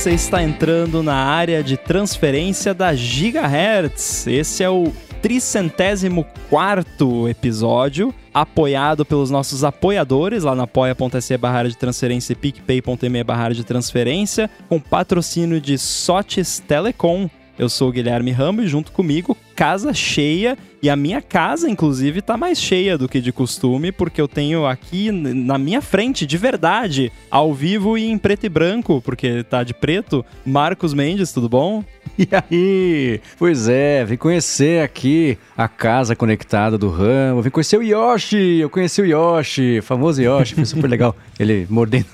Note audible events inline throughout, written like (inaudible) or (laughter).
você está entrando na área de transferência da Gigahertz. Esse é o tricentésimo quarto episódio, apoiado pelos nossos apoiadores lá na apoia.se barra de transferência e picpay.me barra de transferência, com patrocínio de Sotes Telecom. Eu sou o Guilherme Ramos e junto comigo, casa cheia e a minha casa, inclusive, tá mais cheia do que de costume, porque eu tenho aqui na minha frente, de verdade, ao vivo e em preto e branco, porque tá de preto, Marcos Mendes, tudo bom? E aí? Pois é, vim conhecer aqui a casa conectada do Ramo, vim conhecer o Yoshi, eu conheci o Yoshi, famoso Yoshi, foi super legal. Ele mordendo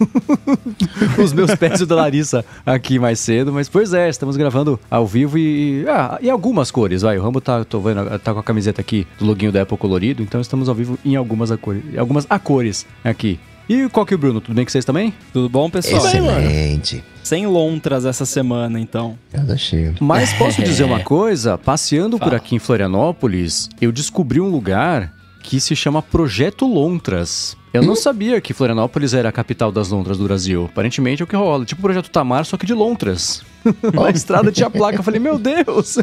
(laughs) os meus pés da Larissa aqui mais cedo, mas pois é, estamos gravando ao vivo e, ah, e algumas cores, vai, o Rambo tá, tô vendo, tá com a camiseta aqui do loginho da Apple colorido, então estamos ao vivo em algumas a cores, algumas a cores aqui. E qual que é o Bruno? Tudo bem com vocês também? Tudo bom, pessoal? Excelente. Sem lontras essa semana, então. Cada cheio. Mas posso dizer uma (laughs) coisa? Passeando por aqui em Florianópolis, eu descobri um lugar que se chama Projeto Lontras. Eu não sabia que Florianópolis era a capital das lontras do Brasil. Aparentemente é o que rola. Tipo o Projeto Tamar, só que de lontras. (laughs) Na estrada tinha placa. Eu falei, meu Deus!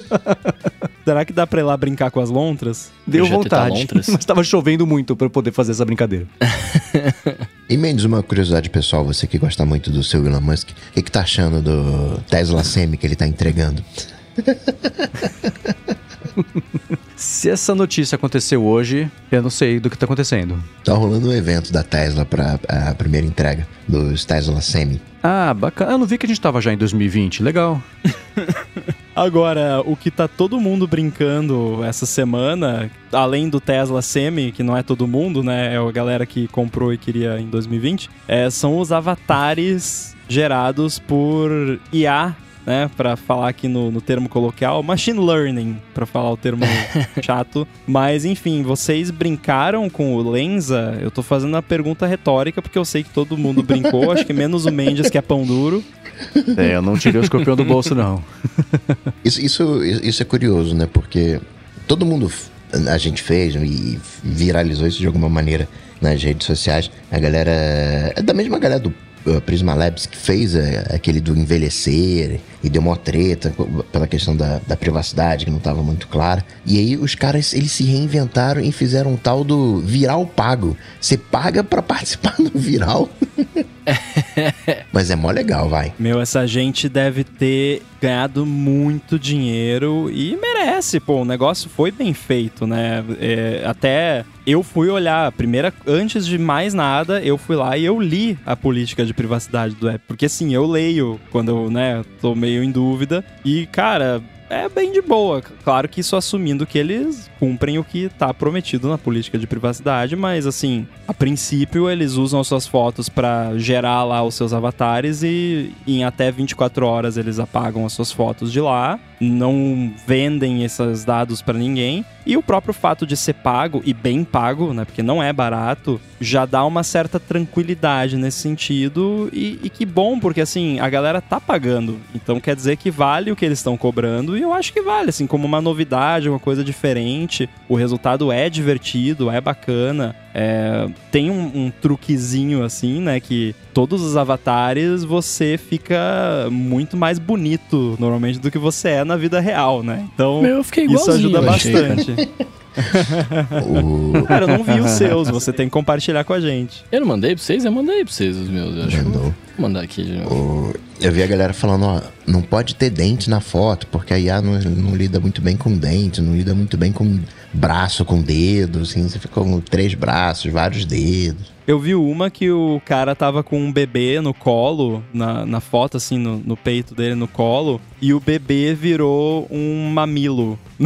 (laughs) Será que dá pra ir lá brincar com as lontras? Deu Projeto vontade. (laughs) Mas tava chovendo muito pra eu poder fazer essa brincadeira. E Mendes, uma curiosidade pessoal, você que gosta muito do seu Elon Musk, o que, que tá achando do Tesla Semi que ele tá entregando? Se essa notícia aconteceu hoje, eu não sei do que tá acontecendo. Tá rolando um evento da Tesla para a primeira entrega dos Tesla Semi. Ah, bacana. Eu não vi que a gente tava já em 2020. Legal. (laughs) Agora, o que tá todo mundo brincando essa semana, além do Tesla Semi, que não é todo mundo, né? É a galera que comprou e queria em 2020, é, são os avatares gerados por IA. Né, para falar aqui no, no termo coloquial, machine learning, para falar o termo (laughs) chato. Mas enfim, vocês brincaram com o Lenza? Eu tô fazendo uma pergunta retórica porque eu sei que todo mundo brincou, acho que menos o Mendes que é pão duro. É, eu não tirei o escorpião do bolso, não. (laughs) Isso, isso, isso é curioso, né? Porque todo mundo, a gente fez e viralizou isso de alguma maneira nas redes sociais. A galera, é da mesma galera do uh, Prisma Labs que fez uh, aquele do envelhecer e deu uma treta pela questão da, da privacidade que não estava muito clara. E aí os caras, eles se reinventaram e fizeram um tal do viral pago. Você paga pra (laughs) participar do viral. (laughs) Mas é mó legal, vai. Meu, essa gente deve ter ganhado muito dinheiro e merece, pô. O negócio foi bem feito, né? É, até eu fui olhar, primeira, antes de mais nada, eu fui lá e eu li a política de privacidade do app. Porque assim, eu leio quando eu, né, tô meio em dúvida. E, cara. É bem de boa. Claro que isso assumindo que eles cumprem o que tá prometido na política de privacidade, mas assim, a princípio eles usam as suas fotos pra gerar lá os seus avatares e em até 24 horas eles apagam as suas fotos de lá, não vendem esses dados pra ninguém. E o próprio fato de ser pago e bem pago, né, porque não é barato, já dá uma certa tranquilidade nesse sentido e, e que bom, porque assim, a galera tá pagando. Então quer dizer que vale o que eles estão cobrando e eu acho que vale, assim, como uma novidade, uma coisa diferente. O resultado é divertido, é bacana. É, tem um, um truquezinho assim, né? Que todos os avatares você fica muito mais bonito normalmente do que você é na vida real, né? Então Meu, isso ajuda bastante. (laughs) (laughs) O... Cara, eu não vi os seus, você tem que compartilhar com a gente. Eu não mandei pra vocês? Eu mandei pra vocês os meus. Eu acho. Mandou. Vou mandar aqui de novo. O- Eu vi a galera falando, ó, não pode ter dente na foto, porque a IA não, não lida muito bem com dente, não lida muito bem com braço, com dedo, assim, você fica com três braços, vários dedos. Eu vi uma que o cara tava com um bebê no colo, na, na foto, assim, no, no peito dele, no colo, e o bebê virou um mamilo. (laughs)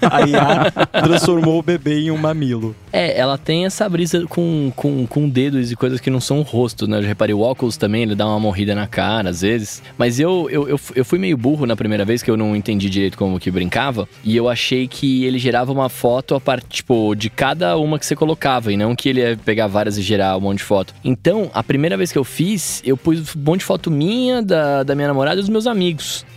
a IA transformou o bebê em um mamilo. É, ela tem essa brisa com, com, com dedos e coisas que não são o rosto, né? Eu já reparei, o óculos também, ele dá uma morrida na cara às vezes. Mas eu, eu, eu, eu fui meio burro na primeira vez, que eu não entendi direito como que brincava. E eu achei que ele gerava uma foto a parte, tipo, de cada uma que você colocava. E não que ele ia pegar várias e gerar um monte de foto. Então, a primeira vez que eu fiz, eu pus um monte de foto minha, da, da minha namorada e dos meus amigos.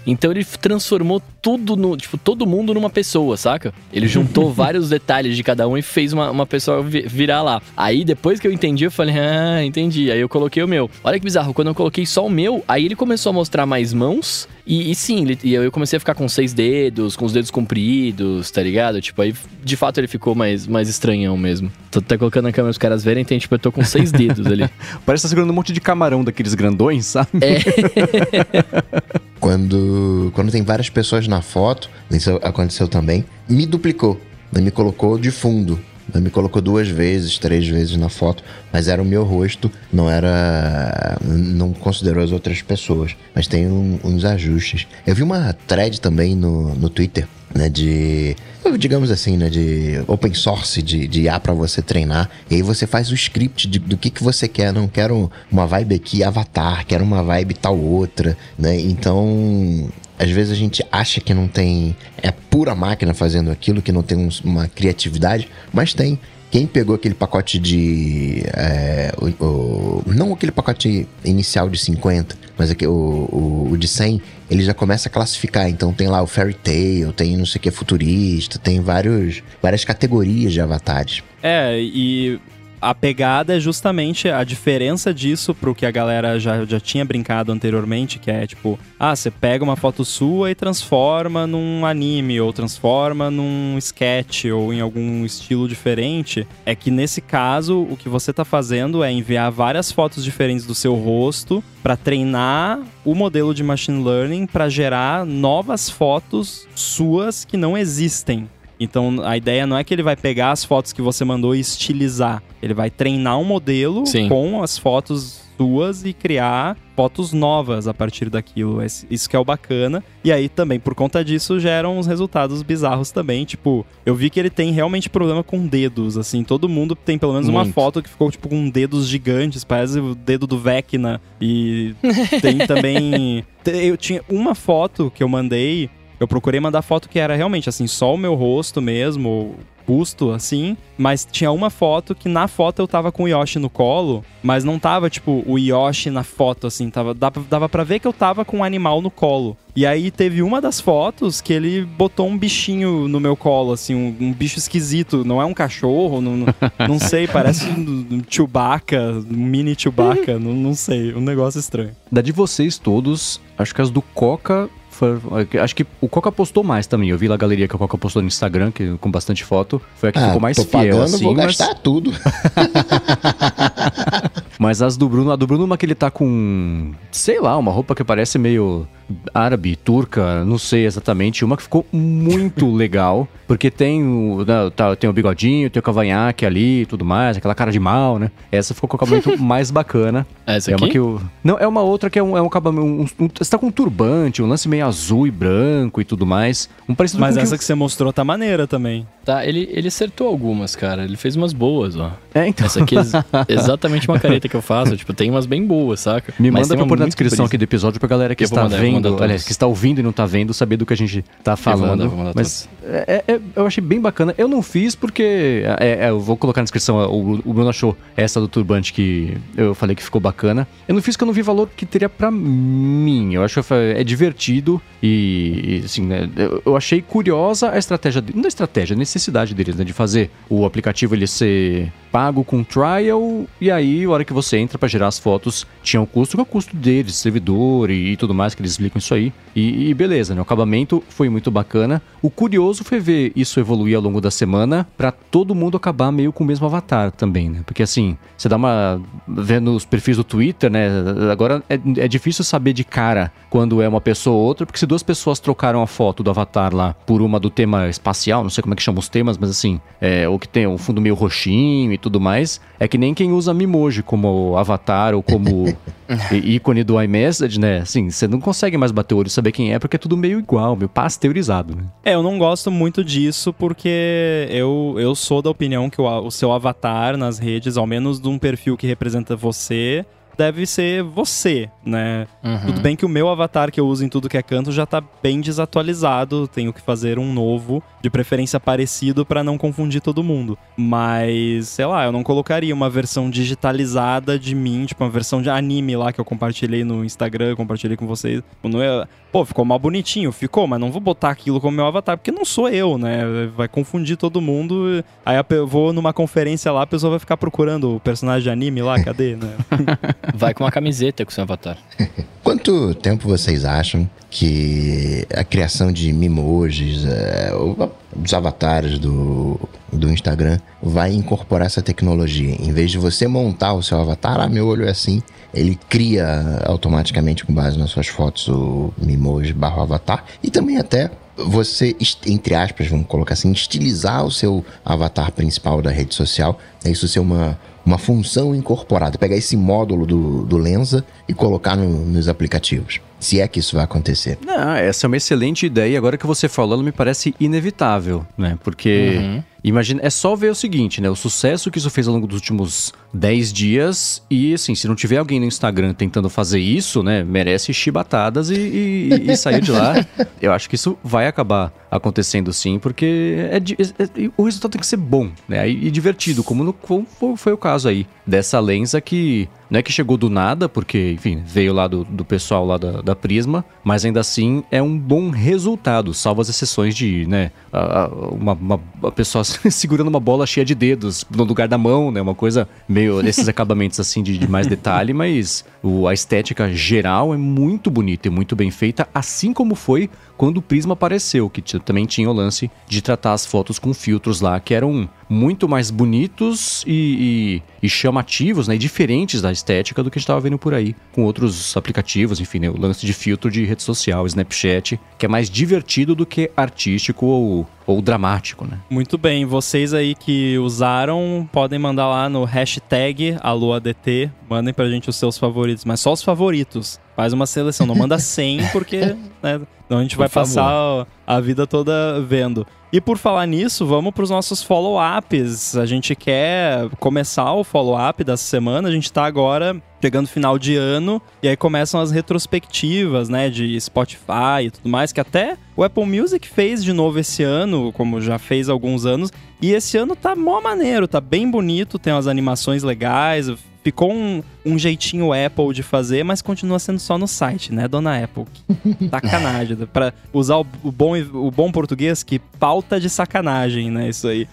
Então ele transformou tudo no. Tipo, todo mundo numa pessoa, saca? Ele juntou (laughs) vários detalhes de cada um e fez uma, uma pessoa virar lá. Aí depois que eu entendi, eu falei, ah, entendi. Aí eu coloquei o meu. Olha que bizarro, quando eu coloquei só o meu, aí ele começou a mostrar mais mãos. E, e sim, ele, e eu comecei a ficar com seis dedos, com os dedos compridos, tá ligado? Tipo, aí de fato ele ficou mais, mais estranhão mesmo. Tô até colocando na câmera os caras verem, tem tipo, eu tô com seis dedos ali. (laughs) Parece que tá segurando um monte de camarão daqueles grandões, sabe? É. (laughs) quando, quando tem várias pessoas na foto, isso aconteceu também, me duplicou, né? me colocou de fundo. Me colocou duas vezes, três vezes na foto, mas era o meu rosto, não era. Não considerou as outras pessoas. Mas tem um, uns ajustes. Eu vi uma thread também no, no Twitter né, de digamos assim, né, de open source de, de IA para você treinar. E aí você faz o script de, do que, que você quer. Não quero uma vibe aqui avatar, quero uma vibe tal outra, né? Então, às vezes a gente acha que não tem é pura máquina fazendo aquilo, que não tem um, uma criatividade, mas tem. Quem pegou aquele pacote de. É, o, o, não aquele pacote inicial de 50, mas aqui, o, o, o, de 100, ele já começa a classificar. Então tem lá o Fairy Tail, tem não sei o que futurista, tem vários, várias categorias de avatares. É, e a pegada é justamente a diferença disso pro que a galera já, já tinha brincado anteriormente, que é tipo, ah, você pega uma foto sua e transforma num anime, ou transforma num sketch, ou em algum estilo diferente. É que nesse caso, o que você tá fazendo é enviar várias fotos diferentes do seu rosto para treinar o modelo de machine learning para gerar novas fotos suas que não existem. Então a ideia não é que ele vai pegar as fotos que você mandou e estilizar. Ele vai treinar um modelo Sim. com as fotos suas e criar fotos novas a partir daquilo. Isso que é o bacana. E aí também, por conta disso, geram uns resultados bizarros também. Tipo, eu vi que ele tem realmente problema com dedos, assim. Todo mundo tem pelo menos Muito. uma foto que ficou, tipo, com dedos gigantes. Parece o dedo do Vecna. E (laughs) tem também... Eu tinha uma foto que eu mandei eu procurei mandar foto que era realmente assim, só o meu rosto mesmo, busto, assim. Mas tinha uma foto que na foto eu tava com o Yoshi no colo, mas não tava, tipo, o Yoshi na foto, assim. Tava, dava, dava pra ver que eu tava com um animal no colo. E aí teve uma das fotos que ele botou um bichinho no meu colo, assim, um, um bicho esquisito. Não é um cachorro, não, não sei, parece um, um Chewbacca, um mini Chewbacca, não, não sei, um negócio estranho. Da de vocês todos, acho que as do Coca foi, acho que o Coca postou mais também. Eu vi lá a galeria que o Coca postou no Instagram, que, com bastante foto. Foi a que ah, ficou mais tô fiel. Pagando, assim, vou mas... gastar tudo. (laughs) mas as do Bruno, a do Bruno, uma que ele tá com, sei lá, uma roupa que parece meio árabe, turca, não sei exatamente, uma que ficou muito (laughs) legal, porque tem o, né, tá, tem o bigodinho, tem o cavanhaque ali e tudo mais, aquela cara de mal, né? Essa ficou com o acabamento (laughs) mais bacana. Essa é aqui? uma que eu, Não, é uma outra que é um, é um acabamento. Um, um, você tá com um turbante, um lance meio azul e branco e tudo mais. Um parecido Mas com essa que, que você mostrou tá maneira também. Tá, ele, ele acertou algumas, cara. Ele fez umas boas, ó. É, então. Essa aqui é (laughs) exatamente uma careta que eu faço. tipo, tem umas bem boas, saca? Me Mas manda pra pôr na descrição brisa. aqui do episódio pra galera que eu está mandar, aliás, que está ouvindo e não tá vendo, saber do que a gente tá falando. Eu vou mandar, vou mandar Mas é, é, eu achei bem bacana. Eu não fiz porque. É, é, eu vou colocar na descrição. O, o Bruno achou essa do turbante que eu falei que ficou bacana. Eu não fiz porque eu não vi valor que teria pra mim. Eu acho que é divertido e, assim, né, eu, eu achei curiosa a estratégia. Não a estratégia, a necessidade deles, né? De fazer o aplicativo ele ser pago com trial, e aí, a hora que você entra para gerar as fotos, tinha o um custo, o custo deles, servidor e, e, tudo mais, que eles explicam isso aí. E, e, beleza, né? O acabamento foi muito bacana. O curioso foi ver isso evoluir ao longo da semana para todo mundo acabar meio com o mesmo avatar também, né? Porque assim, você dá uma. vendo os perfis do Twitter, né? Agora é, é difícil saber de cara quando é uma pessoa ou outra, porque se duas pessoas trocaram a foto do avatar lá por uma do tema espacial, não sei como é que chama os temas, mas assim, é, ou que tem um fundo meio roxinho e tudo mais, é que nem quem usa Mimoji como avatar ou como (laughs) ícone do iMessage, né? Assim, você não consegue mais bater o olho e saber quem é, porque é tudo meio igual, meio pasteurizado, né? É, eu não gosto muito disso porque eu, eu sou da opinião que o, o seu avatar nas redes, ao menos de um perfil que representa você, deve ser você, né? Uhum. Tudo bem que o meu avatar que eu uso em tudo que é canto já tá bem desatualizado, tenho que fazer um novo, de preferência parecido para não confundir todo mundo. Mas, sei lá, eu não colocaria uma versão digitalizada de mim, tipo uma versão de anime lá que eu compartilhei no Instagram, compartilhei com vocês. pô, ficou mal bonitinho, ficou, mas não vou botar aquilo como meu avatar, porque não sou eu, né? Vai confundir todo mundo. Aí eu vou numa conferência lá, a pessoa vai ficar procurando o personagem de anime lá, cadê, né? (laughs) vai com uma camiseta com seu avatar. (laughs) Quanto tempo vocês acham que a criação de mimojis, é, os avatares do, do Instagram vai incorporar essa tecnologia? Em vez de você montar o seu avatar, ah, meu olho é assim, ele cria automaticamente com base nas suas fotos o mimoji barro avatar e também até você, entre aspas, vamos colocar assim, estilizar o seu avatar principal da rede social, isso ser uma, uma função incorporada, pegar esse módulo do, do Lenza e colocar no, nos aplicativos. Se é que isso vai acontecer. Não, essa é uma excelente ideia. Agora que você falando, me parece inevitável, né? Porque. Uhum. Imagina, é só ver o seguinte, né? O sucesso que isso fez ao longo dos últimos 10 dias. E assim, se não tiver alguém no Instagram tentando fazer isso, né? Merece chibatadas e, e, e sair de lá. (laughs) Eu acho que isso vai acabar acontecendo sim, porque é, é, é, o resultado tem que ser bom, né? E, e divertido, como, no, como foi o caso aí dessa lensa que não é que chegou do nada, porque, enfim, veio lá do, do pessoal lá da, da Prisma, mas ainda assim é um bom resultado, salvo as exceções de, né, uma, uma, uma pessoa (laughs) segurando uma bola cheia de dedos no lugar da mão, né, uma coisa meio (laughs) desses acabamentos assim de, de mais detalhe, mas o, a estética geral é muito bonita e muito bem feita, assim como foi quando o Prisma apareceu, que também tinha o lance de tratar as fotos com filtros lá, que eram muito mais bonitos e, e, e chamativos, né, e diferentes da estética do que a gente estava vendo por aí, com outros aplicativos, enfim, né, o lance de filtro de rede social, Snapchat, que é mais divertido do que artístico ou, ou dramático, né? Muito bem, vocês aí que usaram, podem mandar lá no hashtag AluaDT, mandem pra gente os seus favoritos, mas só os favoritos. Faz uma seleção, não manda (laughs) 100 porque né, a gente vai passar a vida toda vendo. E por falar nisso, vamos para os nossos follow-ups. A gente quer começar o follow-up dessa semana. A gente está agora chegando final de ano e aí começam as retrospectivas, né, de Spotify e tudo mais, que até o Apple Music fez de novo esse ano, como já fez há alguns anos. E esse ano tá mó maneiro, tá bem bonito, tem umas animações legais, ficou um, um jeitinho Apple de fazer, mas continua sendo só no site, né, dona Apple? (laughs) Sacanagem. para usar o, o, bom, o bom português, que pauta de sacanagem, né? Isso aí.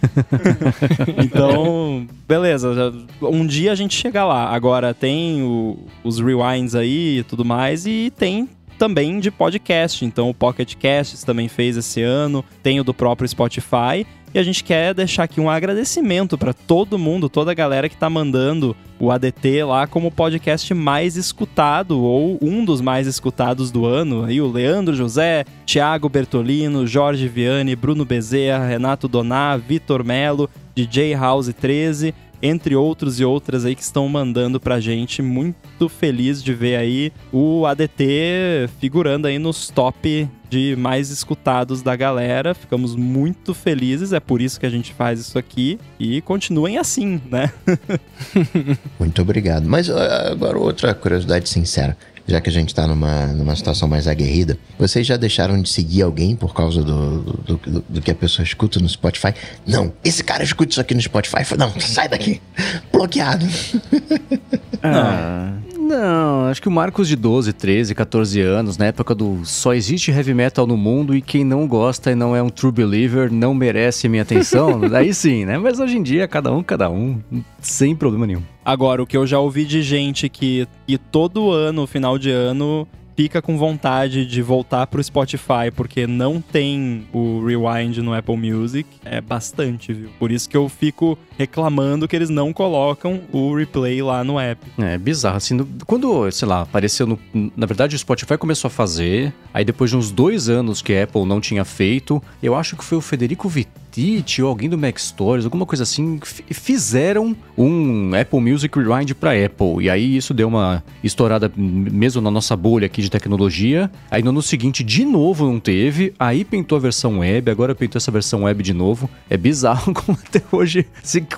(laughs) então, beleza. Um dia a gente chega lá. Agora tem o, os rewinds aí e tudo mais, e tem também de podcast. Então o Pocket Casts também fez esse ano, tem o do próprio Spotify. E a gente quer deixar aqui um agradecimento para todo mundo, toda a galera que está mandando o ADT lá como podcast mais escutado ou um dos mais escutados do ano. Aí o Leandro José, Thiago Bertolino, Jorge Viane, Bruno Bezerra, Renato Doná, Vitor Melo, DJ House 13 entre outros e outras aí que estão mandando pra gente. Muito feliz de ver aí o ADT figurando aí nos top de mais escutados da galera. Ficamos muito felizes, é por isso que a gente faz isso aqui. E continuem assim, né? (laughs) muito obrigado. Mas ah, agora outra curiosidade sincera já que a gente está numa, numa situação mais aguerrida, vocês já deixaram de seguir alguém por causa do, do, do, do que a pessoa escuta no Spotify? Não, esse cara escuta isso aqui no Spotify. Não, sai daqui. Bloqueado. Ah. Não, acho que o Marcos de 12, 13, 14 anos, na época do só existe heavy metal no mundo e quem não gosta e não é um true believer não merece minha atenção, (laughs) daí sim, né? Mas hoje em dia, cada um, cada um, sem problema nenhum. Agora, o que eu já ouvi de gente que, que todo ano, final de ano, fica com vontade de voltar pro Spotify porque não tem o Rewind no Apple Music, é bastante, viu? Por isso que eu fico reclamando que eles não colocam o replay lá no app. É bizarro, assim, quando, sei lá, apareceu no... Na verdade, o Spotify começou a fazer, aí depois de uns dois anos que a Apple não tinha feito, eu acho que foi o Federico Vitor Tite ou alguém do Mac Stories, alguma coisa assim, fizeram um Apple Music Rewind para Apple. E aí isso deu uma estourada mesmo na nossa bolha aqui de tecnologia. Aí no ano seguinte, de novo, não teve. Aí pintou a versão web, agora pintou essa versão web de novo. É bizarro (laughs) como até hoje.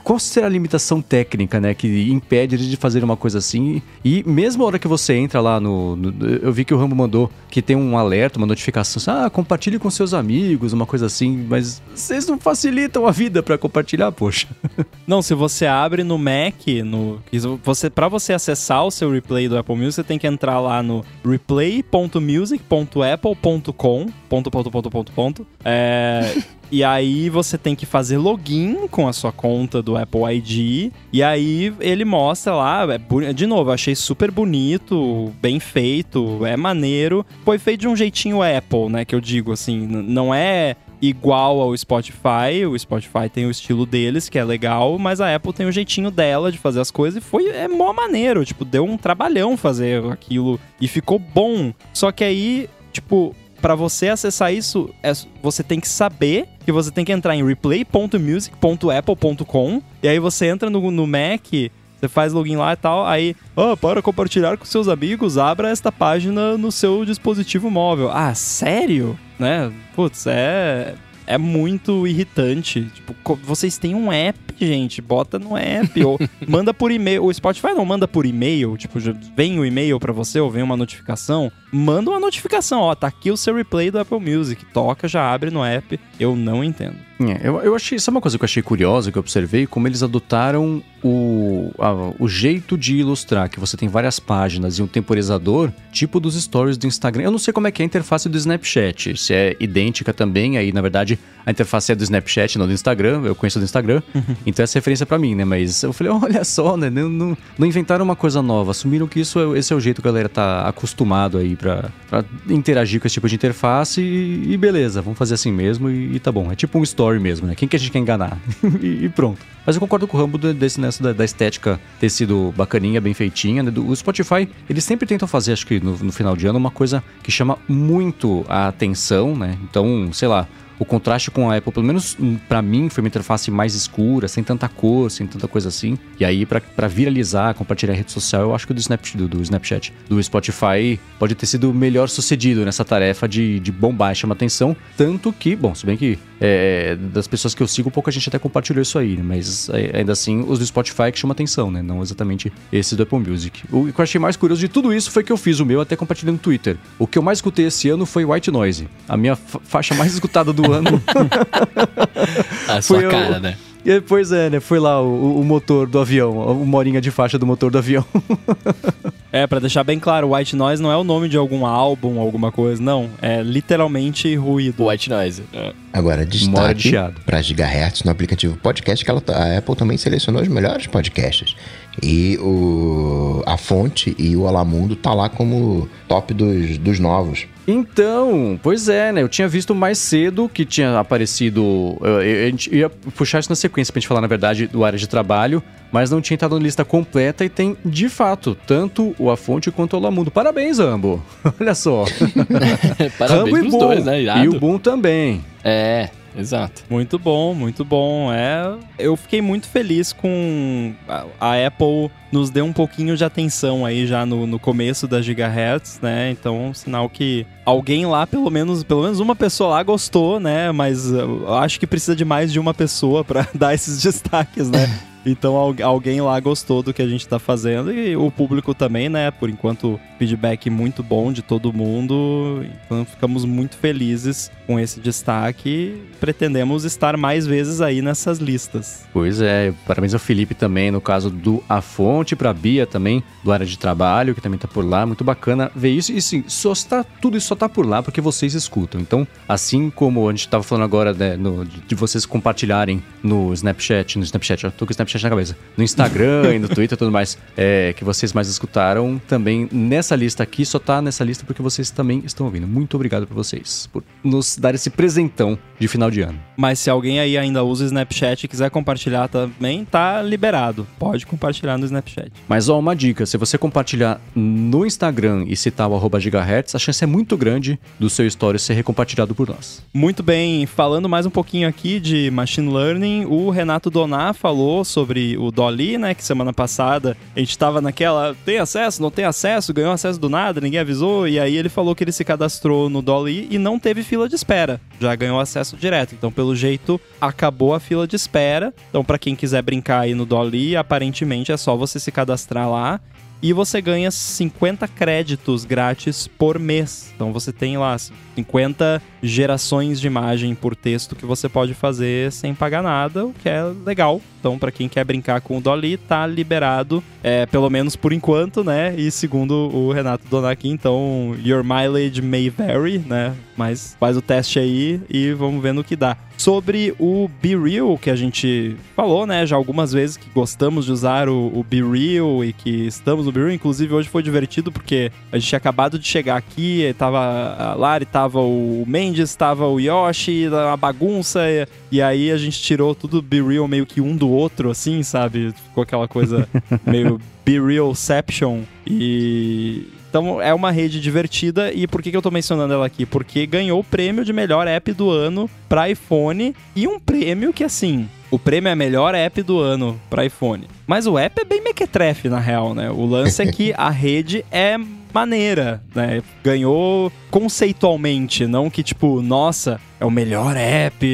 Qual será a limitação técnica, né, que impede de fazer uma coisa assim? E mesmo a hora que você entra lá no. no eu vi que o Rambo mandou que tem um alerta, uma notificação. Assim, ah, compartilhe com seus amigos, uma coisa assim. Mas vocês não facilitam a vida pra compartilhar, poxa. (laughs) Não, se você abre no Mac, no você para você acessar o seu replay do Apple Music, você tem que entrar lá no replay.music.apple.com, ponto, ponto, ponto, ponto, ponto. É, (laughs) e aí você tem que fazer login com a sua conta do Apple ID. E aí ele mostra lá, é, de novo, eu achei super bonito, bem feito, é maneiro. Foi feito de um jeitinho Apple, né? Que eu digo assim, não é igual ao Spotify. O Spotify tem o estilo deles, que é legal, mas a Apple tem o jeitinho dela de fazer as coisas e foi é mó maneiro, tipo, deu um trabalhão fazer aquilo e ficou bom. Só que aí, tipo, para você acessar isso, é, você tem que saber que você tem que entrar em replay.music.apple.com e aí você entra no, no Mac você faz login lá e tal, aí, oh, para compartilhar com seus amigos, abra esta página no seu dispositivo móvel. Ah, sério? Né? Putz, é é muito irritante. Tipo, vocês têm um app, gente, bota no app ou (laughs) manda por e-mail. O Spotify não manda por e-mail, tipo, vem o e-mail para você ou vem uma notificação. Manda uma notificação, ó, tá aqui o seu replay do Apple Music. Toca, já abre no app. Eu não entendo. É, eu, eu achei, sabe uma coisa que eu achei curiosa, que eu observei? Como eles adotaram o, a, o jeito de ilustrar, que você tem várias páginas e um temporizador, tipo dos stories do Instagram. Eu não sei como é que é a interface do Snapchat, se é idêntica também, aí na verdade a interface é do Snapchat, não do Instagram, eu conheço do Instagram, uhum. então essa é referência para mim, né? Mas eu falei, (laughs) olha só, né? Não, não, não, inventaram uma coisa nova, assumiram que isso é, esse é o jeito que a galera tá acostumado aí pra, pra interagir com esse tipo de interface e, e beleza, vamos fazer assim mesmo e, e tá bom. É tipo um story mesmo, né? Quem que a gente quer enganar? (laughs) e, pronto. Mas eu concordo com o Rambo desse, nessa da, da, estética ter sido bacaninha, bem feitinha. Né? O Spotify, eles sempre tentam fazer, acho que no, no final de ano, uma coisa que chama muito a atenção, né? Então, sei lá, o contraste com a Apple, pelo menos hum, para mim, foi uma interface mais escura, sem tanta cor, sem tanta coisa assim. E aí, para viralizar, compartilhar rede social, eu acho que o do, Snapchat, do, do, Snapchat, do Spotify, pode ter sido melhor sucedido nessa tarefa de, de bombar e chamar atenção. Tanto que, bom, se bem que é, das pessoas que eu sigo, pouca gente até compartilhou isso aí, né? Mas é, ainda assim, os do Spotify que chamam atenção, né? Não exatamente esse do Apple Music. O que eu achei mais curioso de tudo isso foi que eu fiz o meu até compartilhando no Twitter. O que eu mais escutei esse ano foi White Noise. A minha faixa mais escutada do ano. (laughs) a sua Foi cara, né? E, pois é, né? Foi lá o, o motor do avião, o morinha de faixa do motor do avião. (laughs) é, para deixar bem claro, White Noise não é o nome de algum álbum, alguma coisa, não. É literalmente ruído. White Noise. É. Agora, destaque para Gigahertz no aplicativo podcast, que ela, tá, a Apple também selecionou os melhores podcasts. E o, a fonte e o Alamundo tá lá como top dos, dos novos. Então, pois é, né? Eu tinha visto mais cedo que tinha aparecido. a gente ia puxar isso na sequência pra gente falar, na verdade, do área de trabalho, mas não tinha entrado na lista completa e tem, de fato, tanto o A Fonte quanto o Alamundo. Parabéns, Ambo! (laughs) Olha só. (laughs) Parabéns Rambo e Boom. Dois, né? E o Boom também. É. Exato. Muito bom, muito bom. É, eu fiquei muito feliz com a, Apple nos deu um pouquinho de atenção aí já no, no começo da Gigahertz, né? Então, sinal que alguém lá, pelo menos, pelo menos uma pessoa lá gostou, né? Mas eu acho que precisa de mais de uma pessoa para (laughs) dar esses destaques, né? (laughs) Então alguém lá gostou do que a gente tá fazendo e o público também, né? Por enquanto, feedback muito bom de todo mundo. Então ficamos muito felizes com esse destaque pretendemos estar mais vezes aí nessas listas. Pois é, parabéns ao Felipe também, no caso do A Fonte, pra Bia também, do área de trabalho, que também tá por lá. Muito bacana ver isso. E sim, só está, tudo isso só tá por lá porque vocês escutam. Então, assim como a gente tava falando agora né, no, de vocês compartilharem no Snapchat, no Snapchat, eu tô com o Snapchat na cabeça, no Instagram e no Twitter e tudo mais, é, que vocês mais escutaram, também nessa lista aqui, só tá nessa lista porque vocês também estão ouvindo. Muito obrigado por vocês, por nos dar esse presentão de final de ano. Mas se alguém aí ainda usa o Snapchat e quiser compartilhar também, tá liberado. Pode compartilhar no Snapchat. Mas ó, uma dica, se você compartilhar no Instagram e citar o arroba gigahertz, a chance é muito grande do seu story ser recompartilhado por nós. Muito bem, falando mais um pouquinho aqui de machine learning, o Renato Doná falou sobre sobre o Dolly, né? Que semana passada a gente tava naquela. Tem acesso, não tem acesso, ganhou acesso do nada, ninguém avisou. E aí ele falou que ele se cadastrou no Dolly e não teve fila de espera. Já ganhou acesso direto. Então, pelo jeito, acabou a fila de espera. Então, para quem quiser brincar aí no Dolly, aparentemente é só você se cadastrar lá e você ganha 50 créditos grátis por mês. Então você tem lá 50 gerações de imagem por texto que você pode fazer sem pagar nada, o que é legal. Então, para quem quer brincar com o Dolly, tá liberado, é, pelo menos por enquanto, né? E segundo o Renato Donaki, então, your mileage may vary, né? Mas faz o teste aí e vamos ver no que dá. Sobre o Be Real, que a gente falou, né, já algumas vezes que gostamos de usar o, o Be Real e que estamos no Be Real. Inclusive, hoje foi divertido porque a gente tinha acabado de chegar aqui, tava a Lari, tava o Mendes, tava o Yoshi, uma bagunça, e, e aí a gente tirou tudo Be Real meio que um do outro, assim, sabe? Ficou aquela coisa (laughs) meio Be Realception. E então é uma rede divertida e por que, que eu tô mencionando ela aqui? Porque ganhou o prêmio de melhor app do ano para iPhone e um prêmio que assim, o prêmio é melhor app do ano para iPhone. Mas o app é bem mequetrefe na real, né? O lance é que a rede é maneira, né? Ganhou conceitualmente, não que tipo, nossa, é o melhor app.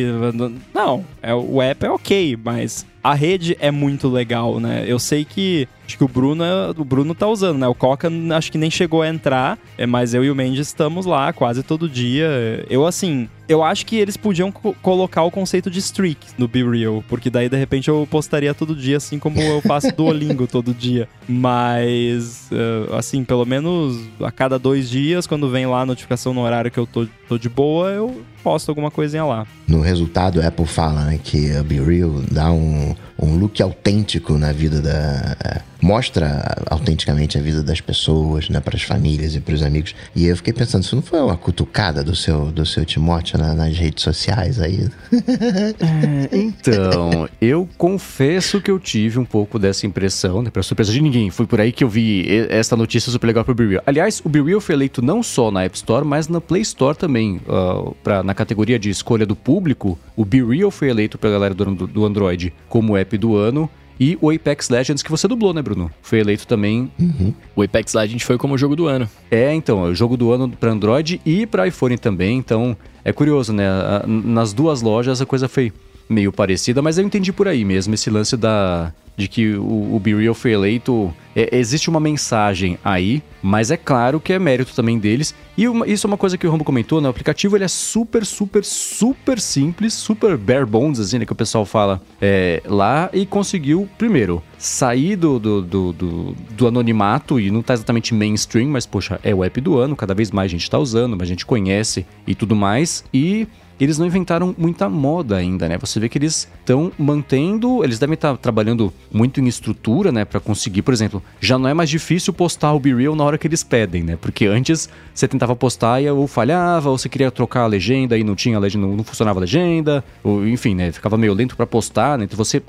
Não, é, o app é ok, mas a rede é muito legal, né? Eu sei que acho que o Bruno, o Bruno tá usando, né? O Coca acho que nem chegou a entrar, é, mas eu e o Mendes estamos lá quase todo dia. Eu assim, eu acho que eles podiam co colocar o conceito de streak no Be Real, porque daí de repente eu postaria todo dia, assim como eu faço (laughs) Duolingo todo dia. Mas, uh, assim, pelo menos a cada dois dias, quando vem lá a notificação no horário que eu tô, tô de boa, eu posto alguma coisinha lá. No resultado, a Apple fala né, que a Be Real dá um, um look autêntico na vida da. Mostra autenticamente a vida das pessoas, né, para as famílias e para os amigos. E eu fiquei pensando, isso não foi uma cutucada do seu, do seu Timóteo na, nas redes sociais aí? (laughs) é, então, eu confesso que eu tive um pouco dessa impressão, né, para surpresa de ninguém. Foi por aí que eu vi essa notícia super legal pro BeReal. Aliás, o BeReal foi eleito não só na App Store, mas na Play Store também. Uh, na categoria de escolha do público, o BeReal foi eleito pela galera do, do Android como app do ano. E o Apex Legends, que você dublou, né, Bruno? Foi eleito também. Uhum. O Apex Legends foi como jogo do ano. É, então, é o jogo do ano para Android e para iPhone também. Então, é curioso, né? Nas duas lojas a coisa foi meio parecida, mas eu entendi por aí mesmo esse lance da de que o, o foi eleito. É, existe uma mensagem aí, mas é claro que é mérito também deles. E uma, isso é uma coisa que o Rambo comentou, né? O aplicativo ele é super, super, super simples, super bare bones, assim, né? Que o pessoal fala é, lá e conseguiu, primeiro, sair do, do, do, do, do anonimato e não tá exatamente mainstream, mas, poxa, é o app do ano, cada vez mais gente tá usando, mais gente conhece e tudo mais. E eles não inventaram muita moda ainda, né? Você vê que eles estão mantendo, eles devem estar trabalhando muito em estrutura, né, para conseguir, por exemplo, já não é mais difícil postar o Be Real na hora que eles pedem, né? Porque antes você tentava postar e ou falhava, ou você queria trocar a legenda e não tinha a legenda, não, funcionava a legenda, ou enfim, né, ficava meio lento para postar, né? Então você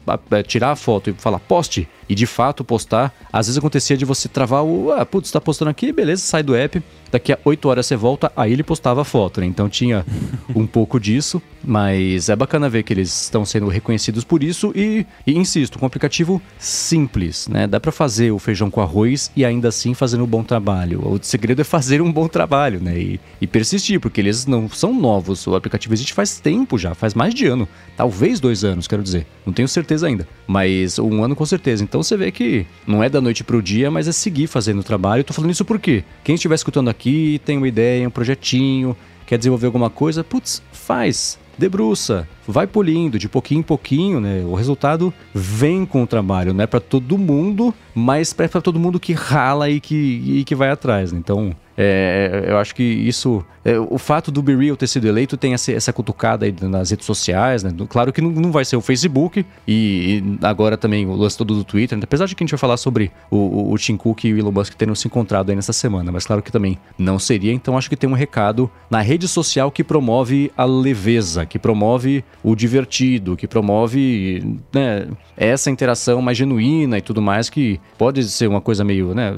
tirar a foto e falar poste e de fato postar, às vezes acontecia de você travar o, ah, putz, tá postando aqui, beleza, sai do app, daqui a 8 horas você volta, aí ele postava a foto, né? Então tinha (laughs) um pouco disso, mas é bacana ver que eles estão sendo reconhecidos por isso e, e insisto, com um aplicativo simples, né? Dá para fazer o feijão com arroz e ainda assim fazer um bom trabalho. O segredo é fazer um bom trabalho, né? E, e persistir, porque eles não são novos. O aplicativo existe faz tempo já, faz mais de ano, talvez dois anos, quero dizer. Não tenho certeza ainda, mas um ano com certeza. Então você vê que não é da noite pro dia, mas é seguir fazendo o trabalho. Eu tô falando isso porque quem estiver escutando aqui tem uma ideia, um projetinho, quer desenvolver alguma coisa, putz, faz, debruça, vai polindo de pouquinho em pouquinho, né? O resultado vem com o trabalho, não é para todo mundo, mas é para todo mundo que rala e que, e que vai atrás. Né? Então, é, eu acho que isso. É, o fato do Be Real ter sido eleito tem essa, essa cutucada aí nas redes sociais, né? Claro que não, não vai ser o Facebook e, e, agora também o lance todo do Twitter, né? apesar de que a gente vai falar sobre o, o, o Tim Cook e o Elon Musk terem se encontrado aí nessa semana, mas claro que também não seria. Então acho que tem um recado na rede social que promove a leveza, que promove o divertido, que promove né, essa interação mais genuína e tudo mais, que pode ser uma coisa meio, né?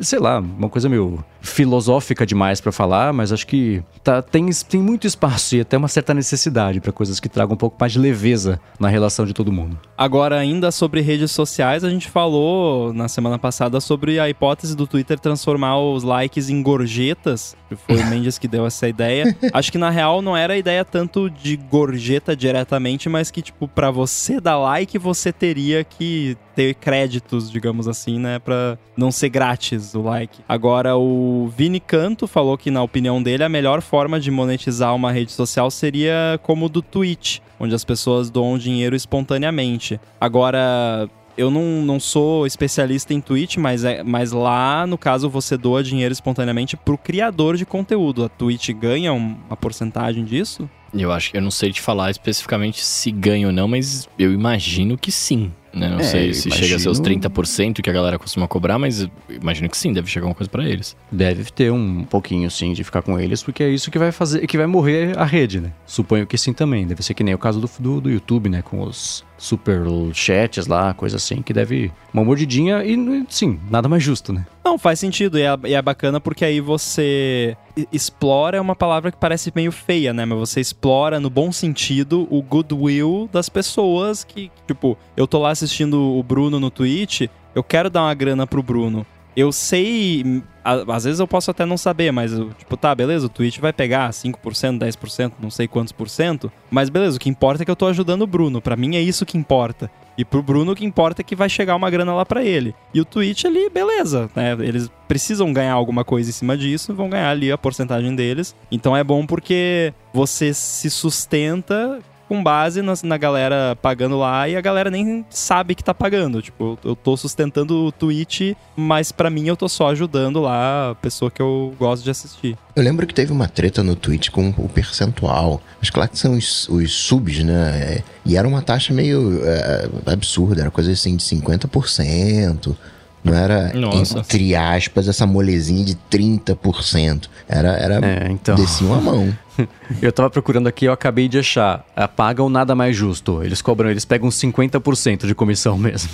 Sei lá, uma coisa meio filosófica demais para falar, mas acho que tá, tem, tem muito espaço e até uma certa necessidade para coisas que tragam um pouco mais de leveza na relação de todo mundo. Agora, ainda sobre redes sociais, a gente falou na semana passada sobre a hipótese do Twitter transformar os likes em gorjetas. Foi o (laughs) Mendes que deu essa ideia. Acho que na real não era a ideia tanto de gorjeta diretamente, mas que, tipo, para você dar like, você teria que ter créditos, digamos assim, né? Pra não ser grátis o like. Agora, o Vini Canto falou que, na opinião dele, a melhor forma de monetizar uma rede social seria como o do Twitch, onde as pessoas doam dinheiro espontaneamente. Agora, eu não, não sou especialista em Twitch, mas, é, mas lá, no caso, você doa dinheiro espontaneamente pro criador de conteúdo. A Twitch ganha uma porcentagem disso? Eu acho que eu não sei te falar especificamente se ganha ou não, mas eu imagino que sim. Né? Não É, sei se imagino- chega a ser os 30% que a galera costuma cobrar, mas imagino que sim, deve chegar alguma coisa pra eles. Deve ter um pouquinho, sim, de ficar com eles, porque é isso que vai fazer, que vai morrer a rede, né? Suponho que sim também. Deve ser que nem o caso do, do, do YouTube, né? Com os super chats lá, coisa assim, que deve. Uma mordidinha e, sim, nada mais justo, né? Não, faz sentido. E é, e é bacana porque aí você. Explora é uma palavra que parece meio feia, né? Mas você explora, no bom sentido, o goodwill das pessoas que, tipo, eu tô lá assistindo o Bruno no Twitch, eu quero dar uma grana pro Bruno. Eu sei. Às vezes eu posso até não saber, mas, tipo, tá, beleza, o Twitch vai pegar 5%, 10%, não sei quantos por cento. Mas beleza, o que importa é que eu tô ajudando o Bruno. Pra mim é isso que importa. E pro Bruno o que importa é que vai chegar uma grana lá pra ele. E o Twitch ali, beleza, né? Eles precisam ganhar alguma coisa em cima disso, vão ganhar ali a porcentagem deles. Então é bom porque você se sustenta com base nas- na, galera pagando lá e a galera nem sabe que tá pagando. Tipo, eu, tô sustentando o Twitch, mas pra mim eu tô só ajudando lá a pessoa que eu gosto de assistir. Eu lembro que teve uma treta no Twitch com o percentual. Acho que lá que são os, os subs, né? É, E era uma taxa meio é, absurda, era coisa assim de 50%. Não era, Nossa. entre aspas, essa molezinha de 30%. Era, era É, então. mão. (laughs) Eu tava procurando aqui, eu acabei de achar. Ah, Pagam nada mais justo. Eles cobram, eles pegam 50% de comissão (laughs) mesmo.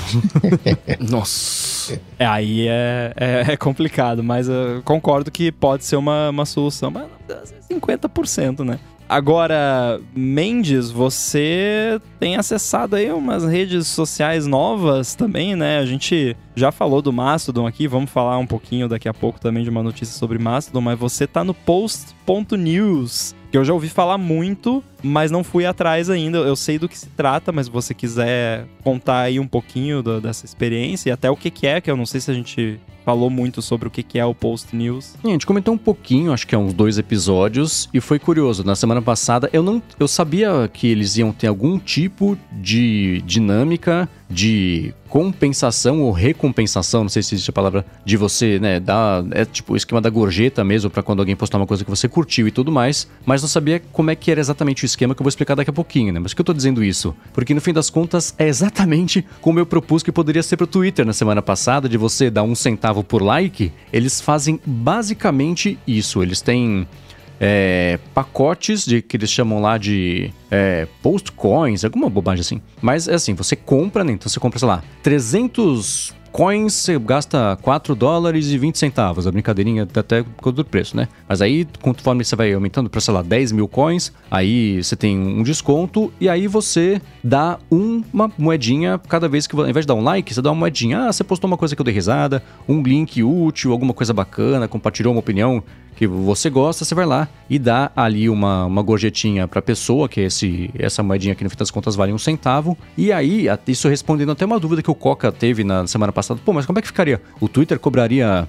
(laughs) Nossa. É, aí é, é, é complicado, mas eu concordo que pode ser uma, uma solução, mas não deve ser 50%, né? Agora, Mendes, você tem acessado aí umas redes sociais novas também, né? A gente já falou do Mastodon aqui, vamos falar um pouquinho daqui a pouco também de uma notícia sobre Mastodon, mas você tá no post.news, que eu já ouvi falar muito, mas não fui atrás ainda. Eu sei do que se trata, mas se você quiser contar aí um pouquinho do- dessa experiência e até o que, que é, que eu não sei se a gente falou muito sobre o que, que é o Post News. A gente comentou um pouquinho, acho que é uns dois episódios, e foi curioso. Na semana passada, eu não. Eu sabia que eles iam ter algum tipo de dinâmica de compensação ou recompensação, não sei se existe a palavra, de você, né, dar, é tipo o esquema da gorjeta mesmo, pra quando alguém postar uma coisa que você curtiu e tudo mais, mas não sabia como é que era exatamente o que eu vou explicar daqui a pouquinho, né? Mas por que eu tô dizendo isso? Porque no fim das contas é exatamente como eu propus que poderia ser pro Twitter na semana passada, de você dar um centavo por like, eles fazem basicamente isso, eles têm é, pacotes de que eles chamam lá de é, postcoins, alguma bobagem assim. Mas é assim, você compra, né? Então você compra, sei lá, 300 coins, você gasta 4 dólares e 20 centavos. A brincadeirinha tá até com o preço, né? Mas aí, conforme você vai aumentando para, sei lá, 10 mil coins, aí você tem um desconto e aí você dá uma moedinha cada vez que, ao invés de dar um like, você dá uma moedinha. Ah, você postou uma coisa que eu dei risada, um link útil, alguma coisa bacana, compartilhou uma opinião que você gosta, você vai lá e dá ali uma, uma gorjetinha pra pessoa, que é esse, essa moedinha que no fim das contas vale um centavo. E aí, a- isso respondendo até uma dúvida que o Coca teve na semana passada. Pô, mas como é que ficaria? O Twitter cobraria,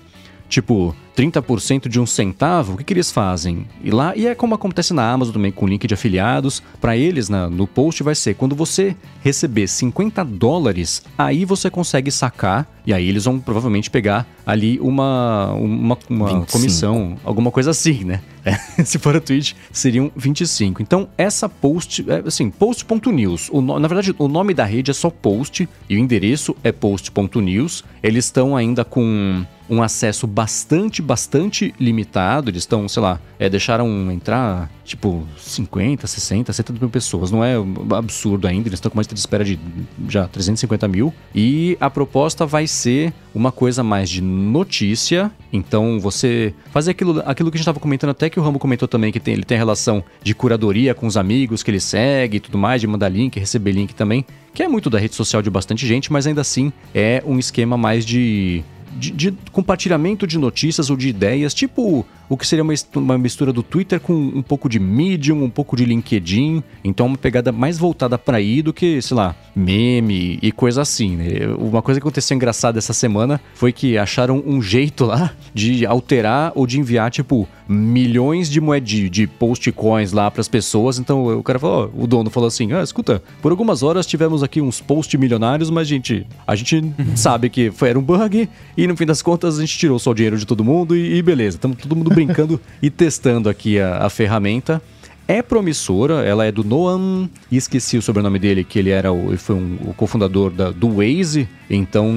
tipo, 30% de um centavo? O que, que eles fazem? E lá, e é como acontece na Amazon também, com link de afiliados. Pra eles, na- no post vai ser, quando você receber 50 dólares, aí você consegue sacar, e aí eles vão provavelmente pegar ali uma, uma, uma 25. comissão, alguma coisa assim, né? É, (laughs) se for a Twitch, seriam 25. Então, essa post, é, assim, post.news. Na verdade, o nome da rede é só post e o endereço é post.news. Eles estão ainda com um acesso bastante, bastante limitado. Eles estão, sei lá, é, deixaram entrar tipo 50, 60, 70 mil pessoas. Não é absurdo ainda, eles estão com uma lista de espera de já 350 mil. E a proposta vai ser uma coisa mais de notícia. Então você fazer aquilo, aquilo que a gente estava comentando, até que o Ramo comentou também, que tem, ele tem relação de curadoria com os amigos que ele segue e tudo mais, de mandar link, receber link também, que é muito da rede social de bastante gente, mas ainda assim é um esquema mais de de, de, compartilhamento de notícias ou de ideias, tipo o que seria uma, uma mistura do Twitter com um pouco de Medium, um pouco de LinkedIn. Então, uma pegada mais voltada para aí do que, sei lá, meme e coisa assim. Né? Uma coisa que aconteceu engraçada essa semana foi que acharam um jeito lá de alterar ou de enviar, tipo, milhões de moedas de, de post coins lá para as pessoas. Então, o cara falou, o dono falou assim: ah, escuta, por algumas horas tivemos aqui uns post milionários, mas, gente, a gente sabe que foi, era um bug e no fim das contas a gente tirou só o dinheiro de todo mundo e, e beleza, estamos todo mundo brincando e testando aqui a, a ferramenta é promissora, ela é do Noam, esqueci o sobrenome dele, que ele era o, foi um, o cofundador da, do Waze, então,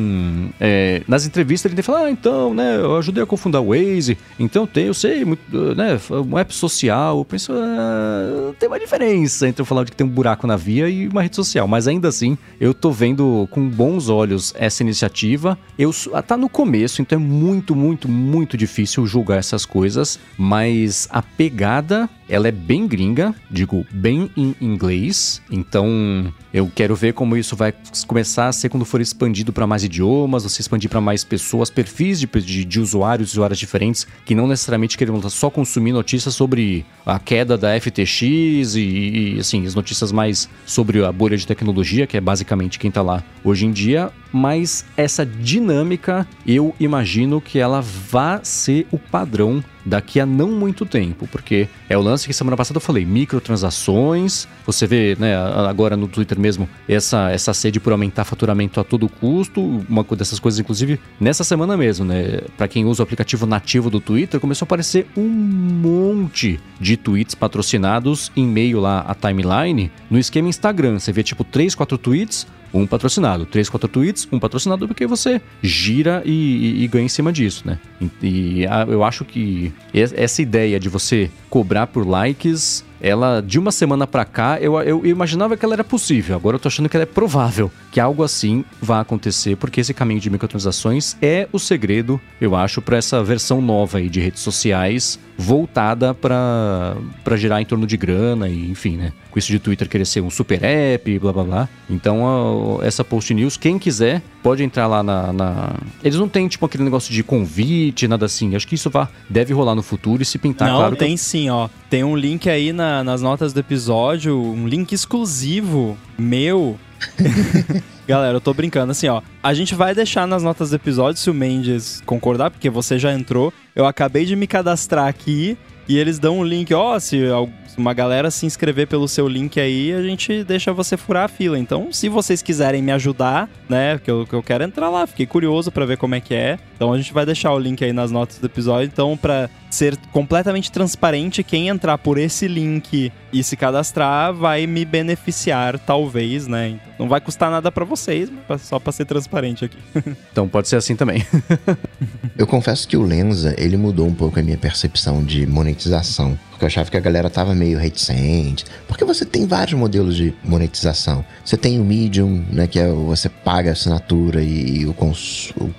é, nas entrevistas ele fala, ah, então, né, eu ajudei a cofundar o Waze, então tem, eu sei, muito, né, um app social, eu penso, ah, tem uma diferença entre eu falar de que tem um buraco na via e uma rede social, mas ainda assim, eu tô vendo com bons olhos essa iniciativa, eu, tá no começo, então é muito, muito, muito difícil julgar essas coisas, mas a pegada, ela é bem gringa, digo, bem em inglês, então eu quero ver como isso vai começar a ser quando for expandido para mais idiomas, você expandir para mais pessoas, perfis de, de, de usuários, usuárias diferentes, que não necessariamente querem só consumir notícias sobre a queda da FTX e, e, assim, as notícias mais sobre a bolha de tecnologia, que é basicamente quem está lá hoje em dia. Mas essa dinâmica, eu imagino que ela vá ser o padrão daqui a não muito tempo, porque é o lance que semana passada eu falei, microtransações, você vê, né, agora no Twitter mesmo, essa, essa sede por aumentar faturamento a todo custo, uma dessas coisas, inclusive, nessa semana mesmo, né, para quem usa o aplicativo nativo do Twitter, começou a aparecer um monte de tweets patrocinados em meio lá à timeline, no esquema Instagram, você vê tipo 3, 4 tweets, um patrocinado. Três, quatro tweets, um patrocinado, porque você gira e, e, e ganha em cima disso, né? E, e a, eu acho que essa ideia de você cobrar por likes ela de uma semana para cá, eu, eu, imaginava que ela era possível, agora eu tô achando que ela é provável que algo assim vá acontecer, porque esse caminho de microtransações é o segredo, eu acho, para essa versão nova aí de redes sociais voltada para girar em torno de grana e enfim, né? Com isso de Twitter querer ser um super app, blá blá blá. Então, essa Post News, quem quiser, pode entrar lá na, na, Eles não têm, tipo, aquele negócio de convite, nada assim. Acho que isso vá, deve rolar no futuro e se pintar, não, claro. tem que... sim, ó. Tem um link aí na, nas notas do episódio, um link exclusivo meu. (laughs) Galera, eu tô brincando assim, ó. A gente vai deixar nas notas do episódio se o Mendes concordar, porque você já entrou. Eu acabei de me cadastrar aqui e eles dão um link, ó, se uma galera se inscrever pelo seu link aí, a gente deixa você furar a fila. Então, se vocês quiserem me ajudar, né, que eu, que eu quero entrar lá, fiquei curioso para ver como é que é. Então, a gente vai deixar o link aí nas notas do episódio. Então, para ser completamente transparente, quem entrar por esse link e se cadastrar vai me beneficiar, talvez, né? Então, não vai custar nada para vocês, mas só para ser transparente aqui. (laughs) então, pode ser assim também. (laughs) eu confesso que o Lenza, ele mudou um pouco a minha percepção de monetização. Porque eu achava que a galera tava meio reticente. Porque você tem vários modelos de monetização. Você tem o Medium, né? Que é você paga a assinatura e, e o, cons, o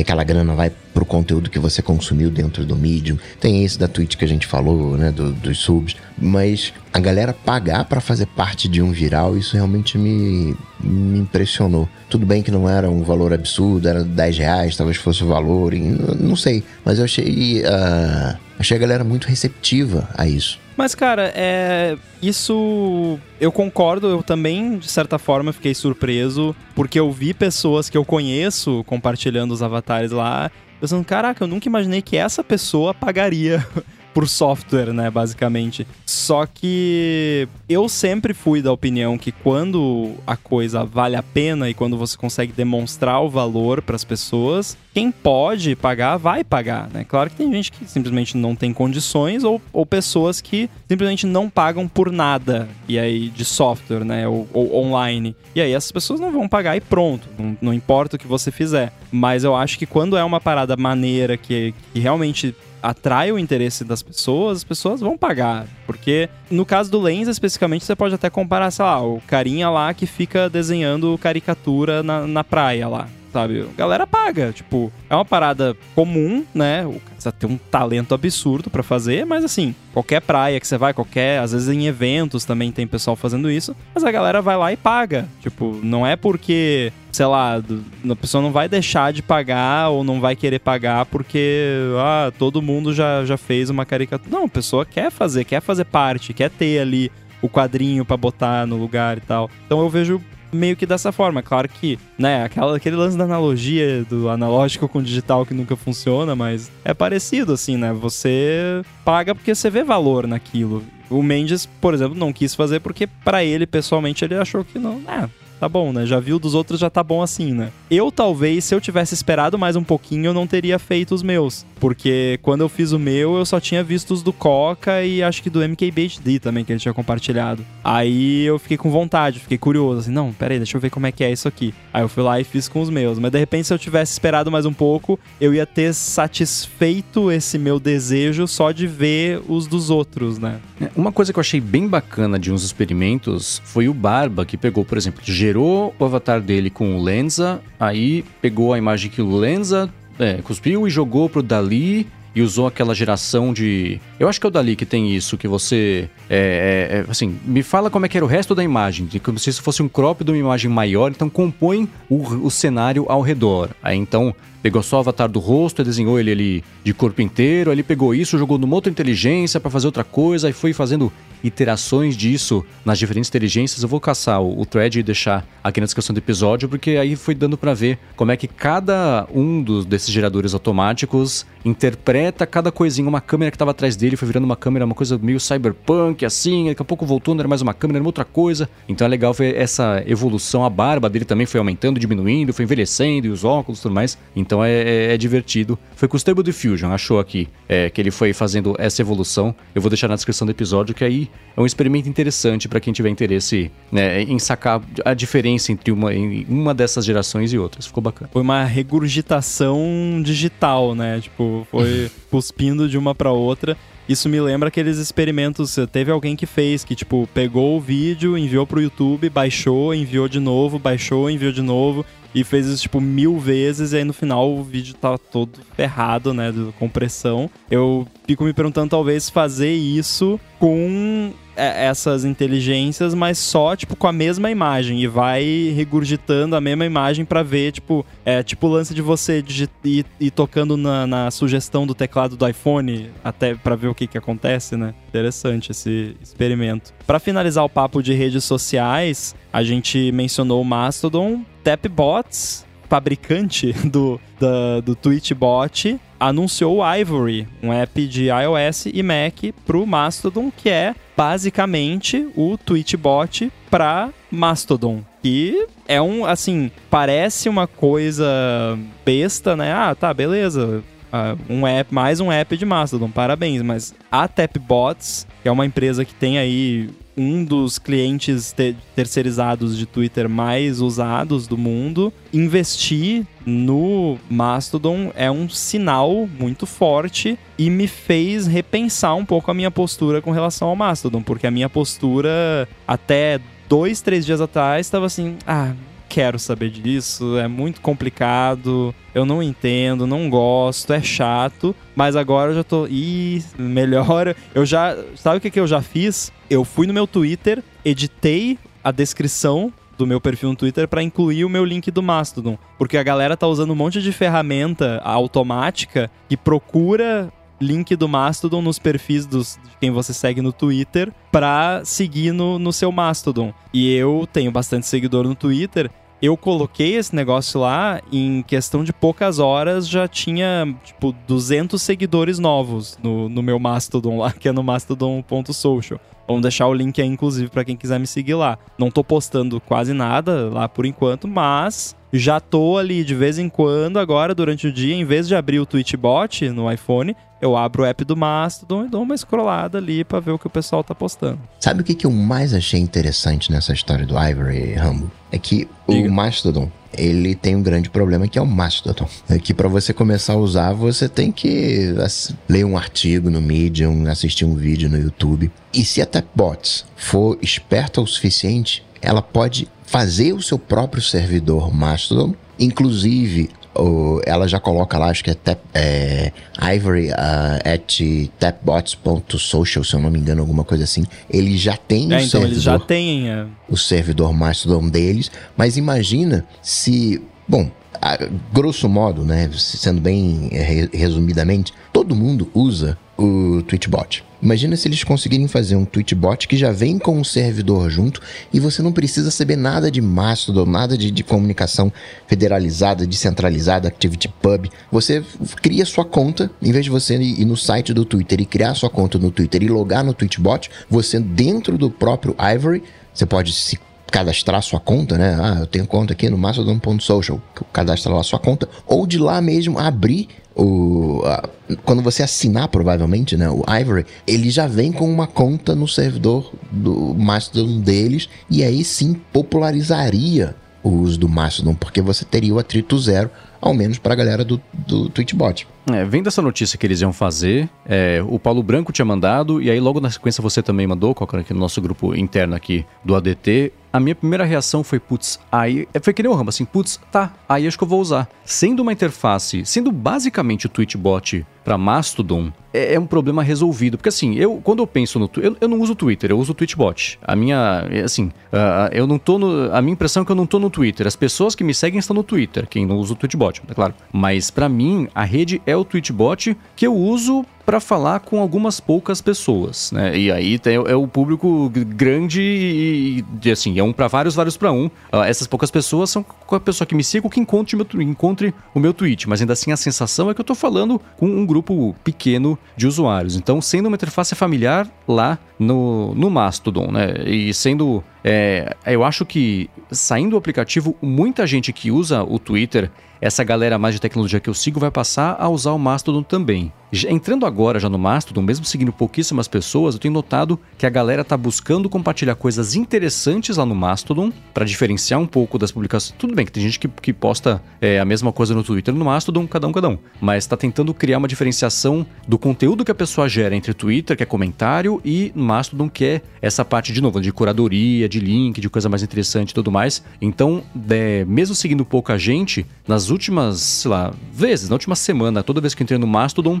e aquela grana vai pro conteúdo que você consumiu dentro do Medium. Tem esse da Twitch que a gente falou, né, do, dos subs. Mas a galera pagar para fazer parte de um viral, isso realmente me, me impressionou. Tudo bem que não era um valor absurdo, era 10 reais, talvez fosse o valor, não sei. Mas eu achei, uh, achei a galera muito receptiva a isso. Mas, cara, é. Isso. Eu concordo, eu também, de certa forma, fiquei surpreso, porque eu vi pessoas que eu conheço compartilhando os avatares lá, pensando, caraca, eu nunca imaginei que essa pessoa pagaria por software, né, basicamente. Só que eu sempre fui da opinião que quando a coisa vale a pena e quando você consegue demonstrar o valor para as pessoas, quem pode pagar vai pagar, né? Claro que tem gente que simplesmente não tem condições ou, ou pessoas que simplesmente não pagam por nada e aí de software, né, ou, ou online. E aí essas pessoas não vão pagar e pronto, não, não importa o que você fizer. Mas eu acho que quando é uma parada maneira que, que realmente atrai o interesse das pessoas, as pessoas vão pagar. Porque no caso do Lens, especificamente, você pode até comparar, sei lá, o carinha lá que fica desenhando caricatura na, na praia lá sabe? A galera paga, tipo, é uma parada comum, né? O cara precisa ter um talento absurdo para fazer, mas assim, qualquer praia que você vai, qualquer, às vezes em eventos também tem pessoal fazendo isso, mas a galera vai lá e paga. Tipo, não é porque, sei lá, a pessoa não vai deixar de pagar ou não vai querer pagar porque, ah, todo mundo já, já fez uma caricatura. Não, a pessoa quer fazer, quer fazer parte, quer ter ali o quadrinho para botar no lugar e tal. Então eu vejo meio que dessa forma. Claro que, né, aquela, aquele lance da analogia do analógico com digital que nunca funciona, mas é parecido, assim, né? Você paga porque você vê valor naquilo. O Mendes, por exemplo, não quis fazer porque, para ele, pessoalmente, ele achou que não. É, tá bom, né? Já viu dos outros, já tá bom assim, né? Eu talvez, se eu tivesse esperado mais um pouquinho, eu não teria feito os meus. Porque quando eu fiz o meu, eu só tinha visto os do Coca e acho que do MKBHD também, que ele tinha compartilhado. Aí eu fiquei com vontade, fiquei curioso, assim, não, peraí, deixa eu ver como é que é isso aqui. Aí eu fui lá e fiz com os meus. Mas de repente, se eu tivesse esperado mais um pouco, eu ia ter satisfeito esse meu desejo só de ver os dos outros, né? É, uma coisa que eu achei bem bacana de uns experimentos foi o Barba, que pegou, por exemplo, gerou o avatar dele com o Lenza, aí pegou a imagem que o Lenza é, cuspiu e jogou pro Dali e usou aquela geração de. Eu acho que é o Dali que tem isso, que você. É, é, é, assim, me fala como é que era o resto da imagem. Como se isso fosse um crop de uma imagem maior, então compõe o, o cenário ao redor. Aí então pegou só o avatar do rosto e desenhou ele ali de corpo inteiro. Aí ele pegou isso, jogou numa outra inteligência para fazer outra coisa e foi fazendo iterações disso nas diferentes inteligências. Eu vou caçar o, thread e deixar aqui na descrição do episódio, porque aí foi dando para ver como é que cada um dos, desses geradores automáticos interpreta cada coisinha. Uma câmera que estava atrás dele foi virando uma câmera, uma coisa meio cyberpunk, assim. Daqui a pouco voltou, não era mais uma câmera, era uma outra coisa. Então é legal ver essa evolução. A barba dele também foi aumentando, diminuindo, foi envelhecendo, e os óculos e tudo mais. Então é, é, é divertido. Foi com o Stable Diffusion, achou aqui é, que ele foi fazendo essa evolução. Eu vou deixar na descrição do episódio, que aí é um experimento interessante para quem tiver interesse né, em sacar a diferença entre uma, uma dessas gerações e outras. Ficou bacana. Foi uma regurgitação digital, né? Tipo, foi (laughs) cuspindo de uma para outra. Isso me lembra aqueles experimentos. Teve alguém que fez, que, tipo, pegou o vídeo, enviou pro YouTube, baixou, enviou de novo, baixou, enviou de novo. E fez isso, tipo, mil vezes, e aí no final o vídeo tá todo ferrado, né? De compressão. Eu fico me perguntando, talvez, fazer isso com essas inteligências, mas só, tipo, com a mesma imagem. E vai regurgitando a mesma imagem para ver, tipo, é tipo o lance de você ir, ir tocando na, na, sugestão do teclado do iPhone, até para ver o que que acontece, né? Interessante esse experimento. Para finalizar o papo de redes sociais, a gente mencionou o Mastodon, Tapbots, fabricante (laughs) do, da, do Twitchbot, anunciou o Ivory, um app de iOS e Mac para o Mastodon, que é basicamente o Twitchbot para Mastodon. E é um, assim, parece uma coisa besta, né? Ah, tá, beleza. Uh, um app, mais um app de Mastodon, parabéns. Mas a Tapbots, que é uma empresa que tem aí um dos clientes te terceirizados de Twitter mais usados do mundo, investir no Mastodon é um sinal muito forte e me fez repensar um pouco a minha postura com relação ao Mastodon, porque a minha postura até dois, três dias atrás estava assim, ah, quero saber disso, é muito complicado, eu não entendo, não gosto, é chato, mas agora eu já tô. Ih, melhor. (laughs) Eu já. Sabe o que, que eu já fiz? Eu fui no meu Twitter, editei a descrição do meu perfil no Twitter para incluir o meu link do Mastodon, porque a galera tá usando um monte de ferramenta automática que procura link do Mastodon nos perfis dos, de quem você segue no Twitter pra seguir no, no seu Mastodon. E eu tenho bastante seguidor no Twitter eu coloquei esse negócio lá, em questão de poucas horas já tinha, tipo, 200 seguidores novos no, no meu Mastodon lá, (laughs) que é no mastodon.social. Vamos deixar o link aí, inclusive, para quem quiser me seguir lá. Não tô postando quase nada lá por enquanto, mas já tô ali de vez em quando, agora, durante o dia, em vez de abrir o Twitchbot no iPhone, eu abro o app do Mastodon e dou uma scrollada ali para ver o que o pessoal tá postando. Sabe o que, que eu mais achei interessante nessa história do Ivory Rambo? É que Diga. o Mastodon, ele tem um grande problema que é o Mastodon. É que para você começar a usar, você tem que ler um artigo no Medium, assistir um vídeo no YouTube. E se a Tapbots for esperta o suficiente, ela pode fazer o seu próprio servidor Mastodon, inclusive ela já coloca lá, acho que é, tap, é ivory uh, at tapbots.social, se eu não me engano, alguma coisa assim. Ele já tem é, o então servidor. Eles já têm, é. O servidor Mastodon deles, mas imagina se. Bom, a, grosso modo, né, sendo bem é, resumidamente, todo mundo usa o Twitchbot. Imagina se eles conseguirem fazer um Twitchbot que já vem com um servidor junto e você não precisa saber nada de Mastodon, nada de, de comunicação federalizada, descentralizada, ActivityPub. Você cria sua conta, em vez de você ir no site do Twitter e criar sua conta no Twitter e logar no Twitchbot, você dentro do próprio Ivory, você pode se cadastrar sua conta, né? Ah, eu tenho conta aqui no mastodon.social, cadastra lá sua conta, ou de lá mesmo abrir o, a, quando você assinar, provavelmente, né, o Ivory, ele já vem com uma conta no servidor do Mastodon deles, e aí sim popularizaria o uso do Mastodon, porque você teria o atrito zero, ao menos para a galera do, do Twitchbot. É, vendo essa notícia que eles iam fazer, é, o Paulo Branco tinha mandado, e aí logo na sequência você também mandou, aqui no nosso grupo interno aqui do ADT, a minha primeira reação foi, putz, aí. É, foi que nem o Rambo, assim, putz, tá, aí acho que eu vou usar. Sendo uma interface, sendo basicamente o Twitchbot para Mastodon, é, é, um problema resolvido. Porque assim, eu quando eu penso no. Eu, eu não uso Twitter, eu uso o Twitchbot. A minha. É, assim, uh, eu não tô no. A minha impressão é que eu não tô no Twitter. As pessoas que me seguem estão no Twitter, quem não usa o Twitchbot, é claro. Mas para mim, a rede é o Twitchbot que eu uso para falar com algumas poucas pessoas, né? E aí tem, é o público grande e, e assim, é um para vários, vários para um. Uh, essas poucas pessoas são a pessoa que me siga ou que encontre, meu, encontre o meu tweet, mas ainda assim a sensação é que eu tô falando com um grupo pequeno de usuários. Então, sendo uma interface familiar lá no, no Mastodon, né? E sendo. É, eu acho que saindo do aplicativo, muita gente que usa o Twitter essa galera mais de tecnologia que eu sigo vai passar a usar o Mastodon também. Entrando agora já no Mastodon, mesmo seguindo pouquíssimas pessoas, eu tenho notado que a galera tá buscando compartilhar coisas interessantes lá no Mastodon para diferenciar um pouco das publicações. Tudo bem que tem gente que, que posta é, a mesma coisa no Twitter no Mastodon, cada um, cada um. Mas está tentando criar uma diferenciação do conteúdo que a pessoa gera entre Twitter, que é comentário, e Mastodon, que é essa parte, de novo, de curadoria, de link, de coisa mais interessante e tudo mais. Então, é, mesmo seguindo pouca gente, nas últimas, sei lá, vezes, na última semana, toda vez que eu entrei no Mastodon,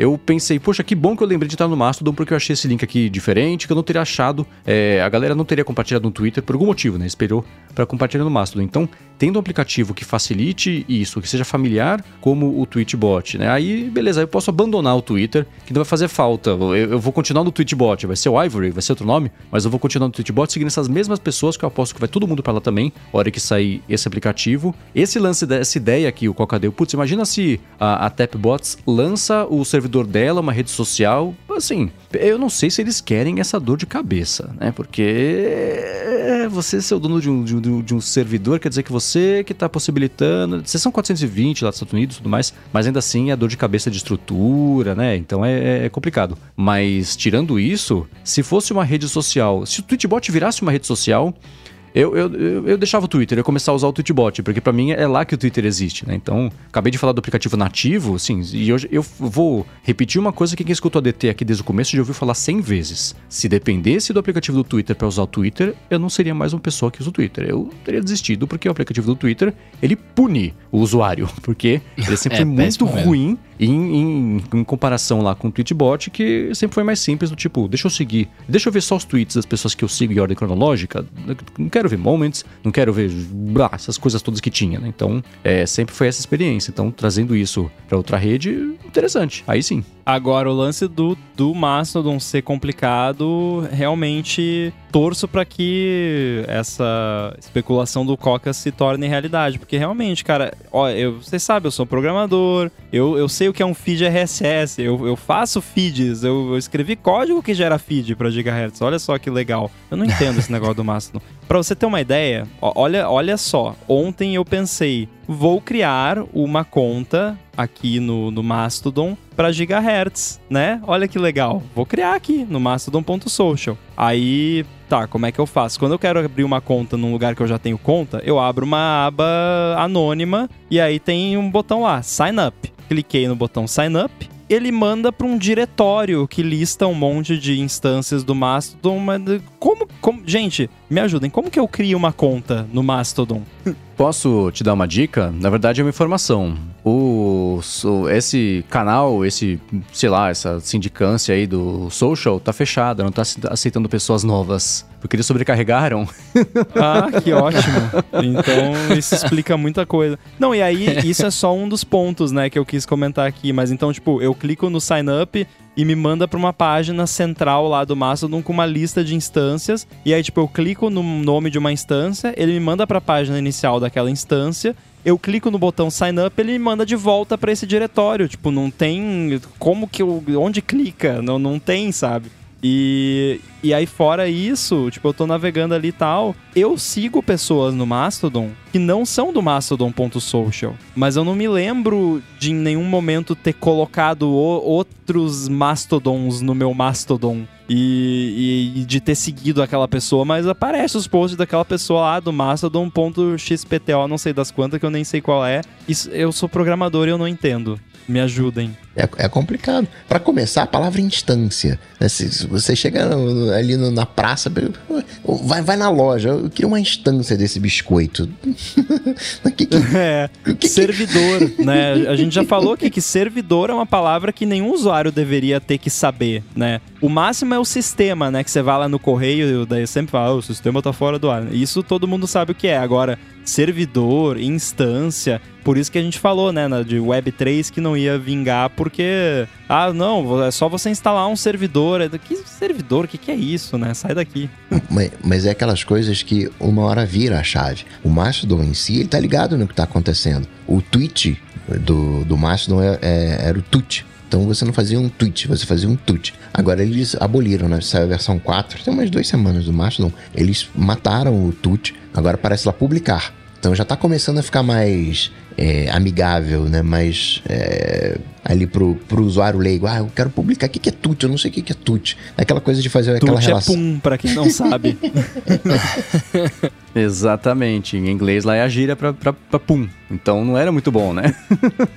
eu pensei, poxa, que bom que eu lembrei de estar no Mastodon, porque eu achei esse link aqui diferente, que eu não teria achado, é, a galera não teria compartilhado no Twitter por algum motivo, né? Esperou para compartilhar no Mastodon. Então, tendo um aplicativo que facilite isso, que seja familiar, como o Tweetbot, né? Aí, beleza, eu posso abandonar o Twitter, que não vai fazer falta. Eu, eu vou continuar no Tweetbot, vai ser o Ivory, vai ser outro nome, mas eu vou continuar no Tweetbot seguindo essas mesmas pessoas, que eu aposto que vai todo mundo para lá também, hora que sair esse aplicativo. Esse lance dessa ideia aqui, o Coca deu, putz, imagina se a, a Tapbots lança o servidor dela, uma rede social, assim, eu não sei se eles querem essa dor de cabeça, né? Porque é, você ser o dono de um, de um, de um servidor quer dizer que você que está possibilitando. Vocês são 420 lá dos Estados Unidos e tudo mais, mas ainda assim é dor de cabeça de estrutura, né? Então é, é, complicado. Mas tirando isso, se fosse uma rede social, se o Tweetbot virasse uma rede social, eu, eu, eu, eu, deixava o Twitter, eu ia começar a usar o Tweetbot, porque para mim é lá que o Twitter existe, né? Então, acabei de falar do aplicativo nativo, sim, e hoje eu vou repetir uma coisa que quem escutou a DT aqui desde o começo já ouviu falar 100 vezes. Se dependesse do aplicativo do Twitter para usar o Twitter, eu não seria mais uma pessoa que usa o Twitter. Eu teria desistido, porque o aplicativo do Twitter, ele pune o usuário, (laughs) porque ele é (laughs) sempre é muito ruim em, em, em comparação lá com o Tweetbot, que sempre foi mais simples, do tipo, deixa eu seguir, deixa eu ver só os tweets das pessoas que eu sigo em ordem cronológica, não quero ver moments, não quero ver blá, essas coisas todas que tinha, né? Então, é, sempre foi essa experiência. Então, trazendo isso para outra rede, interessante. Aí sim. Agora, o lance do, do Mastodon ser complicado, realmente torço para que essa especulação do Coca se torne realidade. Porque realmente, cara, ó, eu, você sabe, eu sou programador, eu, eu sei o que é um feed RSS, eu, eu faço feeds, eu, eu escrevi código que gera feed para gigahertz. Olha só que legal. Eu não entendo esse negócio do Mastodon. (laughs) Pra você ter uma ideia, olha, olha só. Ontem eu pensei, vou criar uma conta aqui no, no Mastodon para gigahertz, né? Olha que legal. Vou criar aqui no mastodon.social. Aí, tá, como é que eu faço? Quando eu quero abrir uma conta num lugar que eu já tenho conta, eu abro uma aba anônima e aí tem um botão lá, sign up. Cliquei no botão sign up ele manda para um diretório que lista um monte de instâncias do Mastodon. Mas como, como. Gente, me ajudem. Como que eu crio uma conta no Mastodon? (laughs) Posso te dar uma dica? Na verdade, é uma informação. O, esse canal, esse, sei lá, essa sindicância aí do social tá fechada, não tá aceitando pessoas novas. Porque eles sobrecarregaram. (laughs) Ah, que (laughs) ótimo. Então, isso explica muita coisa. Não, e aí, isso é só um dos pontos, né, que eu quis comentar aqui. Mas então, tipo, eu clico no sign up e me manda para uma página central lá do Mastodon com uma lista de instâncias. E aí, tipo, eu clico no nome de uma instância, ele me manda para a página inicial daquela instância. Eu clico no botão sign up, ele me manda de volta para esse diretório. Tipo, não tem como que eu onde clica, não não tem, sabe? E, e aí, fora isso, tipo, eu tô navegando ali e tal. Eu sigo pessoas no Mastodon que não são do Mastodon.social. Mas eu não me lembro de em nenhum momento ter colocado o, outros Mastodons no meu Mastodon. E, e, de ter seguido aquela pessoa, mas aparece os posts daquela pessoa lá do Mastodon.xpto, não sei das quantas, que eu nem sei qual é. Isso, eu sou programador e eu não entendo. Me ajudem. É, é complicado. Para começar, a palavra instância. Né? Se, se, você chega no, ali no, na praça, vai, vai na loja, eu queria uma instância desse biscoito. (laughs) que, que, (laughs) é, que, servidor, (laughs) né? A gente já falou aqui que servidor é uma palavra que nenhum usuário deveria ter que saber, né? O máximo é o sistema, né? Que você vai lá no correio, daí sempre fala, oh, o sistema tá fora do ar. Isso todo mundo sabe o que é. Agora, servidor, instância. Por isso que a gente falou, né, de Web3 que não ia vingar, porque, ah, não, é só você instalar um servidor. Que servidor? O que, que é isso, né? Sai daqui. (laughs) Mas, mas, é aquelas coisas que uma hora vira a chave. O Mastodon em si, ele tá ligado no que tá acontecendo. O tweet do, do Mastodon é, é, era o tut. Então você não fazia um tweet, você fazia um tut. Agora eles aboliram, né? Saiu a versão 4, tem umas duas semanas do Mastodon. Eles mataram o tut, agora parece lá publicar. Então já está começando a ficar mais é, amigável, né? Mais é, ali pro, pro usuário leigo. Ah, eu quero publicar. O que, que é tut? Eu não sei o que, que é tut. Aquela coisa de fazer aquela tut relação. é pum, pra quem não sabe. (laughs) Exatamente. Em inglês lá é a gíria pra, pra, pra pum. Então não era muito bom, né?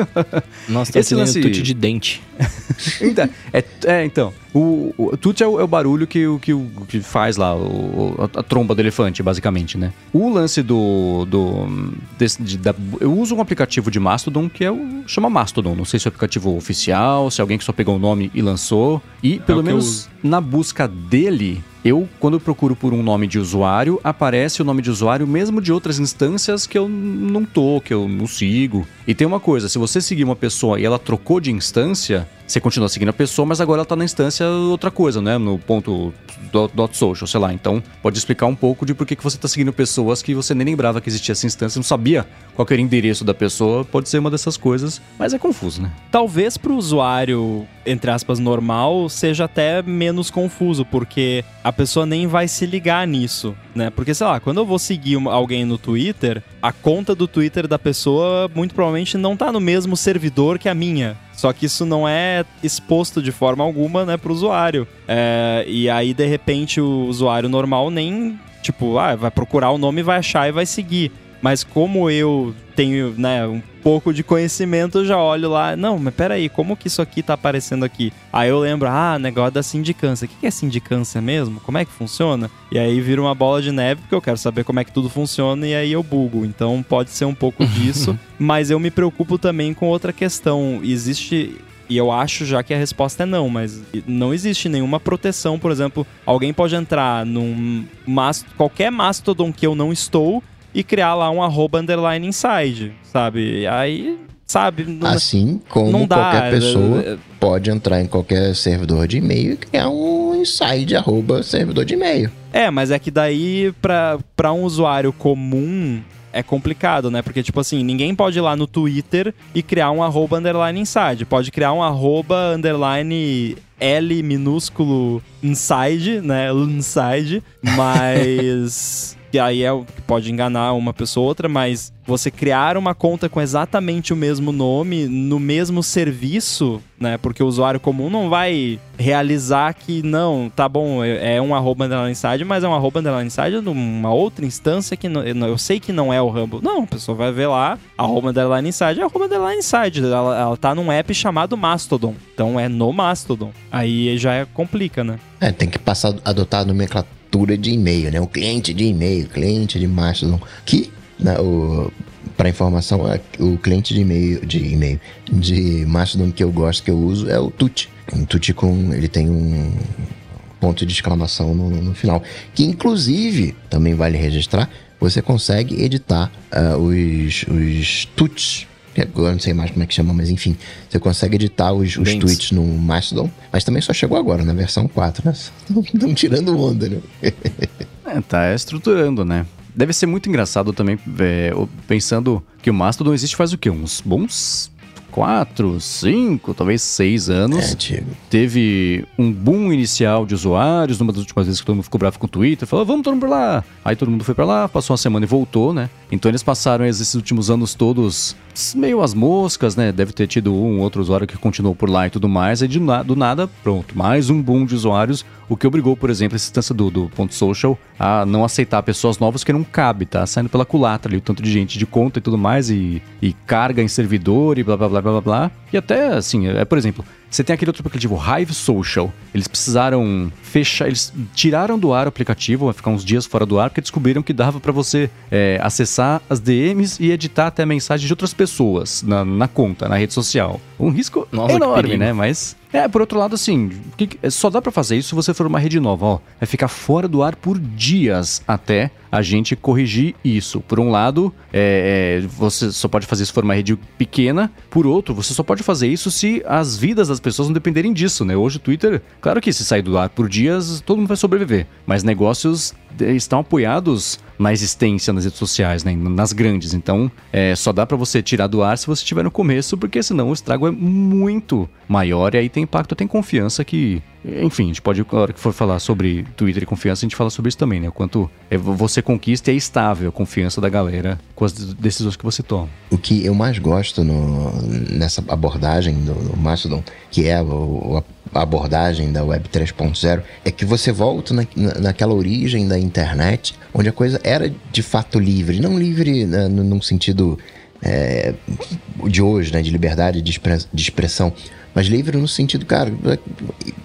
(laughs) Nossa, tá Esse lance... tut de dente. (laughs) então, é, é, então. O, o tut é o, é o, barulho que, que, que faz lá, o, a, a, tromba do elefante, basicamente, né? O lance do. do desse, de, da, eu uso um aplicativo de Mastodon que é o. chama Mastodon. Não sei se é o aplicativo oficial, se é alguém que só pegou o nome e lançou. E pelo é menos na busca dele, eu, quando eu procuro por um nome de usuário, aparece o nome de usuário mesmo de outras instâncias que eu não tô, que eu não sigo. E tem uma coisa, se você seguir uma pessoa e ela trocou de instância, você continua seguindo a pessoa, mas agora ela tá na instância outra coisa, né? No ponto dot, dot social, sei lá. Então, pode explicar um pouco de por que, que você tá seguindo pessoas que você nem lembrava que existia essa instância, não sabia qual era o endereço da pessoa. Pode ser uma dessas coisas, mas é confuso, né? Talvez pro usuário, entre aspas, normal, seja até menos confuso, porque a pessoa nem vai se ligar nisso, né? Porque, sei lá, quando eu vou seguir alguém no Twitter, a conta do Twitter da pessoa muito provavelmente não tá no mesmo servidor que a minha. Só que isso não é exposto de forma alguma, né, pro usuário. É, e aí, de repente, o usuário normal nem, tipo, ah, vai procurar o nome, vai achar e vai seguir. Mas como eu tenho, né, um pouco de conhecimento, eu já olho lá, não, mas peraí, como que isso aqui tá aparecendo aqui? Aí eu lembro, ah, negócio da sindicância. O que é sindicância mesmo? Como é que funciona? E aí vira uma bola de neve, porque eu quero saber como é que tudo funciona e aí eu bugo. Então pode ser um pouco (laughs) disso, mas eu me preocupo também com outra questão. Existe e eu acho já que a resposta é não, mas não existe nenhuma proteção, por exemplo, alguém pode entrar num mast qualquer mastodon que eu não estou e criar lá um arroba underline inside, sabe? Aí, sabe? Não, assim como dá, qualquer pessoa é, pode entrar em qualquer servidor de e-mail e criar um inside arroba servidor de e-mail. É, mas é que daí para um usuário comum é complicado, né? Porque, tipo assim, ninguém pode ir lá no Twitter e criar um arroba underline inside. Pode criar um arroba underline L minúsculo inside, né? Inside, (laughs) mas que aí é o que pode enganar uma pessoa ou outra, mas você criar uma conta com exatamente o mesmo nome no mesmo serviço, né? Porque o usuário comum não vai realizar que não, tá bom, é, é um arroba underline inside, mas é um arroba underline inside numa outra instância que não, eu sei que não é o Rumble. Não, a pessoa vai ver lá, arroba underline inside é arroba underline inside. Ela, ela tá num app chamado Mastodon. Então é no Mastodon. Aí já é, complica, né? É, tem que passar a adotar a nomenclatura estrutura de e-mail, né? O cliente de e-mail, cliente de Mastodon, que né, para informação, o cliente de e-mail de e-mail de Mastodon que eu gosto, que eu uso é o Tut. Um Tut com ele tem um ponto de exclamação no, no final, que inclusive também vale registrar, você consegue editar uh, os, os tuts eu não sei mais como é que chama, mas enfim. Você consegue editar os, os tweets no Mastodon, mas também só chegou agora, na versão 4, né? Estão (laughs) tirando onda, né? (laughs) é, tá estruturando, né? Deve ser muito engraçado também, é, pensando que o Mastodon existe faz o quê? Uns bons quatro, cinco, talvez seis anos. É, Teve um boom inicial de usuários, numa das últimas vezes que todo mundo ficou bravo com o Twitter, falou, vamos todo mundo pra lá. Aí todo mundo foi pra lá, passou uma semana e voltou, né? Então eles passaram esses últimos anos todos meio as moscas, né? Deve ter tido um outro usuário que continuou por lá e tudo mais. Aí de na, do nada, pronto, mais um boom de usuários, o que obrigou, por exemplo, essa instância do, do ponto social a não aceitar pessoas novas que não cabe, tá? Saindo pela culatra ali, o tanto de gente de conta e tudo mais, e, e carga em servidor e blá blá blá blá blá. E até assim, é, por exemplo, você tem aquele outro aplicativo, Hive Social. Eles precisaram fechar, eles tiraram do ar o aplicativo, vai ficar uns dias fora do ar, porque descobriram que dava para você é, acessar as DMs e editar até mensagens de outras pessoas na, na conta, na rede social. Um risco Nossa, enorme, né? Mas é, por outro lado, assim, só dá para fazer isso se você for uma rede nova, ó. É ficar fora do ar por dias até a gente corrigir isso. Por um lado, é, é, você só pode fazer isso se for uma rede pequena. Por outro, você só pode fazer isso se as vidas das pessoas não dependerem disso, né? Hoje o Twitter, claro que se sair do ar por dias, todo mundo vai sobreviver. Mas negócios estão apoiados na existência nas redes sociais, né? nas grandes. Então, é, só dá para você tirar do ar se você estiver no começo, porque senão o estrago é muito maior e aí tem impacto, tem confiança que enfim, a gente pode, na hora que for falar sobre Twitter e confiança, a gente fala sobre isso também, né? O quanto é, você conquista e é estável a confiança da galera com as decisões que você toma. O que eu mais gosto no, nessa abordagem do, do Mastodon, que é o, abordagem da Web 3.0, é que você volta na, naquela origem da internet, onde a coisa era de fato livre. Não livre né, num sentido é, de hoje, né? De liberdade de, de expressão mas livre no sentido, cara,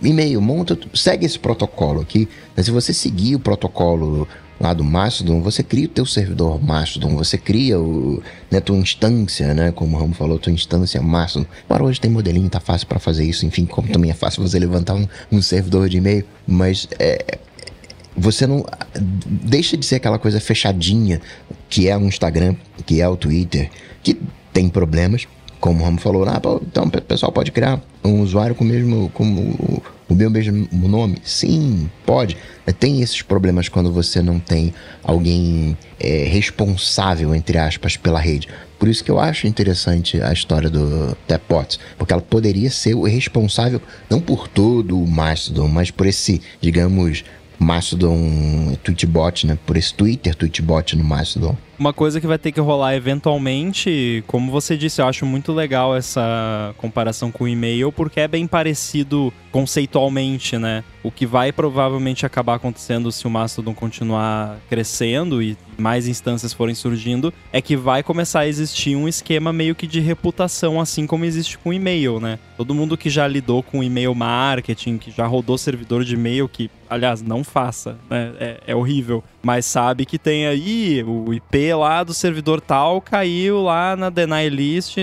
e-mail, monta, segue esse protocolo aqui. Mas se você seguir o protocolo lá do Mastodon, você cria o teu servidor Mastodon, você cria o, né, tua instância, né, como o Ramo falou, tua instância Mastodon. Agora hoje tem modelinho, tá fácil para fazer isso, enfim, como também é fácil você levantar um, um servidor de e-mail, mas é, você não deixa de ser aquela coisa fechadinha que é o Instagram, que é o Twitter, que tem problemas, como o Ramo falou, ah, então o pessoal pode criar um usuário com o mesmo, com o, o mesmo nome? Sim, pode. Tem esses problemas quando você não tem alguém é, responsável, entre aspas, pela rede. Por isso que eu acho interessante a história do Tepot, porque ela poderia ser o responsável não por todo o Mastodon, mas por esse, digamos, Mastodon Tweetbot, né? Por esse Twitter Tweetbot no Mastodon. Uma coisa que vai ter que rolar eventualmente, como você disse, eu acho muito legal essa comparação com o e-mail, porque é bem parecido conceitualmente, né? O que vai provavelmente acabar acontecendo se o Mastodon continuar crescendo e mais instâncias forem surgindo, é que vai começar a existir um esquema meio que de reputação, assim como existe com e-mail, né? Todo mundo que já lidou com e-mail marketing, que já rodou servidor de e-mail, que, aliás, não faça, né? É, é horrível. Mas sabe que tem aí o IP lá do servidor tal caiu lá na deny list,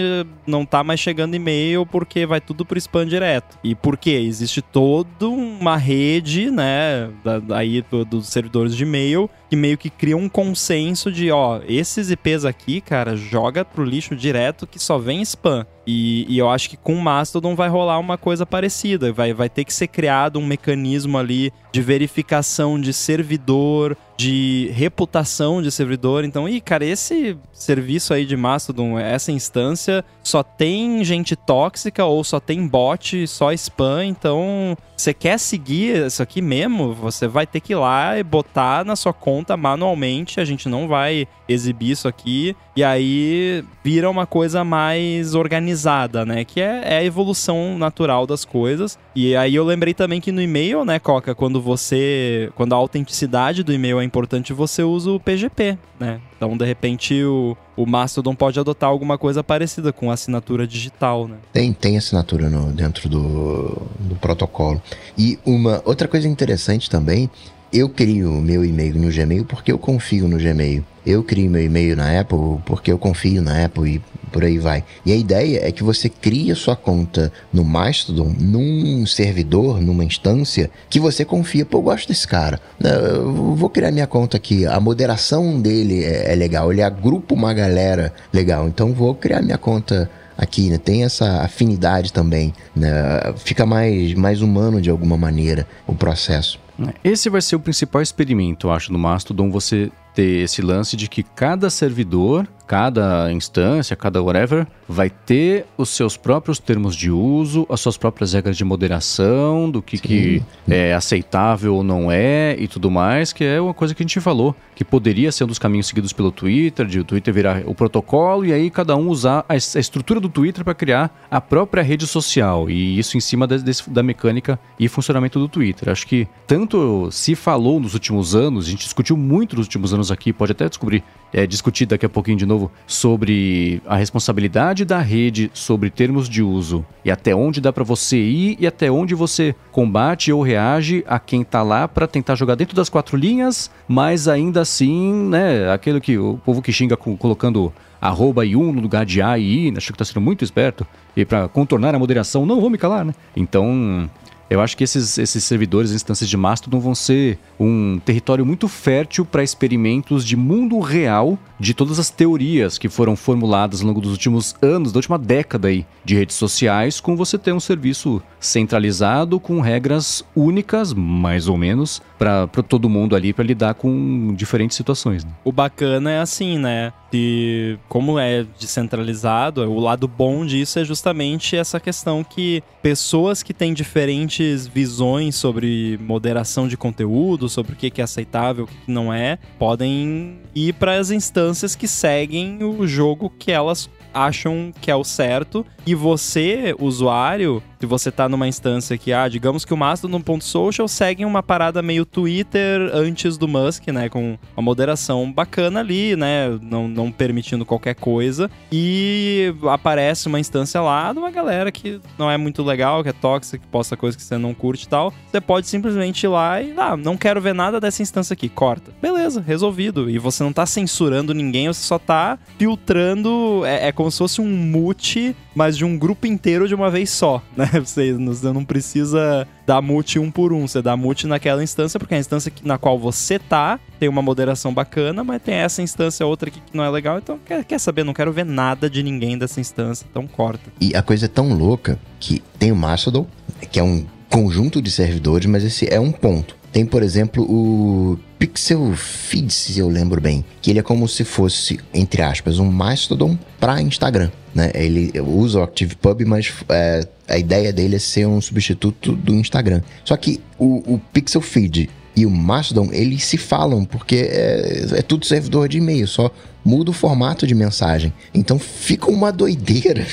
não tá mais chegando e-mail porque vai tudo pro spam direto. E por quê? Existe toda uma rede, né, aí dos servidores de e-mail que meio que cria um consenso de, ó, esses IPs aqui, cara, joga pro lixo direto que só vem spam. E, e, eu acho que com o Mastodon vai rolar uma coisa parecida. Vai, vai ter que ser criado um mecanismo ali de verificação de servidor, de reputação de servidor. Então, e cara, esse serviço aí de Mastodon, essa instância, só tem gente tóxica ou só tem bot, só spam. Então, você quer seguir isso aqui mesmo? Você vai ter que ir lá e botar na sua conta manualmente. A gente não vai exibir isso aqui. E aí vira uma coisa mais organizada, né? Que é, é a evolução natural das coisas. E aí eu lembrei também que no e-mail, né, Coca, quando você. Quando a autenticidade do e-mail é importante, você usa o PGP, né? Então, de repente, o, o Mastodon pode adotar alguma coisa parecida com assinatura digital, né? Tem, tem assinatura no, dentro do, do protocolo. E uma outra coisa interessante também, eu crio meu e-mail no Gmail porque eu confio no Gmail. Eu crio meu e-mail na Apple porque eu confio na Apple e por aí vai. E a ideia é que você crie a sua conta no Mastodon, num servidor, numa instância que você confia. Pô, eu gosto desse cara. Eu vou criar minha conta aqui. A moderação dele é, é legal. Ele agrupa uma galera legal. Então vou criar minha conta aqui, né? Tem essa afinidade também, né? Fica mais, mais humano de alguma maneira o processo. Esse vai ser o principal experimento, eu acho, no Mastodon, você ter esse lance de que cada servidor cada instância, cada whatever, vai ter os seus próprios termos de uso, as suas próprias regras de moderação, do que, que é aceitável ou não é e tudo mais, que é uma coisa que a gente falou, que poderia ser um dos caminhos seguidos pelo Twitter, de o Twitter virar o protocolo e aí cada um usar a, a estrutura do Twitter para criar a própria rede social e isso em cima de, de, da mecânica e funcionamento do Twitter. Acho que tanto se falou nos últimos anos, a gente discutiu muito nos últimos anos aqui, pode até descobrir, é, discutir daqui a pouquinho de novo sobre a responsabilidade da rede sobre termos de uso e até onde dá para você ir e até onde você combate ou reage a quem tá lá para tentar jogar dentro das quatro linhas, mas ainda assim, né, aquele que o povo que xinga colocando arroba e um no lugar de A e I, acho que tá sendo muito esperto, e para contornar a moderação, não vou me calar, né? Então, eu acho que esses, esses servidores, instâncias de Mastodon vão ser um território muito fértil para experimentos de mundo real de todas as teorias que foram formuladas ao longo dos últimos anos, da última década aí, de redes sociais, com você ter um serviço centralizado com regras únicas, mais ou menos, para todo mundo ali para lidar com diferentes situações. Né? O bacana é assim, né? Que como é descentralizado, o lado bom disso é justamente essa questão que pessoas que têm diferentes visões sobre moderação de conteúdo, sobre o que é aceitável, o que não é, podem ir para as instâncias que seguem o jogo que elas acham que é o certo. E você, usuário, se você tá numa instância que, ah, digamos que o Mastodon.social segue uma parada meio Twitter antes do Musk, né? Com uma moderação bacana ali, né? Não, não permitindo qualquer coisa. E aparece uma instância lá de uma galera que não é muito legal, que é tóxica, que posta coisas que você não curte e tal. Você pode simplesmente ir lá e, ah, não quero ver nada dessa instância aqui, corta. Beleza, resolvido. E você não tá censurando ninguém, você só tá filtrando. É, é como se fosse um mute, mas de um grupo inteiro de uma vez só, né? Você, não precisa dar mute um por um, você dá mute naquela instância, porque a instância na qual você tá tem uma moderação bacana, mas tem essa instância outra aqui que não é legal, então quer, quer saber? Não quero ver nada de ninguém dessa instância, então corta. E a coisa é tão louca que tem o Mastodon, que é um conjunto de servidores, mas esse é um ponto. Tem, por exemplo, o Pixel Feed, se eu lembro bem, que ele é como se fosse, entre aspas, um Mastodon para Instagram. Né? Ele usa o ActivePub, mas é, a ideia dele é ser um substituto do Instagram. Só que o, o Pixel Feed e o Mastodon, eles se falam, porque é, é tudo servidor de e-mail, só muda o formato de mensagem. Então fica uma doideira,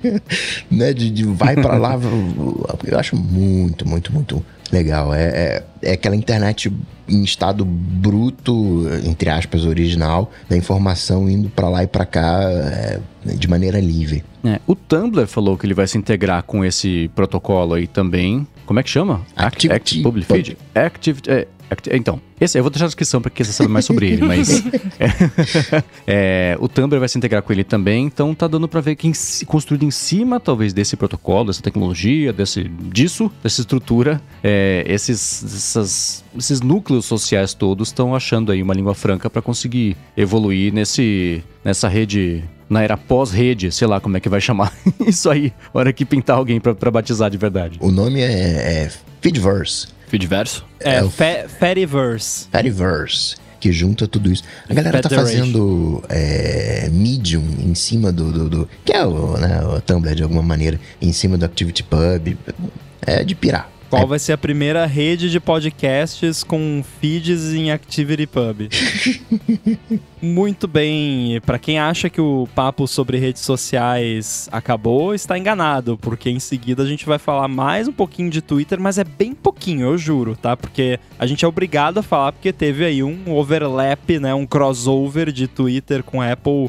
(laughs) né? De, de vai para lá, (laughs) eu acho muito, muito, muito legal. É, é, é, aquela internet em estado bruto, entre aspas, original, da informação indo para lá e para cá é, de maneira livre. É, o Tumblr falou que ele vai se integrar com esse protocolo aí também. Como é que chama? Active, Active Public Feed. Active, é, então, esse, eu vou deixar na descrição para quem quiser saber mais sobre ele, mas (laughs) (laughs) é, o Tumblr vai se integrar com ele também, então tá dando para ver que construído em cima, talvez, desse protocolo, dessa tecnologia, desse, disso, dessa estrutura, é, esses, essas, esses núcleos sociais todos estão achando aí uma língua franca para conseguir evoluir nesse, nessa rede na era pós-rede, sei lá como é que vai chamar (laughs) isso aí, hora que pintar alguém para batizar de verdade. O nome é, é Feedverse. Feedverso? É, é o Fediverse. Fediverse que junta tudo isso. A galera tá fazendo é, Medium em cima do, do, do, que é o, né, o Tumblr de alguma maneira, em cima do ActivityPub. É de pirar. Qual é. vai ser a primeira rede de podcasts com feeds em ActivityPub? (laughs) Muito bem. Para quem acha que o papo sobre redes sociais acabou, está enganado, porque em seguida a gente vai falar mais um pouquinho de Twitter, mas é bem pouquinho, eu juro, tá? Porque a gente é obrigado a falar porque teve aí um overlap, né, um crossover de Twitter com Apple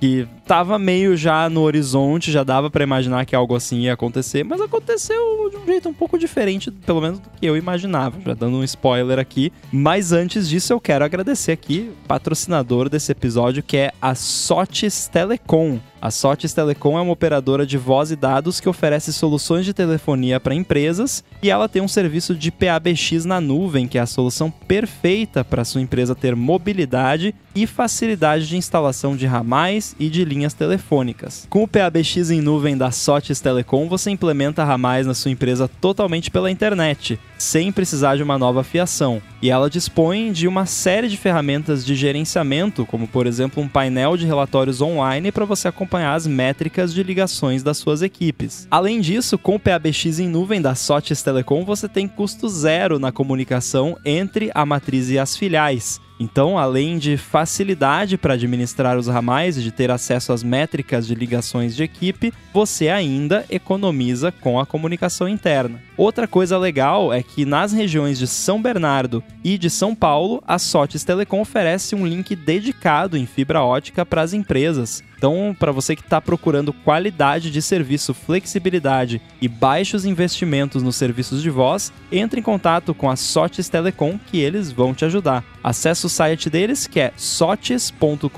que tava meio já no horizonte, já dava para imaginar que algo assim ia acontecer, mas aconteceu de um jeito um pouco diferente, pelo menos do que eu imaginava, já dando um spoiler aqui. Mas antes disso, eu quero agradecer aqui o patrocinador desse episódio, que é a Sotes Telecom. A Sotes Telecom é uma operadora de voz e dados que oferece soluções de telefonia para empresas e ela tem um serviço de PABX na nuvem, que é a solução perfeita para sua empresa ter mobilidade e facilidade de instalação de ramais e de linhas telefônicas. Com o PABX em nuvem da Sotes Telecom, você implementa ramais na sua empresa totalmente pela internet, sem precisar de uma nova fiação. E ela dispõe de uma série de ferramentas de gerenciamento, como por exemplo um painel de relatórios online para você acompanhar as métricas de ligações das suas equipes. Além disso, com o PABX em nuvem da Sotes Telecom, você tem custo zero na comunicação entre a matriz e as filiais. Então, além de facilidade para administrar os ramais e de ter acesso às métricas de ligações de equipe, você ainda economiza com a comunicação interna. Outra coisa legal é que nas regiões de São Bernardo e de São Paulo, a Sotes Telecom oferece um link dedicado em fibra ótica para as empresas. Então, para você que está procurando qualidade de serviço, flexibilidade e baixos investimentos nos serviços de voz, entre em contato com a Sotes Telecom que eles vão te ajudar. Acesse o site deles que é sotes.com.br,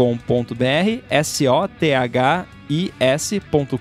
S-O-T-H is.com.br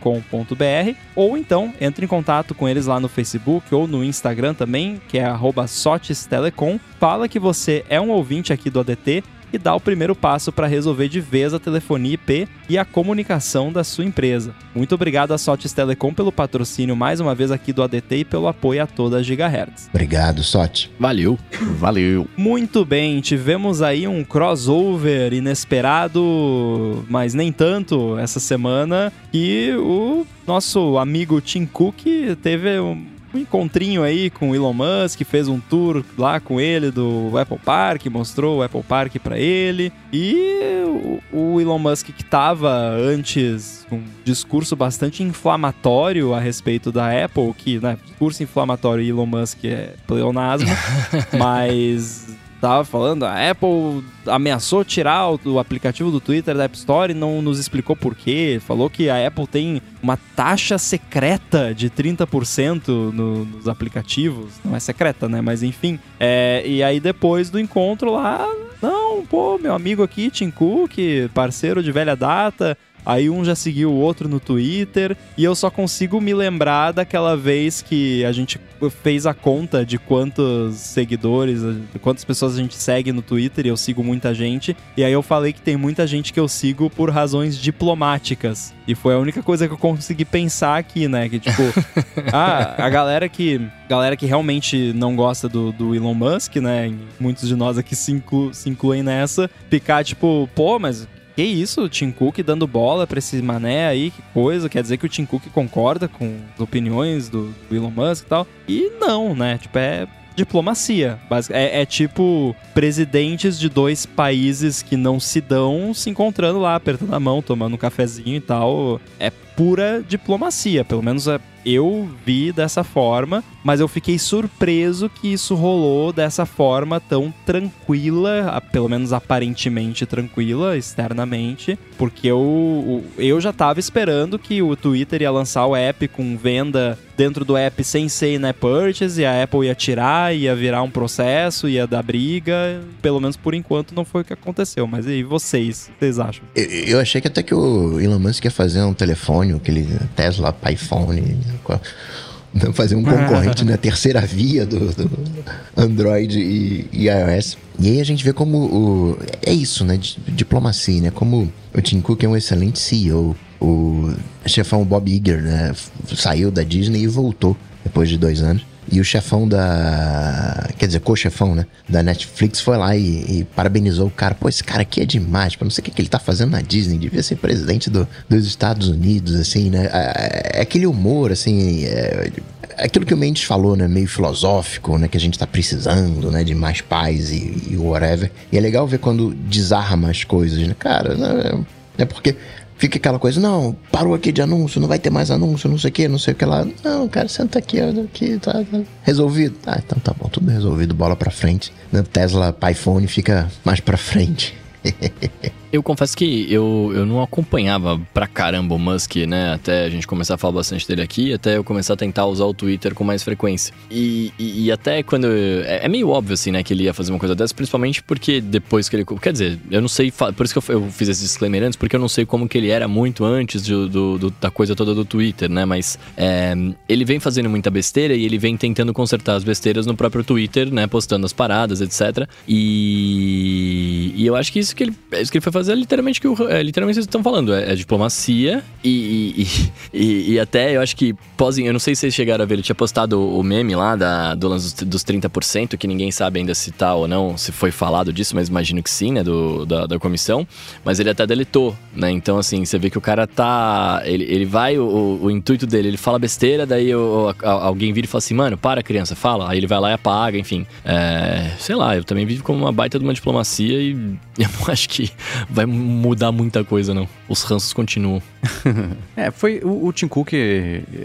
ou então entre em contato com eles lá no Facebook ou no Instagram também, que é @sotestelecom. Fala que você é um ouvinte aqui do ADT e dá o primeiro passo para resolver de vez a telefonia IP e a comunicação da sua empresa. Muito obrigado a Sotes Telecom pelo patrocínio mais uma vez aqui do ADT e pelo apoio a toda a Gigahertz. Obrigado, Sote. Valeu. Valeu. Muito bem, tivemos aí um crossover inesperado, mas nem tanto essa semana, e o nosso amigo Tim Cook teve um um encontrinho aí com o Elon Musk, fez um tour lá com ele do Apple Park, mostrou o Apple Park para ele. E o, Elon Musk que tava antes um discurso bastante inflamatório a respeito da Apple, que, né, discurso inflamatório e Elon Musk é pleonasmo, (laughs) mas tava falando, a Apple ameaçou tirar o, o, aplicativo do Twitter da App Store e não nos explicou por quê. Falou que a Apple tem uma taxa secreta de 30% no, nos aplicativos. Não é secreta, né? Mas enfim. É, e aí depois do encontro lá, não, pô, meu amigo aqui, Tim Cook, parceiro de velha data, Aí um já seguiu o outro no Twitter. E eu só consigo me lembrar daquela vez que a gente fez a conta de quantos seguidores, quantas pessoas a gente segue no Twitter. E eu sigo muita gente. E aí eu falei que tem muita gente que eu sigo por razões diplomáticas. E foi a única coisa que eu consegui pensar aqui, né? Que tipo, (laughs) ah, a galera que. Galera que realmente não gosta do, do Elon Musk, né? Muitos de nós aqui se, inclu, se incluem nessa. Ficar tipo, pô, mas que isso, o Tim Cook dando bola pra esse mané aí, que coisa. Quer dizer que o Tim Cook concorda com as opiniões do, do Elon Musk e tal. E não, né? Tipo, é diplomacia. É, é, tipo presidentes de dois países que não se dão se encontrando lá, apertando a mão, tomando um cafezinho e tal. É pura diplomacia, pelo menos é eu vi dessa forma, mas eu fiquei surpreso que isso rolou dessa forma tão tranquila, pelo menos aparentemente tranquila, externamente, porque eu, eu já tava esperando que o Twitter ia lançar o app com venda dentro do app sem ser in-app purchase, e a Apple ia tirar, ia virar um processo, ia dar briga. Pelo menos por enquanto não foi o que aconteceu. Mas e vocês? Vocês acham? Eu, eu achei que até que o Elon Musk ia fazer um telefone, aquele Tesla iPhone, fazer um concorrente na terceira via do, do Android e, e, iOS. E aí a gente vê como o, é isso, né? Diplomacia, né? Como o Tim Cook é um excelente CEO. O chefão Bob Iger, né? Saiu da Disney e voltou depois de dois anos. E o chefão da. Quer dizer, co-chefão, né? Da Netflix foi lá e, e, parabenizou o cara. Pô, esse cara aqui é demais. Pô, não sei o que, que ele tá fazendo na Disney. Devia ser presidente do, dos Estados Unidos, assim, né? É, é aquele humor, assim. É, é aquilo que o Mendes falou, né? Meio filosófico, né? Que a gente tá precisando, né? De mais paz e, e whatever. E é legal ver quando desarma as coisas, né? Cara, né? é porque fica aquela coisa, não, parou aqui de anúncio, não vai ter mais anúncio, não sei o que, não sei o que lá. Não, cara, senta aqui, aqui, tá, tá resolvido. Ah, então tá bom, tudo resolvido, bola pra frente. Né? Tesla, iPhone fica mais pra frente. (laughs) Eu confesso que eu, eu não acompanhava pra caramba o Musk, né? Até a gente começar a falar bastante dele aqui, até eu começar a tentar usar o Twitter com mais frequência. E, e, e até quando. Eu, é, é, meio óbvio, assim, né, que ele ia fazer uma coisa dessa, principalmente porque depois que ele. Quer dizer, eu não sei. Por isso que eu, eu fiz esse disclaimer antes, porque eu não sei como que ele era muito antes do, do, do da coisa toda do Twitter, né? Mas é, ele vem fazendo muita besteira e ele vem tentando consertar as besteiras no próprio Twitter, né? Postando as paradas, etc. E, e eu acho que isso que ele, é isso que ele foi fazer é literalmente que o, é, literalmente vocês estão falando. É, é diplomacia e, e, e, (laughs) e, até eu acho que posem, eu não sei se vocês chegaram a ver, ele tinha postado o meme lá da, do lance dos, dos 30%, que ninguém sabe ainda se tá ou não, se foi falado disso, mas imagino que sim, né, do, da, da comissão. Mas ele até deletou, né? Então, assim, você vê que o cara tá. Ele, ele vai, o, o intuito dele, ele fala besteira, daí o, alguém vira e fala assim, mano, para criança, fala. Aí ele vai lá e apaga, enfim. É, sei lá, eu também vivo como uma baita de uma diplomacia e (laughs) eu não acho que vai mudar muita coisa, não. Os ranços continuam. (laughs) é, foi o, o Tim Cook.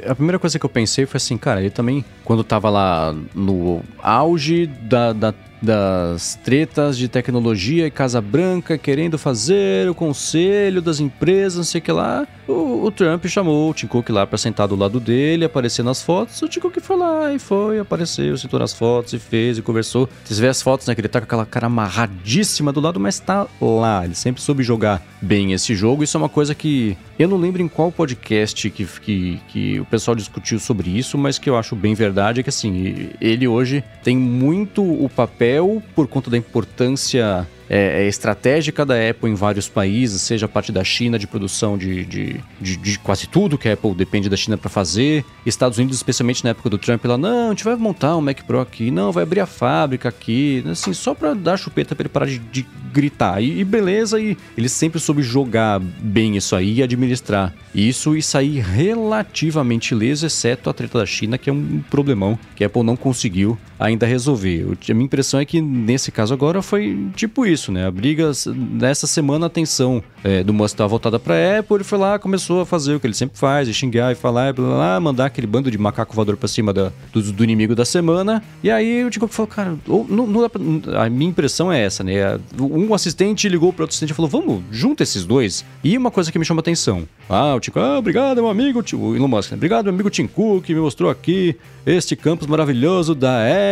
A primeira coisa que eu pensei foi assim, cara, ele também, quando tava lá no auge da, da das tretas de tecnologia e Casa Branca querendo fazer o conselho das empresas, não sei o que lá. O, o Trump chamou o Tim Cook lá para sentar do lado dele, aparecer nas fotos. O Tim Cook foi lá e foi, apareceu, sentou nas fotos e fez e conversou. Vocês vê as fotos, né? Que ele tá com aquela cara amarradíssima do lado, mas tá lá. Ele sempre soube jogar bem esse jogo. Isso é uma coisa que eu não lembro em qual podcast que, que, que o pessoal discutiu sobre isso, mas que eu acho bem verdade. É que assim, ele hoje tem muito o papel por conta da importância é, é, estratégica da Apple em vários países, seja a parte da China de produção de, de, de, de quase tudo que a Apple depende da China para fazer. Estados Unidos, especialmente na época do Trump, lá, não, a gente vai montar um Mac Pro aqui, não, vai abrir a fábrica aqui, assim, só para dar chupeta para ele parar de, de gritar. E, e, beleza, e ele sempre soube jogar bem isso aí e administrar isso e sair relativamente ileso, exceto a treta da China, que é um problemão que a Apple não conseguiu ainda resolver. A minha impressão é que nesse caso agora foi tipo isso né? A briga, nessa semana, a atenção é, do Musk estava voltada para Apple, ele foi lá, começou a fazer o que ele sempre faz, e xingar e falar, e blá, blá, blá, mandar aquele bando de macaco voador para cima da, do, do, inimigo da semana. E aí o Tim falou, cara, ou, não, não pra, a minha impressão é essa, né? Um assistente ligou para outro assistente e falou, vamos, junta esses dois. E uma coisa que me chama atenção. Ah, o Tim ah, obrigado, meu amigo, o Elon Musk, né? Obrigado, meu amigo Tim Cook, me mostrou aqui este campus maravilhoso da Apple,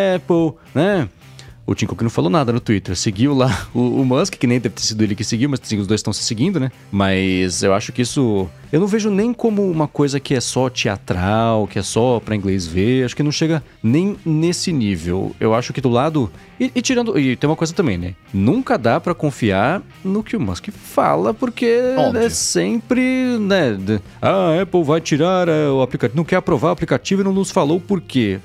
né? O Tim Cook não falou nada no Twitter. Seguiu lá o, o Musk, que nem deve ter sido ele que seguiu, mas os dois estão se seguindo, né? Mas eu acho que isso. Eu não vejo nem como uma coisa que é só teatral, que é só para inglês ver. Acho que não chega nem nesse nível. Eu acho que do lado. E, e tirando. E tem uma coisa também, né? Nunca dá para confiar no que o Musk fala, porque Óbvio. é sempre, né? Ah, a Apple vai tirar é, o aplicativo. Não quer aprovar o aplicativo e não nos falou por quê.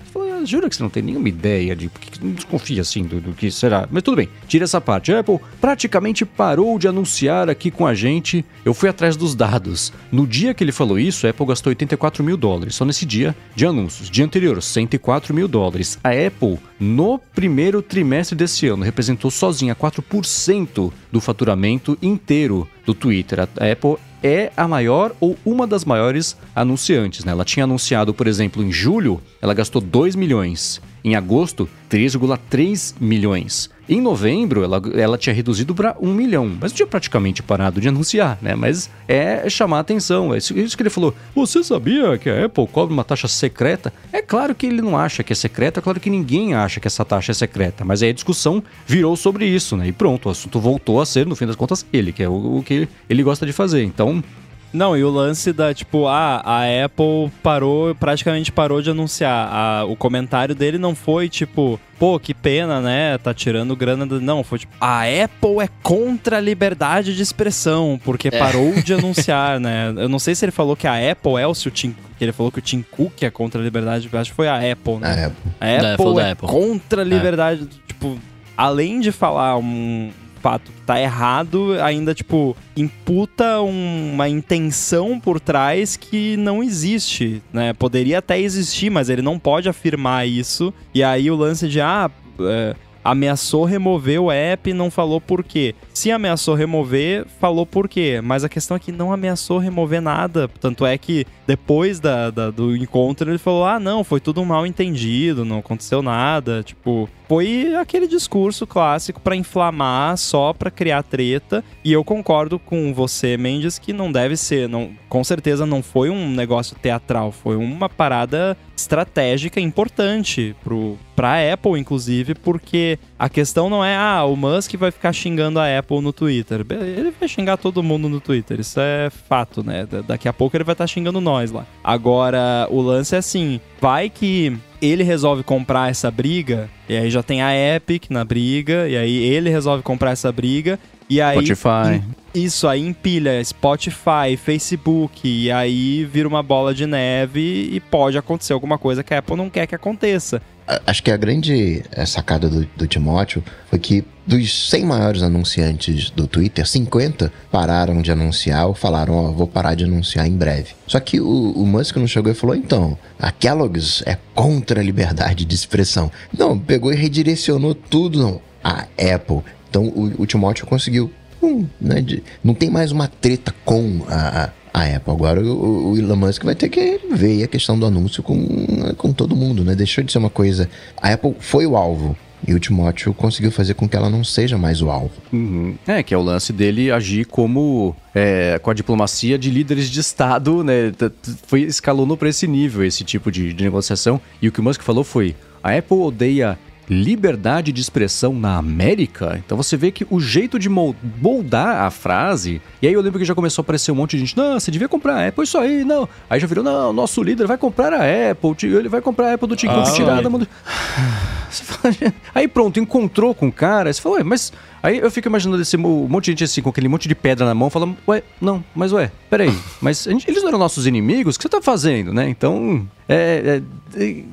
Jura que você não tem nenhuma ideia de. Por que não desconfia assim do, do que será? Mas tudo bem, tira essa parte. A Apple praticamente parou de anunciar aqui com a gente. Eu fui atrás dos dados. No dia que ele falou isso, a Apple gastou 84 mil dólares. Só nesse dia de anúncios. Dia anterior, 104 mil dólares. A Apple, no primeiro trimestre desse ano, representou sozinha 4% do faturamento inteiro do Twitter. A Apple é a maior ou uma das maiores anunciantes. Né? Ela tinha anunciado, por exemplo, em julho, ela gastou 2 milhões. Em agosto, 3,3 milhões. Em novembro, ela, ela tinha reduzido para 1 milhão, mas tinha praticamente parado de anunciar, né? Mas é chamar atenção. É isso, isso que ele falou. Você sabia que a Apple cobra uma taxa secreta? É claro que ele não acha que é secreta, é claro que ninguém acha que essa taxa é secreta, mas aí a discussão virou sobre isso, né? E pronto, o assunto voltou a ser, no fim das contas, ele, que é o, o que ele gosta de fazer. Então, Não, e o lance da, tipo, ah, a Apple parou, praticamente parou de anunciar. A- o comentário dele não foi, tipo, pô, que pena, né? Tá tirando grana. Do... Não, foi tipo, a Apple é contra a liberdade de expressão, porque parou de (laughs) anunciar, né? Eu não sei se ele falou que a Apple é ou se o Tim. Que ele falou que o Tim Cook é contra a liberdade. Acho que foi a Apple, né? A Apple. A Da Apple Apple, da é Apple. contra a liberdade. Tipo, além de falar um fato que tá errado, ainda, tipo, imputa um- uma intenção por trás que não existe, né? Poderia até existir, mas ele não pode afirmar isso. E aí o lance de, ah, é, ameaçou remover o app e não falou por quê. Se ameaçou remover, falou por quê. Mas a questão é que não ameaçou remover nada. Tanto é que depois da, da- do encontro ele falou: ah, não, foi tudo mal entendido, não aconteceu nada. Tipo, foi aquele discurso clássico pra inflamar, só pra criar treta. E eu concordo com você, Mendes, que não deve ser, não, com certeza não foi um negócio teatral, foi uma parada estratégica importante pro, pra Apple, inclusive, porque a questão não é, ah, o Musk vai ficar xingando a Apple no Twitter. Ele vai xingar todo mundo no Twitter, isso é fato, né? Da- Daqui a pouco ele vai estar xingando nós lá. Agora, o lance é assim, vai que ele resolve comprar essa briga, e aí já tem a Epic na briga, e aí ele resolve comprar essa briga, e aí... Spotify. Isso, aí empilha Spotify, Facebook, e aí vira uma bola de neve e pode acontecer alguma coisa que a Apple não quer que aconteça. Acho que a grande eh, sacada do, do Timóteo foi que dos 100 maiores anunciantes do Twitter, 50 pararam de anunciar ou falaram, ó, vou parar de anunciar em breve. Só que o, o Musk não chegou e falou, então, a Kellogg's é contra a liberdade de expressão. Não, pegou e redirecionou tudo não, a Apple. Então o, o Timóteo conseguiu. Hum, né, de- não tem mais uma treta com a, a- Apple. Agora o, o Elon Musk vai ter que ver a questão do anúncio com, com todo mundo, né? Deixou de ser uma coisa. A Apple foi o alvo. E o Timóteo conseguiu fazer com que ela não seja mais o alvo. Uhum. É, que é o lance dele agir como é, com a diplomacia de líderes de Estado, né? Foi, escalonou para esse nível, esse tipo de, de negociação. E o que o Musk falou foi: a Apple odeia liberdade de expressão na América. Então você vê que o jeito de mol- moldar a frase. E aí eu lembro que já começou a aparecer um monte de gente: não, você devia comprar a Apple, isso aí, não. Aí já virou: não, nosso líder vai comprar a Apple, ele vai comprar a Apple do Tim Cook, Ah, tirar sim. da mão do- (sighs) Você fala, Aí pronto, encontrou com o cara, você fala, ué, mas. Aí eu fico imaginando esse mo- monte de gente assim, com aquele monte de pedra na mão, falando, ué, não, mas ué, peraí, mas gente- eles não eram nossos inimigos? O que você tá fazendo, né? Então, é. é- é-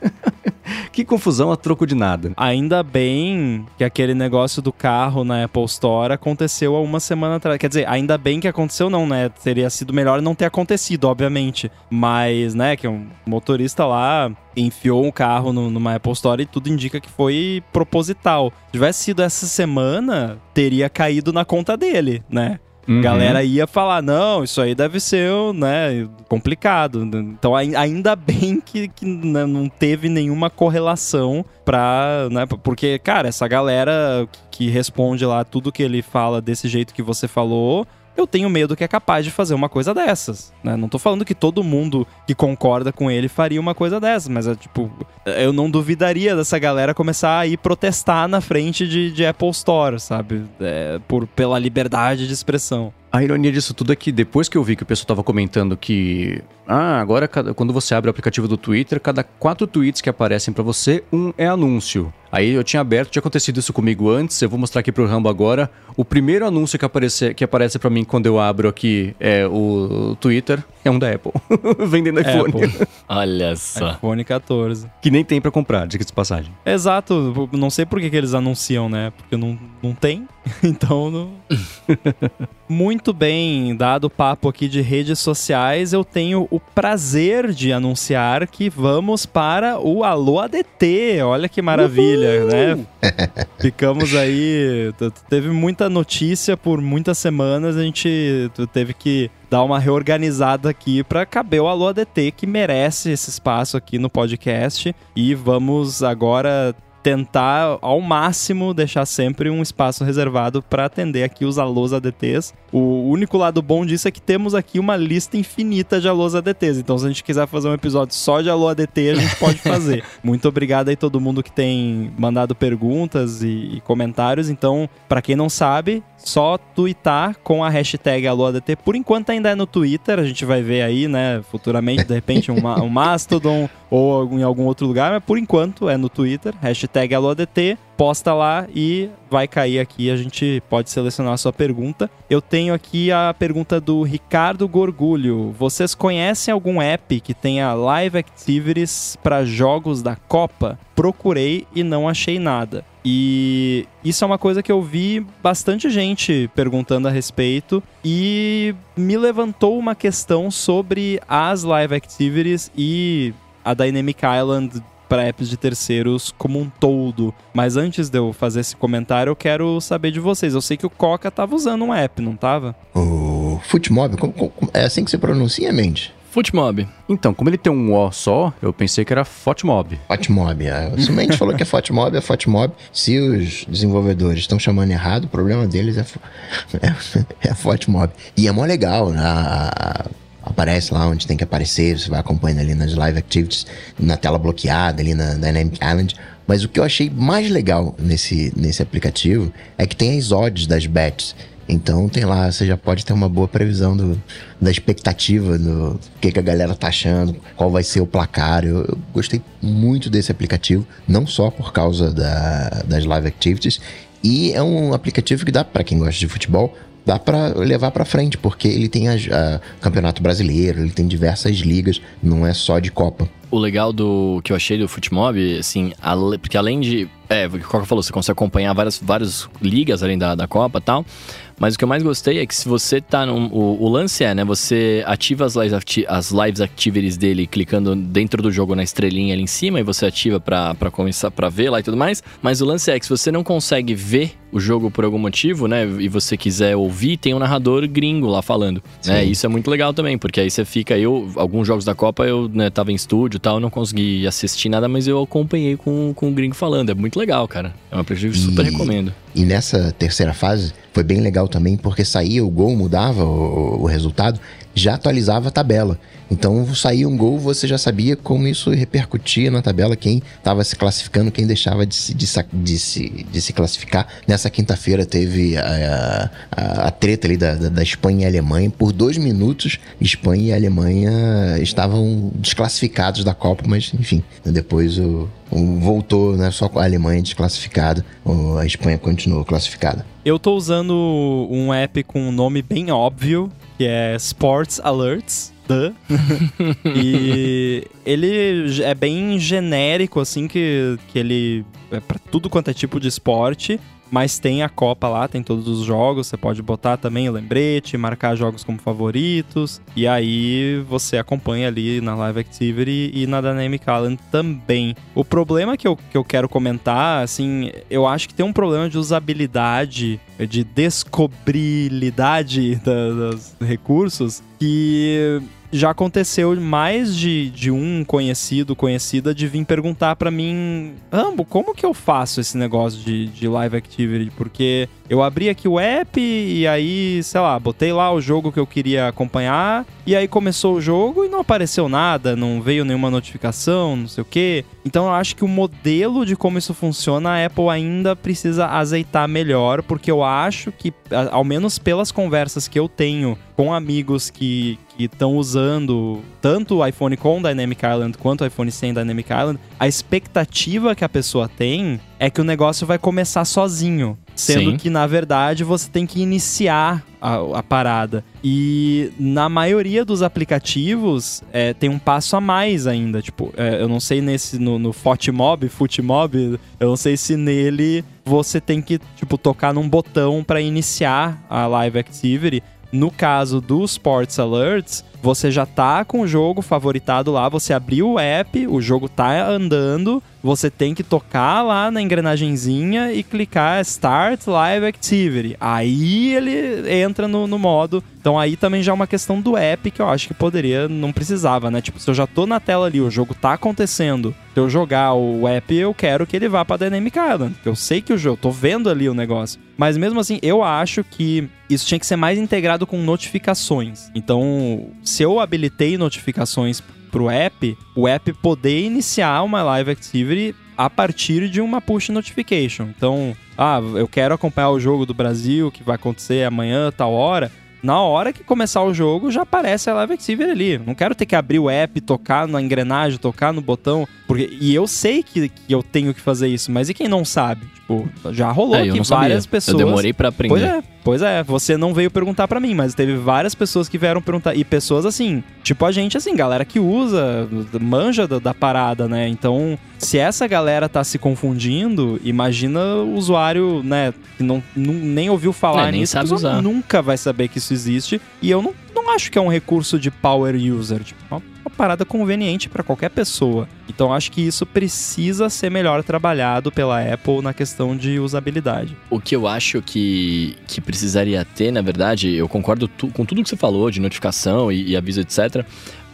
(laughs) que confusão a troco de nada. Ainda bem que aquele negócio do carro na Apple Store aconteceu há uma semana atrás. Quer dizer, ainda bem que aconteceu, não, né? Teria sido melhor não ter acontecido, obviamente. Mas, né, que um motorista lá enfiou um carro no- numa Apple Store e tudo indica que foi proposital. Se tivesse sido essa semana, teria caído na conta dele, né? Uhum. Galera ia falar, não, isso aí deve ser, né, complicado. Então, ai- ainda bem que, que né, não teve nenhuma correlação pra, né, porque, cara, essa galera que responde lá tudo que ele fala desse jeito que você falou, eu tenho medo que é capaz de fazer uma coisa dessas, né? Não tô falando que todo mundo que concorda com ele faria uma coisa dessas, mas é tipo, eu não duvidaria dessa galera começar a ir protestar na frente de, de Apple Store, sabe? É, por, pela liberdade de expressão. A ironia disso tudo é que depois que eu vi que o pessoal tava comentando que. Ah, agora cada- quando você abre o aplicativo do Twitter, cada quatro tweets que aparecem pra você, um é anúncio. Aí eu tinha aberto, tinha acontecido isso comigo antes, eu vou mostrar aqui pro Rambo agora. O primeiro anúncio que aparece, que aparece para mim quando eu abro aqui é o Twitter, é um da Apple. (laughs) Vendendo iPhone. Apple, (laughs) Olha só. iPhone 14. Que nem tem pra comprar, diga de passagem. Exato, não sei por que, que eles anunciam, né? Porque não, não tem, (laughs) então não... (laughs) Muito bem, dado o papo aqui de redes sociais, eu tenho o prazer de anunciar que vamos para o Alô ADT. Olha que maravilha, né? (laughs) Ficamos aí. Teve muita notícia por muitas semanas, a gente teve que dar uma reorganizada aqui para caber o Alô ADT, que merece esse espaço aqui no podcast. E vamos agora tentar ao máximo deixar sempre um espaço reservado para atender aqui os alôs ADTs. O único lado bom disso é que temos aqui uma lista infinita de alôs ADTs. Então, se a gente quiser fazer um episódio só de alô ADT, a gente pode fazer. (laughs) Muito obrigado aí todo mundo que tem mandado perguntas e, e comentários. Então, para quem não sabe, só twittar com a hashtag AlôADT. Por enquanto ainda é no Twitter, a gente vai ver aí, né, futuramente, de repente, um, um Mastodon (laughs) ou em algum outro lugar, mas por enquanto é no Twitter, hashtag AlôADT. Posta lá e vai cair aqui, a gente pode selecionar a sua pergunta. Eu tenho aqui a pergunta do Ricardo Gorgulho. Vocês conhecem algum app que tenha live activities para jogos da Copa? Procurei e não achei nada. E isso é uma coisa que eu vi bastante gente perguntando a respeito e me levantou uma questão sobre as live activities e a Dynamic Island para apps de terceiros como um todo. Mas antes de eu fazer esse comentário, eu quero saber de vocês. Eu sei que o Coca tava usando um app, não tava? O Footmob, como- como- é assim que você pronuncia, Mendes? Footmob. Então, como ele tem um O só, eu pensei que era Fotmob. Fotmob. é. Se o Mendes falou que é Fotmob, é Fotmob. Se os desenvolvedores estão chamando errado, o problema deles é, é, (laughs) é Fotmob. E é mó legal, né? A- a- Aparece lá onde tem que aparecer, você vai acompanhando ali nas live activities, na tela bloqueada, ali na Dynamic Island. Mas o que eu achei mais legal nesse, nesse aplicativo é que tem as odds das bets. Então tem lá, você já pode ter uma boa previsão do, da expectativa, do que, que a galera tá achando, qual vai ser o placar. Eu, eu gostei muito desse aplicativo, não só por causa da- das live activities, e é um aplicativo que dá, para quem gosta de futebol, dá para levar para frente, porque ele tem a, a Campeonato Brasileiro, ele tem diversas ligas, não é só de Copa. O legal do que eu achei do Footmob, assim, porque além de. É, o que o Coca falou, você consegue acompanhar várias, várias ligas além da, da Copa e tal. Mas o que eu mais gostei é que se você tá num. O, o lance é, né? Você ativa as lives, acti- as lives activities dele clicando dentro do jogo na estrelinha ali em cima e você ativa pra, pra começar pra ver lá e tudo mais. Mas o lance é que se você não consegue ver o jogo por algum motivo, né? E você quiser ouvir, tem um narrador gringo lá falando. Né? Isso é muito legal também, porque aí você fica. Eu, alguns jogos da Copa eu né, tava em estúdio e tal, não consegui assistir nada, mas eu acompanhei com, com o gringo falando. É muito legal, cara. É um que eu super E- recomendo. E nessa terceira fase foi bem legal também, porque saía o gol, mudava o, o resultado, já atualizava a tabela. Então saía um gol, você já sabia como isso repercutia na tabela, quem estava se classificando, quem deixava de se, de, de se, de se classificar. Nessa quinta-feira teve a, a, a treta ali da, da, da Espanha e Alemanha. Por dois minutos, Espanha e Alemanha estavam desclassificados da Copa, mas enfim, depois o, voltou, né? Só com a Alemanha desclassificada, a Espanha continuou classificada. Eu tô usando um app com um nome bem óbvio, que é Sports Alerts. Duh. (laughs) e ele é bem genérico, assim, que, que ele é pra tudo quanto é tipo de esporte. Mas tem a Copa lá, tem todos os jogos. Você pode botar também o lembrete, marcar jogos como favoritos. E aí você acompanha ali na Live Activity e na Dynamic Island também. O problema que eu, que eu quero comentar, assim, eu acho que tem um problema de usabilidade, de descobrilidade da- dos recursos, que já aconteceu mais de, de um conhecido, conhecida, de vir perguntar pra mim, Rambo, como que eu faço esse negócio de, de live activity? Porque eu abri aqui o app e aí, sei lá, botei lá o jogo que eu queria acompanhar e aí começou o jogo e não apareceu nada, não veio nenhuma notificação, não sei o quê. Então eu acho que o modelo de como isso funciona, a Apple ainda precisa azeitar melhor, porque eu acho que, ao menos pelas conversas que eu tenho com amigos que estão usando tanto o iPhone com Dynamic Island quanto o iPhone sem Dynamic Island, a expectativa que a pessoa tem é que o negócio vai começar sozinho. Sendo Sim. que, na verdade, você tem que iniciar a, a parada. E na maioria dos aplicativos é, tem um passo a mais ainda. Tipo, é, eu não sei nesse no, no Fotmob, Footmob, eu não sei se nele você tem que, tipo, tocar num botão para iniciar a Live Activity. No caso dos Sports Alerts, você já tá com o jogo favoritado lá, você abriu o app, o jogo tá andando, você tem que tocar lá na engrenagenzinha e clicar Start Live Activity. Aí ele entra no, no modo. Então aí também já é uma questão do app que eu acho que poderia, não precisava, né? Tipo, se eu já tô na tela ali, o jogo tá acontecendo, se eu jogar o app, eu quero que ele vá pra Dynamic Island. Eu sei que o jogo, tô vendo ali o negócio. Mas mesmo assim, eu acho que isso tinha que ser mais integrado com notificações. Então, se eu habilitei notificações pro app, o app poder iniciar uma live activity a partir de uma push notification. Então, ah, eu quero acompanhar o jogo do Brasil que vai acontecer amanhã, tal hora. Na hora que começar o jogo, já aparece a Live Activity ali. Não quero ter que abrir o app, tocar na engrenagem, tocar no botão. Porque, e eu sei que, que eu tenho que fazer isso, mas e quem não sabe? Tipo, já rolou É, que não sabia. várias pessoas. Eu demorei pra aprender. Pois é, pois é. Você não veio perguntar pra mim, mas teve várias pessoas que vieram perguntar. E pessoas assim, tipo a gente, assim, galera que usa, manja da, da parada, né? Então, se essa galera tá se confundindo, imagina o usuário, né, que não, nu- nem ouviu falar É, nem nisso, sabe usar. nunca vai saber que isso existe. E eu não, não acho que é um recurso de power user. Tipo, parada conveniente pra qualquer pessoa. Então, acho que isso precisa ser melhor trabalhado pela Apple na questão de usabilidade. O que eu acho que, que precisaria ter, na verdade, eu concordo tu- com tudo que você falou de notificação e, e aviso, etc.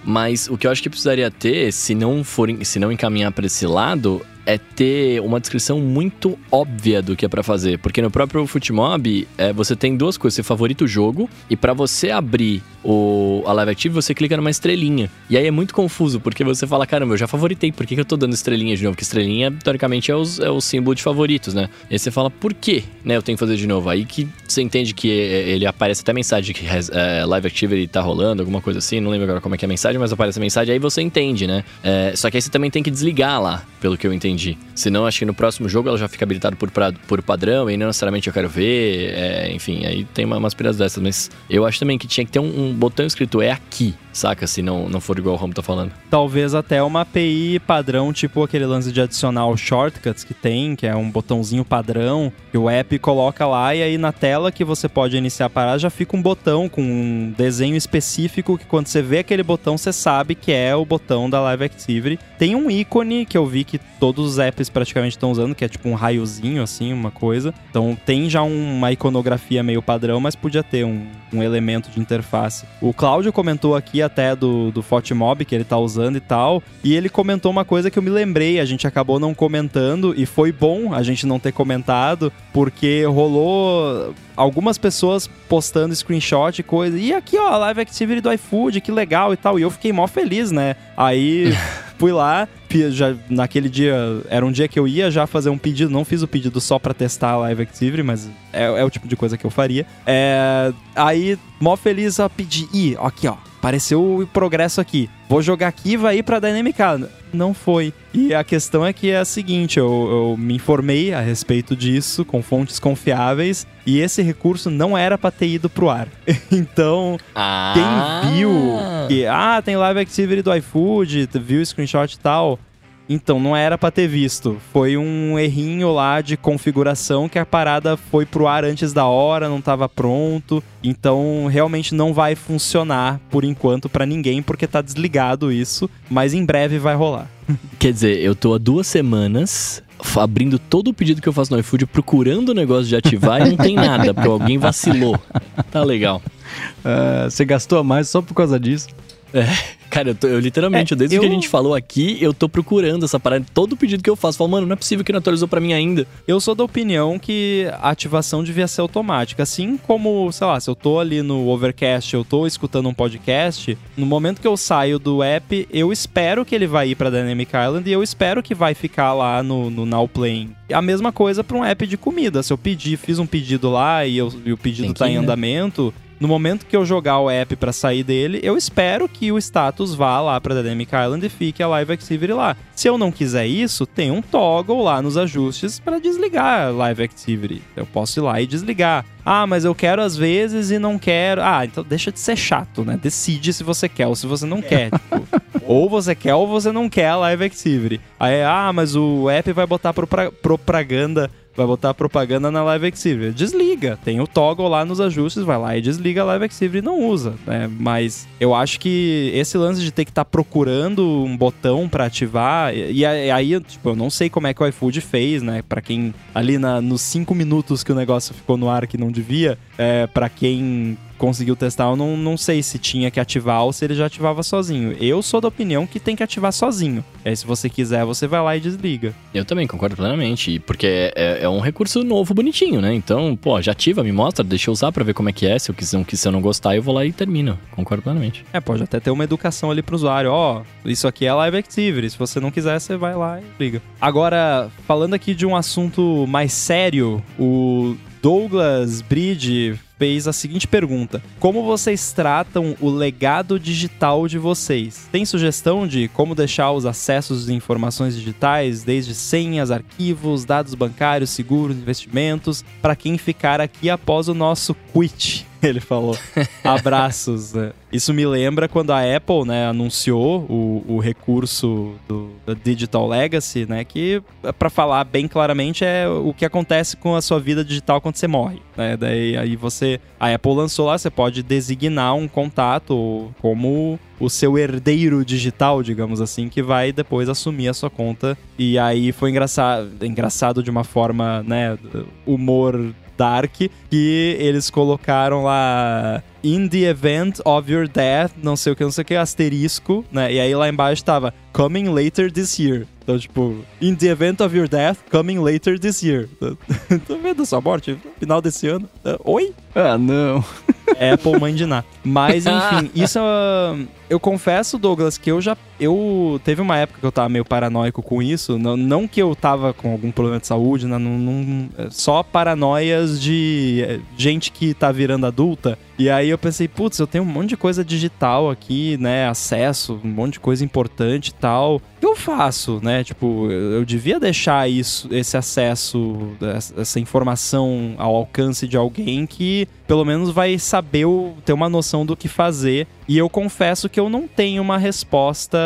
Mas o que eu acho que precisaria ter, se não for, se não encaminhar para esse lado, é ter uma descrição muito óbvia do que é pra fazer. Porque no próprio Footmob, é, você tem duas coisas. Você favorita o jogo e pra você abrir o, a Live Active, você clica numa estrelinha. E aí é muito confuso, porque você fala, caramba, eu já favoritei, por que, que eu tô dando estrelinha de novo? Porque estrelinha, teoricamente, é, os, é o símbolo de favoritos, né? E aí você fala, por quê, né, eu tenho que fazer de novo? Aí que você entende que é, ele aparece até mensagem que é, Live Activity tá rolando, alguma coisa assim, não lembro agora como é que é a mensagem, mas aparece a mensagem, aí você entende, né? É, só que aí você também tem que desligar lá, pelo que eu entendi. Senão, acho que no próximo jogo ela já fica habilitada por, por padrão, e não necessariamente eu quero ver, é, enfim, aí tem uma- umas piras dessas, mas eu acho também que tinha que ter um, um botão escrito é aqui, saca? Se não, não for igual o Romo tá falando. Talvez até uma API padrão, tipo aquele lance de adicionar shortcuts que tem, que é um botãozinho padrão, que o app coloca lá e aí na tela que você pode iniciar a parada já fica um botão com um desenho específico que quando você vê aquele botão você sabe que é o botão da Live Activity. Tem um ícone que eu vi que todos os apps praticamente estão usando, que é tipo um raiozinho assim, uma coisa. Então tem já uma iconografia meio padrão, mas podia ter um, um elemento de interface. O Cláudio comentou aqui até do, do Fotmob que ele tá usando e tal, e ele comentou uma coisa que eu me lembrei, a gente acabou não comentando, e foi bom a gente não ter comentado, porque rolou algumas pessoas postando screenshot e coisa, e aqui ó, a Live Activity do iFood, que legal e tal, e eu fiquei mó feliz, né? Aí (laughs) fui lá, já naquele dia, era um dia que eu ia já fazer um pedido, não fiz o pedido só pra testar a Live Activity, mas é, é o tipo de coisa que eu faria. É, aí, mó feliz, ó, pedi, ih, aqui ó, apareceu o progresso aqui, vou jogar aqui e vai ir pra Dynamic Island. Não foi. E a questão é que é a seguinte, eu, eu me informei a respeito disso com fontes confiáveis e esse recurso não era pra ter ido pro ar. (laughs) então, Ah! quem viu que, ah, tem live activity do iFood, viu o screenshot e tal. Então, não era pra ter visto. Foi um errinho lá de configuração que a parada foi pro ar antes da hora, não tava pronto. Então, realmente não vai funcionar por enquanto pra ninguém, porque tá desligado isso. Mas em breve vai rolar. (laughs) Quer dizer, eu tô há duas semanas abrindo todo o pedido que eu faço no iFood, procurando o negócio de ativar e não tem nada, porque alguém vacilou. Tá legal. Ah, você gastou a mais só por causa disso? Cara, eu, tô- eu literalmente, É, desde eu- que a gente falou aqui, eu tô procurando essa parada. Todo pedido que eu faço, falo, mano, não é possível que não atualizou pra mim ainda. Eu sou da opinião que a ativação devia ser automática. Assim como, sei lá, se eu tô ali no Overcast, eu tô escutando um podcast, no momento que eu saio do app, eu espero que ele vai ir pra Dynamic Island e eu espero que vai ficar lá no, no Now Playing. A mesma coisa para um app de comida. Se eu pedir, fiz um pedido lá e, eu, e o pedido Tem que ir, em né? andamento, no momento que eu jogar o app para sair dele, eu espero que o status vá lá para Dynamic Island e fique a Live Activity lá. Se eu não quiser isso, tem um toggle lá nos ajustes para desligar a Live Activity. Eu posso ir lá e desligar. Ah, mas eu quero às vezes e não quero. Ah, então deixa de ser chato, né? Decide se você quer ou se você não quer. tipo, (laughs) ou você quer ou você não quer a Live Activity. Aí, ah, mas o app vai botar propaganda vai botar propaganda na Live Activity. Desliga. Tem o toggle lá nos ajustes, vai lá e desliga a Live Activity e não usa, né? Mas eu acho que esse lance de ter que estar procurando um botão pra ativar, e, aí, tipo, eu não sei como é que o iFood fez, né? Pra quem ali na, nos cinco minutos que o negócio ficou no ar que não devia, é, para quem conseguiu testar, eu não, não sei se tinha que ativar ou se ele já ativava sozinho. Eu sou da opinião que tem que ativar sozinho. Aí se você quiser, você vai lá e desliga. Eu também concordo plenamente, porque é, é um recurso novo, bonitinho, né? Então, pô, já ativa, me mostra, deixa eu usar pra ver como é que é. Se eu, quiser, se eu não gostar, eu vou lá e termino. Concordo plenamente. É, pode até ter uma educação ali pro usuário. Ó, isso aqui é Live Activity. Se você não quiser, você vai lá e liga. Agora, falando aqui de um assunto mais sério, o Douglas Bridge fez a seguinte pergunta: Como vocês tratam o legado digital de vocês? Tem sugestão de como deixar os acessos de informações digitais, desde senhas, arquivos, dados bancários, seguros, investimentos, para quem ficar aqui após o nosso quit? (laughs) Ele falou. Abraços. né? Isso me lembra quando a Apple, né, anunciou o, o recurso do, do Digital Legacy, né, que para falar bem claramente é o que acontece com a sua vida digital quando você morre, né? Daí aí você, a Apple lançou lá, você pode designar um contato como o seu herdeiro digital, digamos assim, que vai depois assumir a sua conta. E aí foi engraçado, engraçado de uma forma, né, humor dark, que eles colocaram lá In the event of your death, não sei o que, não sei o que, asterisco, né? E aí lá embaixo tava Coming later this year. Então, tipo, In the event of your death, coming later this year. (laughs) Tô vendo a sua morte? Final desse ano. Uh, Oi? Ah, não. (laughs) Apple mãe de Ná. Mas, enfim, (laughs) isso ah, eu confesso, Douglas, que eu já. Eu. Teve uma época que eu tava meio paranoico com isso. Não, não que eu tava com algum problema de saúde, né, não, não- é só paranoias de é, gente que tá virando adulta. E aí eu pensei, putz, eu tenho um monte de coisa digital aqui, né? Acesso, um monte de coisa importante e tal. Que eu faço, né? Tipo, eu, devia deixar isso, esse acesso, essa informação ao alcance de alguém que pelo menos vai saber, ter uma noção do que fazer. E eu confesso que eu não tenho uma resposta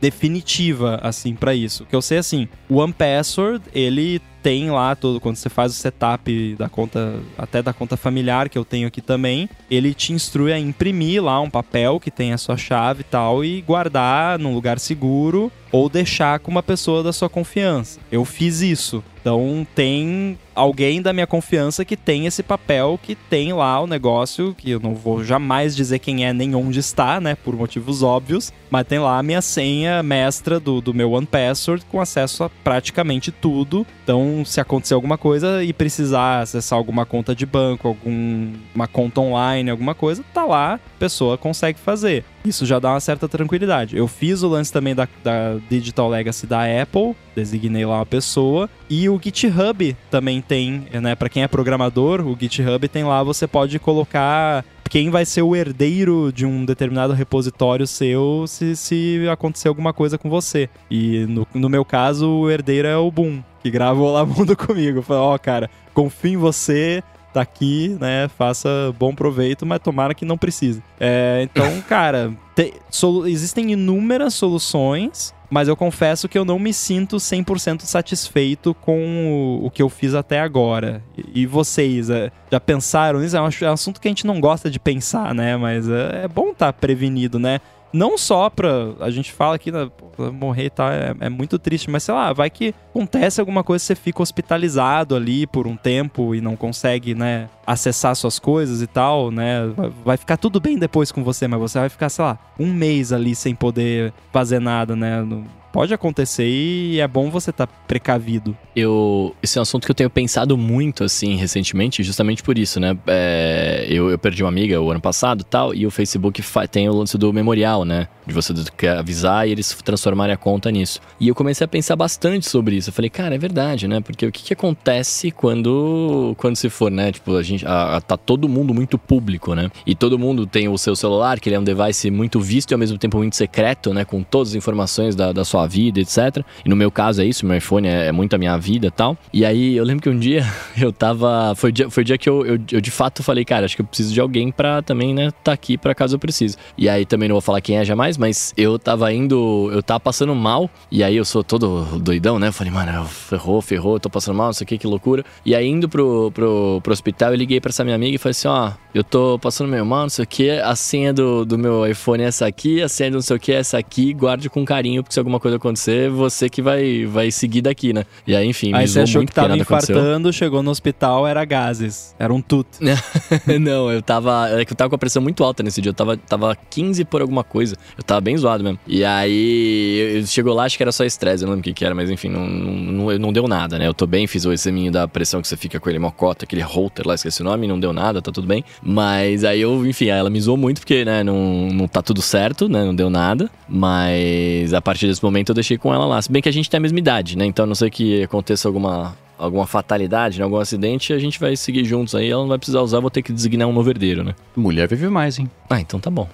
definitiva, assim, pra isso. Que eu sei, assim, o One Password, ele tem lá todo, quando você faz o setup da conta, até da conta familiar que eu tenho aqui também, ele te instrui a imprimir lá um papel que tem a sua chave e tal e guardar num lugar seguro ou deixar com uma pessoa da sua confiança. Eu fiz isso. Então tem alguém da minha confiança que tem esse papel, que tem lá o negócio, que eu não vou jamais dizer quem é nem onde está, né? Por motivos óbvios. Mas tem lá a minha senha mestra do, do meu One Password com acesso a praticamente tudo. Então, se acontecer alguma coisa e precisar acessar alguma conta de banco, alguma conta online, alguma coisa, tá lá, a pessoa consegue fazer. Isso já dá uma certa tranquilidade. Eu fiz o lance também da, da Digital Legacy da Apple, designei lá uma pessoa. E o GitHub também tem, né? Para quem é programador, o GitHub tem lá, você pode colocar quem vai ser o herdeiro de um determinado repositório seu se, se acontecer alguma coisa com você. E no, no meu caso, o herdeiro é o Boom, que gravou lá (laughs) mundo comigo. Falei, ó, cara, confio em você, tá aqui, né? Faça bom proveito, mas tomara que não precise. É, então, (laughs) cara, te- solu- existem inúmeras soluções. Mas eu confesso que eu não me sinto 100% satisfeito com o, que eu fiz até agora. E, vocês, é, já pensaram nisso? É um, é um assunto que a gente não gosta de pensar, né? Mas é, é bom estar prevenido, né? Não só pra. A gente fala que né, morrer e tal é, é muito triste, mas sei lá, vai que acontece alguma coisa, você fica hospitalizado ali por um tempo e não consegue, né, acessar suas coisas e tal, né? Vai- Vai ficar tudo bem depois com você, mas você vai ficar, sei lá, um mês ali sem poder fazer nada, né? no- pode acontecer e é bom você estar tá precavido. Eu, esse é um assunto que eu tenho pensado muito, assim, recentemente, justamente por isso, né? É, eu, eu perdi uma amiga o ano passado tal, e o Facebook tem o lance do memorial, né? De você avisar e eles transformarem a conta nisso. E eu comecei a pensar bastante sobre isso. Eu falei, cara, é verdade, né? Porque o que, que acontece quando, quando se for, né? Tipo, a gente a, a, tá todo mundo muito público, né? E todo mundo tem o seu celular, que ele é um device muito visto e ao mesmo tempo muito secreto, né? Com todas as informações da, da sua vida, etc. E no meu caso é isso, meu iPhone é, é muito a minha vida tal. E aí eu lembro que um dia (laughs) eu tava. Foi o dia, foi o dia que eu, eu, eu, de fato falei, cara, acho que eu preciso de alguém pra também, né, tá aqui pra caso eu precise. E aí também não vou falar quem é jamais, mas eu tava indo. Eu tava passando mal. E aí eu sou todo doidão, né? Eu falei, mano, ferrou, ferrou, tô passando mal, não sei o que, que loucura. E aí indo pro, pro, pro hospital, eu liguei pra essa minha amiga e falei assim: ó, eu tô passando meio mal, não sei o que, a senha do, do meu iPhone é essa aqui, a senha do não sei o que é essa aqui, guarde com carinho, porque se alguma coisa acontecer, você que vai, vai seguir daqui, né? E aí, enfim, Aí você achou muito que tava infartando, aconteceu. chegou no hospital, era gases. Era um tut. (laughs) não, eu tava. É que eu tava com a pressão muito alta nesse dia. Eu tava, tava 15 por alguma coisa. Eu tava bem zoado mesmo. E aí chegou lá, acho que era só estresse, eu não lembro o que, que era, mas enfim, não, não, não deu nada, né? Eu tô bem, fiz o examinho da pressão que você fica com ele mocota, aquele holter lá, esqueci o nome, não deu nada, tá tudo bem. Mas aí eu, enfim, ela me zoou muito porque, né, não, não tá tudo certo, né? Não deu nada. Mas a partir desse momento eu deixei com ela lá. Se bem que a gente tem a mesma idade, né? Então a não sei que aconteça alguma alguma, fatalidade, né, algum acidente, a gente vai seguir juntos aí. Ela não vai precisar usar, vou ter que designar um novo herdeiro, né? Mulher vive mais, hein? Ah, então tá bom.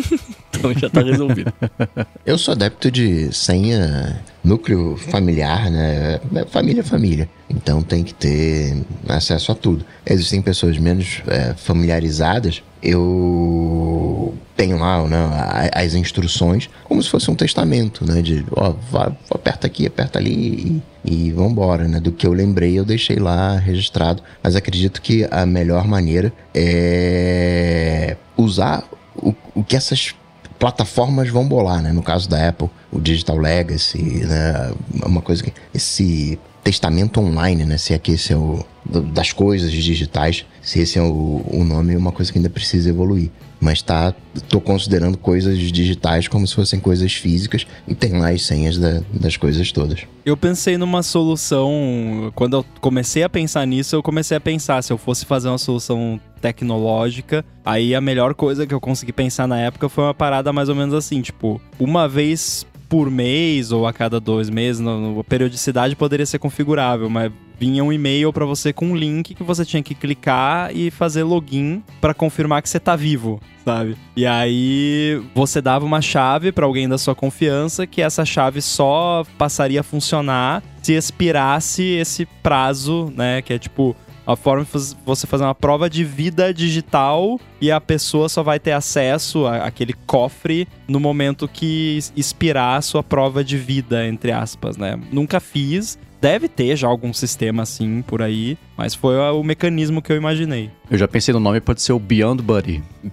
(laughs) então já tá resolvido. (laughs) Eu sou adepto de senha núcleo familiar, né? É, família é família. Então tem que ter acesso a tudo. Existem pessoas menos é, familiarizadas. Eu tenho lá né, as instruções como se fosse um testamento, né? De ó, vai, aperta aqui, aperta ali e, e vambora, né? Do que eu lembrei, eu deixei lá registrado. Mas acredito que a melhor maneira é usar o, o que essas plataformas vão bolar, né? No caso da Apple, o Digital Legacy, né? Uma coisa que esse testamento online, né? Se é esse é o das coisas digitais, se esse é o, o nome, é uma coisa que ainda precisa evoluir. Mas tá, tô considerando coisas digitais como se fossem coisas físicas e tem lá as senhas da, das coisas todas. Eu pensei numa solução, quando eu comecei a pensar nisso, eu comecei a pensar se eu fosse fazer uma solução tecnológica, aí a melhor coisa que eu consegui pensar na época foi uma parada mais ou menos assim, tipo, uma vez por mês ou a cada dois meses, a periodicidade poderia ser configurável, mas vinha um e-mail para você com um link que você tinha que clicar e fazer login para confirmar que você tá vivo, sabe? E aí você dava uma chave para alguém da sua confiança que essa chave só passaria a funcionar se expirasse esse prazo, né, que é tipo a forma de você fazer uma prova de vida digital e a pessoa só vai ter acesso àquele cofre no momento que expirar a sua prova de vida, entre aspas, né? Nunca fiz. Deve ter já algum sistema assim por aí, mas foi o mecanismo que eu imaginei. Eu já pensei no nome, pode ser o Beyond Buddy. (laughs)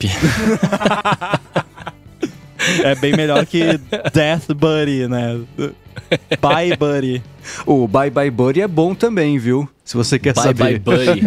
é bem melhor que Death Buddy, né? Bye Buddy. O Bye Bye Buddy é bom também, viu? Se você quer bye saber. Bye Buddy.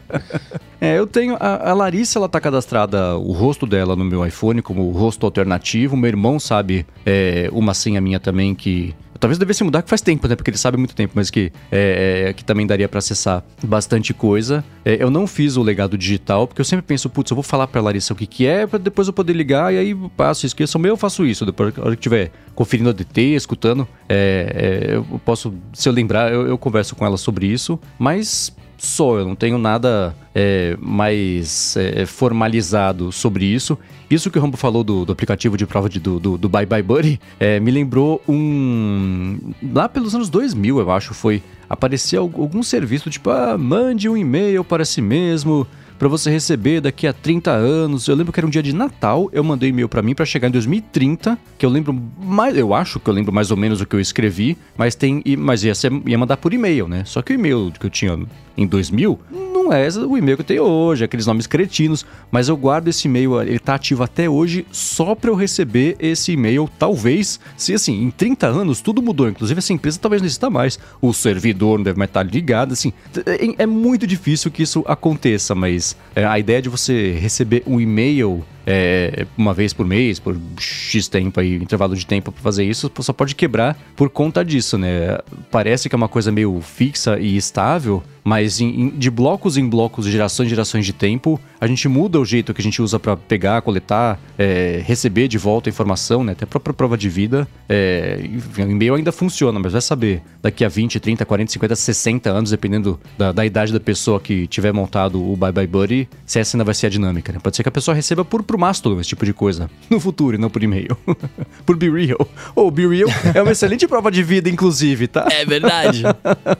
(laughs) é, eu tenho. A, a, Larissa, ela tá cadastrada o rosto dela no meu iPhone como rosto alternativo. Meu irmão sabe é, uma senha minha também que Talvez devesse mudar que faz tempo, né? Porque ele sabe muito tempo, mas que, é, é, que também daria para acessar bastante coisa. É, eu não fiz o legado digital, porque eu sempre penso, putz, eu vou falar pra Larissa o que, que é, pra depois eu poder ligar e aí passo, esqueço. meu, eu faço isso. Depois, na hora que estiver conferindo a DT, escutando, é, é, eu posso, se eu lembrar, eu, eu converso com ela sobre isso. Mas só, eu não tenho nada é, mais é, formalizado sobre isso. Isso que o Rambo falou do, do aplicativo de prova de, do, do, do, Bye Bye Buddy é, me lembrou um. Lá pelos anos 2000, eu acho, foi. Aparecia algum serviço tipo, ah, mande um e-mail para si mesmo para você receber daqui a 30 anos. Eu lembro que era um dia de Natal, eu mandei e-mail para mim para chegar em 2030, que eu lembro mais, eu acho que eu lembro mais ou menos o que eu escrevi, mas tem, mas ia, ser, ia mandar por e-mail, né? Só que o e-mail que eu tinha em 2000 não é o e-mail que eu tenho hoje, aqueles nomes cretinos, mas eu guardo esse e-mail, ele tá ativo até hoje só para eu receber esse e-mail, talvez, se assim, em 30 anos tudo mudou, inclusive essa empresa talvez não exista mais, o servidor não deve mais estar ligado, assim, é, é muito difícil que isso aconteça, mas é, a ideia de você receber um e-mail é, uma vez por mês, por X tempo aí, intervalo de tempo pra fazer isso, só pode quebrar por conta disso, né? Parece que é uma coisa meio fixa e estável, mas em, em, de blocos em blocos, de gerações em gerações de tempo, a gente muda o jeito que a gente usa para pegar, coletar, é, receber de volta a informação, né? Até a própria prova de vida. É, o e-mail ainda funciona, mas vai saber daqui a 20, 30, 40, 50, 60 anos, dependendo da, da idade da pessoa que tiver montado o Bye Bye Buddy, se essa ainda vai ser a dinâmica, né? Pode ser que a pessoa receba por, por Mastodon esse tipo de coisa (laughs) no futuro e não por e-mail. (laughs) por Be Real. Ou oh, Be Real é uma excelente prova de vida, inclusive, tá? É verdade.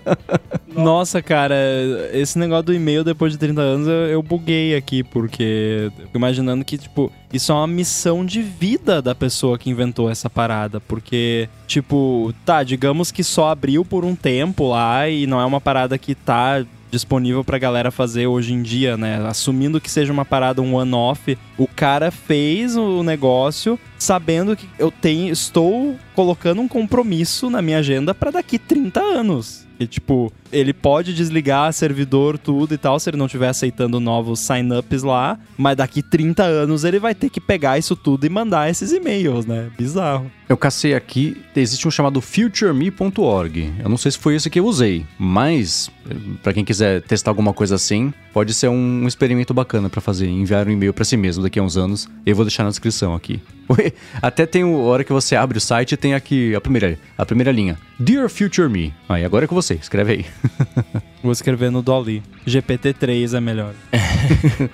(laughs) Nossa, cara, esse negócio do e-mail depois de 30 anos eu, eu buguei aqui, porque imaginando que, tipo, isso é uma missão de vida da pessoa que inventou essa parada. Porque, tipo, tá, digamos que só abriu por um tempo lá e não é uma parada que tá disponível pra galera fazer hoje em dia, né? Assumindo que seja uma parada, um one-off, o cara fez o negócio sabendo que eu tenho, estou colocando um compromisso na minha agenda para daqui 30 anos. E, tipo, ele pode desligar servidor, tudo e tal, se ele não estiver aceitando novos sign-ups lá, mas daqui 30 anos ele vai ter que pegar isso tudo e mandar esses e-mails, né? Bizarro. Eu cacei aqui, existe um chamado futureme.org. Eu não sei se foi esse que eu usei, mas para quem quiser testar alguma coisa assim, pode ser um experimento bacana para fazer, enviar um e-mail para si mesmo daqui a uns anos. Eu vou deixar na descrição aqui. (laughs) Até tem a hora que você abre o site, tem aqui a primeira, a primeira linha. Dear Future Me. Aí agora é com você, escreve aí. (laughs) Vou escrever no Dolly. GPT-3 é melhor. (laughs)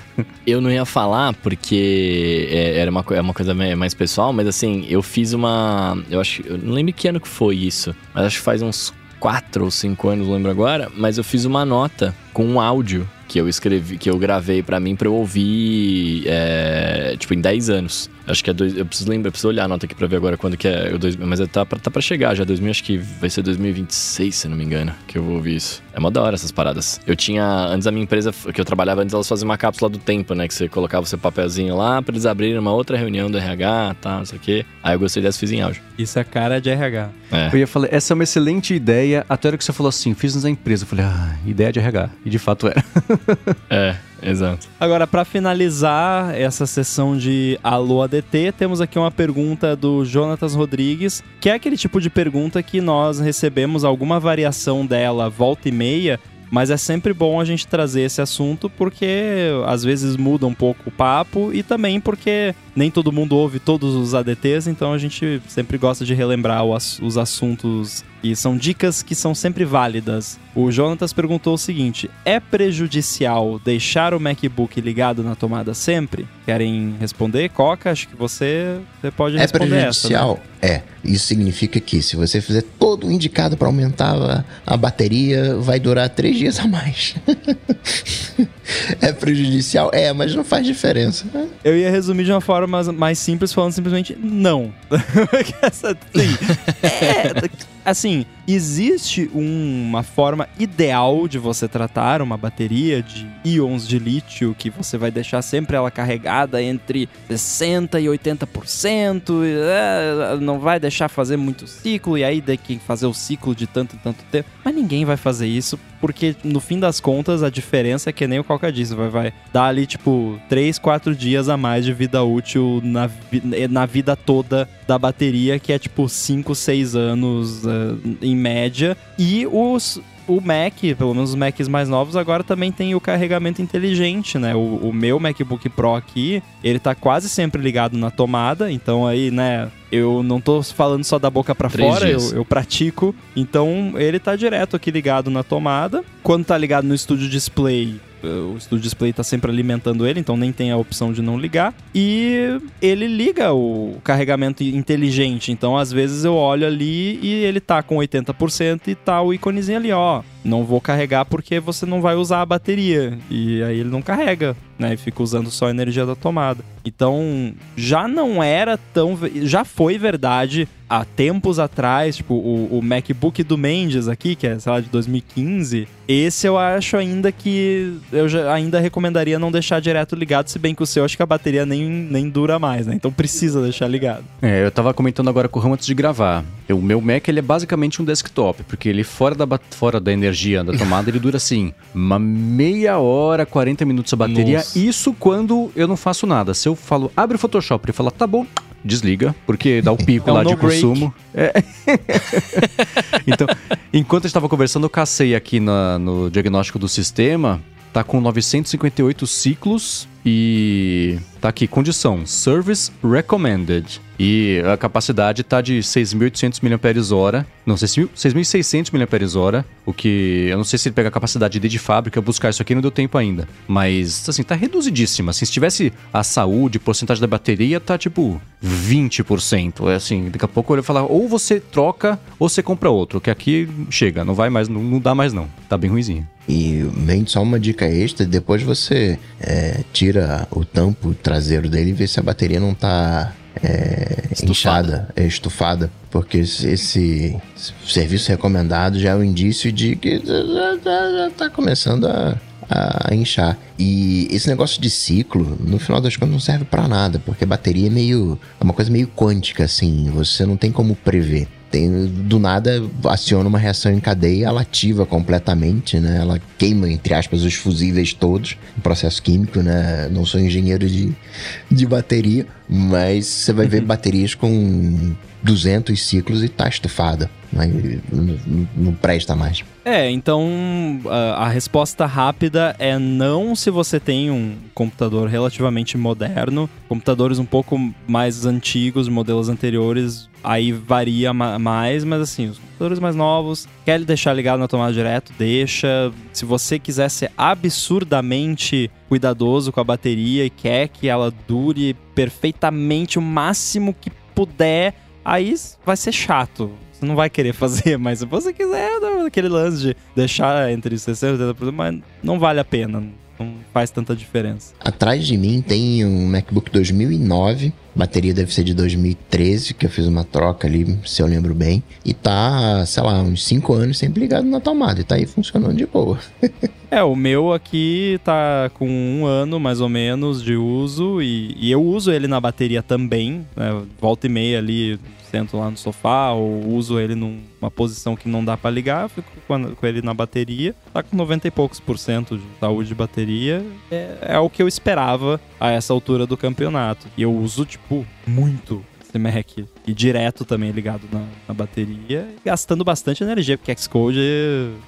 eu não ia falar porque é, era uma, é uma coisa mais pessoal, mas assim, eu fiz uma. Eu acho. Eu não lembro que ano que foi isso, mas acho que faz uns 4 ou 5 anos, não lembro agora. Mas eu fiz uma nota com um áudio que eu escrevi, que eu gravei para mim para eu ouvir, é, tipo, em 10 anos. Acho que é dois, eu preciso lembrar, eu preciso olhar a nota aqui pra ver agora quando que é. Dois, mas é, tá, pra, tá pra chegar já, 2000, acho que vai ser 2026, se não me engano, que eu vou ouvir isso. É mó da hora essas paradas. Eu tinha, antes a minha empresa, que eu trabalhava antes, elas faziam uma cápsula do tempo, né? Que você colocava o seu papelzinho lá pra eles abrirem uma outra reunião do RH, tá, não sei o quê. Aí eu gostei dessa, fiz em áudio. Isso é cara de RH. É. Eu ia falar, essa é uma excelente ideia, até a hora que você falou assim, fiz na empresa. Eu falei, ah, ideia de RH. E de fato era. é. (laughs) Exato. Agora, para finalizar essa sessão de Alô ADT, temos aqui uma pergunta do Jonatas Rodrigues, que é aquele tipo de pergunta que nós recebemos alguma variação dela volta e meia mas é sempre bom a gente trazer esse assunto porque às vezes muda um pouco o papo e também porque nem todo mundo ouve todos os ADTs, então a gente sempre gosta de relembrar os assuntos e são dicas que são sempre válidas. O Jonatas perguntou o seguinte: é prejudicial deixar o MacBook ligado na tomada sempre? Querem responder? Coca, acho que você, você pode responder. É prejudicial? Essa, né? É. Isso significa que se você fizer todo o indicado para aumentar a, a, bateria, vai durar três dias a mais. (laughs) é prejudicial? É, mas não faz diferença. Eu ia resumir de uma forma mais simples, falando simplesmente não. (laughs) Sim. (laughs) É, assim, existe uma forma ideal de você tratar uma bateria de íons de lítio que você vai deixar sempre ela carregada entre 60 e 80%, e, é, não vai deixar fazer muito ciclo e aí que fazer o ciclo de tanto e tanto tempo. Mas ninguém vai fazer isso porque no fim das contas a diferença é que nem o Coca disse, vai, vai dar ali tipo 3, 4 dias a mais de vida útil na, na vida toda da bateria, que é tipo 5, 6 anos uh, em média. E os, o Mac, pelo menos os Macs mais novos, agora também tem o carregamento inteligente, né? O, o, meu MacBook Pro aqui, ele tá quase sempre ligado na tomada, então aí, né, eu não tô falando só da boca para fora, eu, eu, pratico. Então ele tá direto aqui ligado na tomada. Quando tá ligado no estúdio display, o Studio Display está sempre alimentando ele, então nem tem a opção de não ligar. E ele liga o carregamento inteligente, então às vezes eu olho ali e ele tá com 80% e tá o íconezinho ali, ó. Não vou carregar porque você não vai usar a bateria. E aí ele não carrega, né? E fica usando só a energia da tomada. Então, já não era tão. Já foi verdade há tempos atrás, tipo, o, o, MacBook do Mendes aqui, que é, sei lá, de 2015, esse eu acho ainda que eu já, ainda recomendaria não deixar direto ligado, se bem que o seu acho que a bateria nem, nem dura mais, né? Então precisa deixar ligado. É, eu tava comentando agora com o Ram antes de gravar. O meu Mac, ele é basicamente um desktop, porque ele fora da, fora da energia energia da tomada, ele dura assim, uma meia hora, 40 minutos a bateria. Nossa. Isso quando eu não faço nada. Se eu falo, abre o Photoshop, ele fala, tá bom, desliga, porque dá o pico (laughs) É um lá de no break. consumo. É. (laughs) então, enquanto eu estava conversando, eu cacei aqui na- no diagnóstico do sistema. Tá com 958 ciclos e tá aqui, condição, Service Recommended. E a capacidade tá de 6.800 mAh, não, 6.000 6.600 mAh, o que eu não sei se ele pega a capacidade de, de fábrica, buscar isso aqui não deu tempo ainda. Mas, assim, tá reduzidíssima. Assim, se tivesse a saúde, porcentagem da bateria, tá tipo 20%. É assim, daqui a pouco eu ia falar, ou você troca ou você compra outro, que aqui chega, não vai mais, não, não dá mais não. Tá bem ruimzinho. E vem só uma dica extra, depois você é, tira o tampo traseiro dele e vê se a bateria não tá é, Estufada. inchada, é, estufada. Porque esse, serviço recomendado já é um indício de que já, já, já tá começando a, a inchar. E esse negócio de ciclo, no final das contas, não serve pra nada, porque a bateria é meio. é uma coisa meio quântica, assim, você não tem como prever. Tem, do nada aciona uma reação em cadeia, ela ativa completamente, né? Ela queima, entre aspas, os fusíveis todos, um processo químico, né? Não sou engenheiro de, de bateria, mas você vai ver (laughs) baterias com 200 ciclos e tá estufada. Não, não- não presta mais. É, então a, a resposta rápida é não se você tem um computador relativamente moderno. Computadores um pouco mais antigos, modelos anteriores, aí varia ma- mais, mas assim, os computadores mais novos, quer deixar ligado na tomada direto, deixa. Se você quiser ser absurdamente cuidadoso com a bateria e quer que ela dure perfeitamente o máximo que puder, aí vai ser chato. Você não vai querer (laughs) fazer, mas se você quiser, aquele lance de deixar entre 60 e 80%, mas não vale a pena. Não faz tanta diferença. Atrás de mim tem um MacBook 2009, bateria deve ser de 2013, que eu fiz uma troca ali, se eu lembro bem. E tá, sei lá, uns 5 anos sempre ligado na tomada e tá aí funcionando de boa. (laughs) É, o meu aqui tá com um ano mais ou menos de uso e, e eu uso ele na bateria também. Né? Volta e meia ali, sento lá no sofá ou uso ele numa posição que não dá pra ligar, fico com ele na bateria. Tá com 90 e poucos por cento de saúde de bateria. É, é o que eu esperava a essa altura do campeonato. E eu uso, tipo, muito esse Mac. E direto também ligado na, na bateria, gastando bastante energia, porque Xcode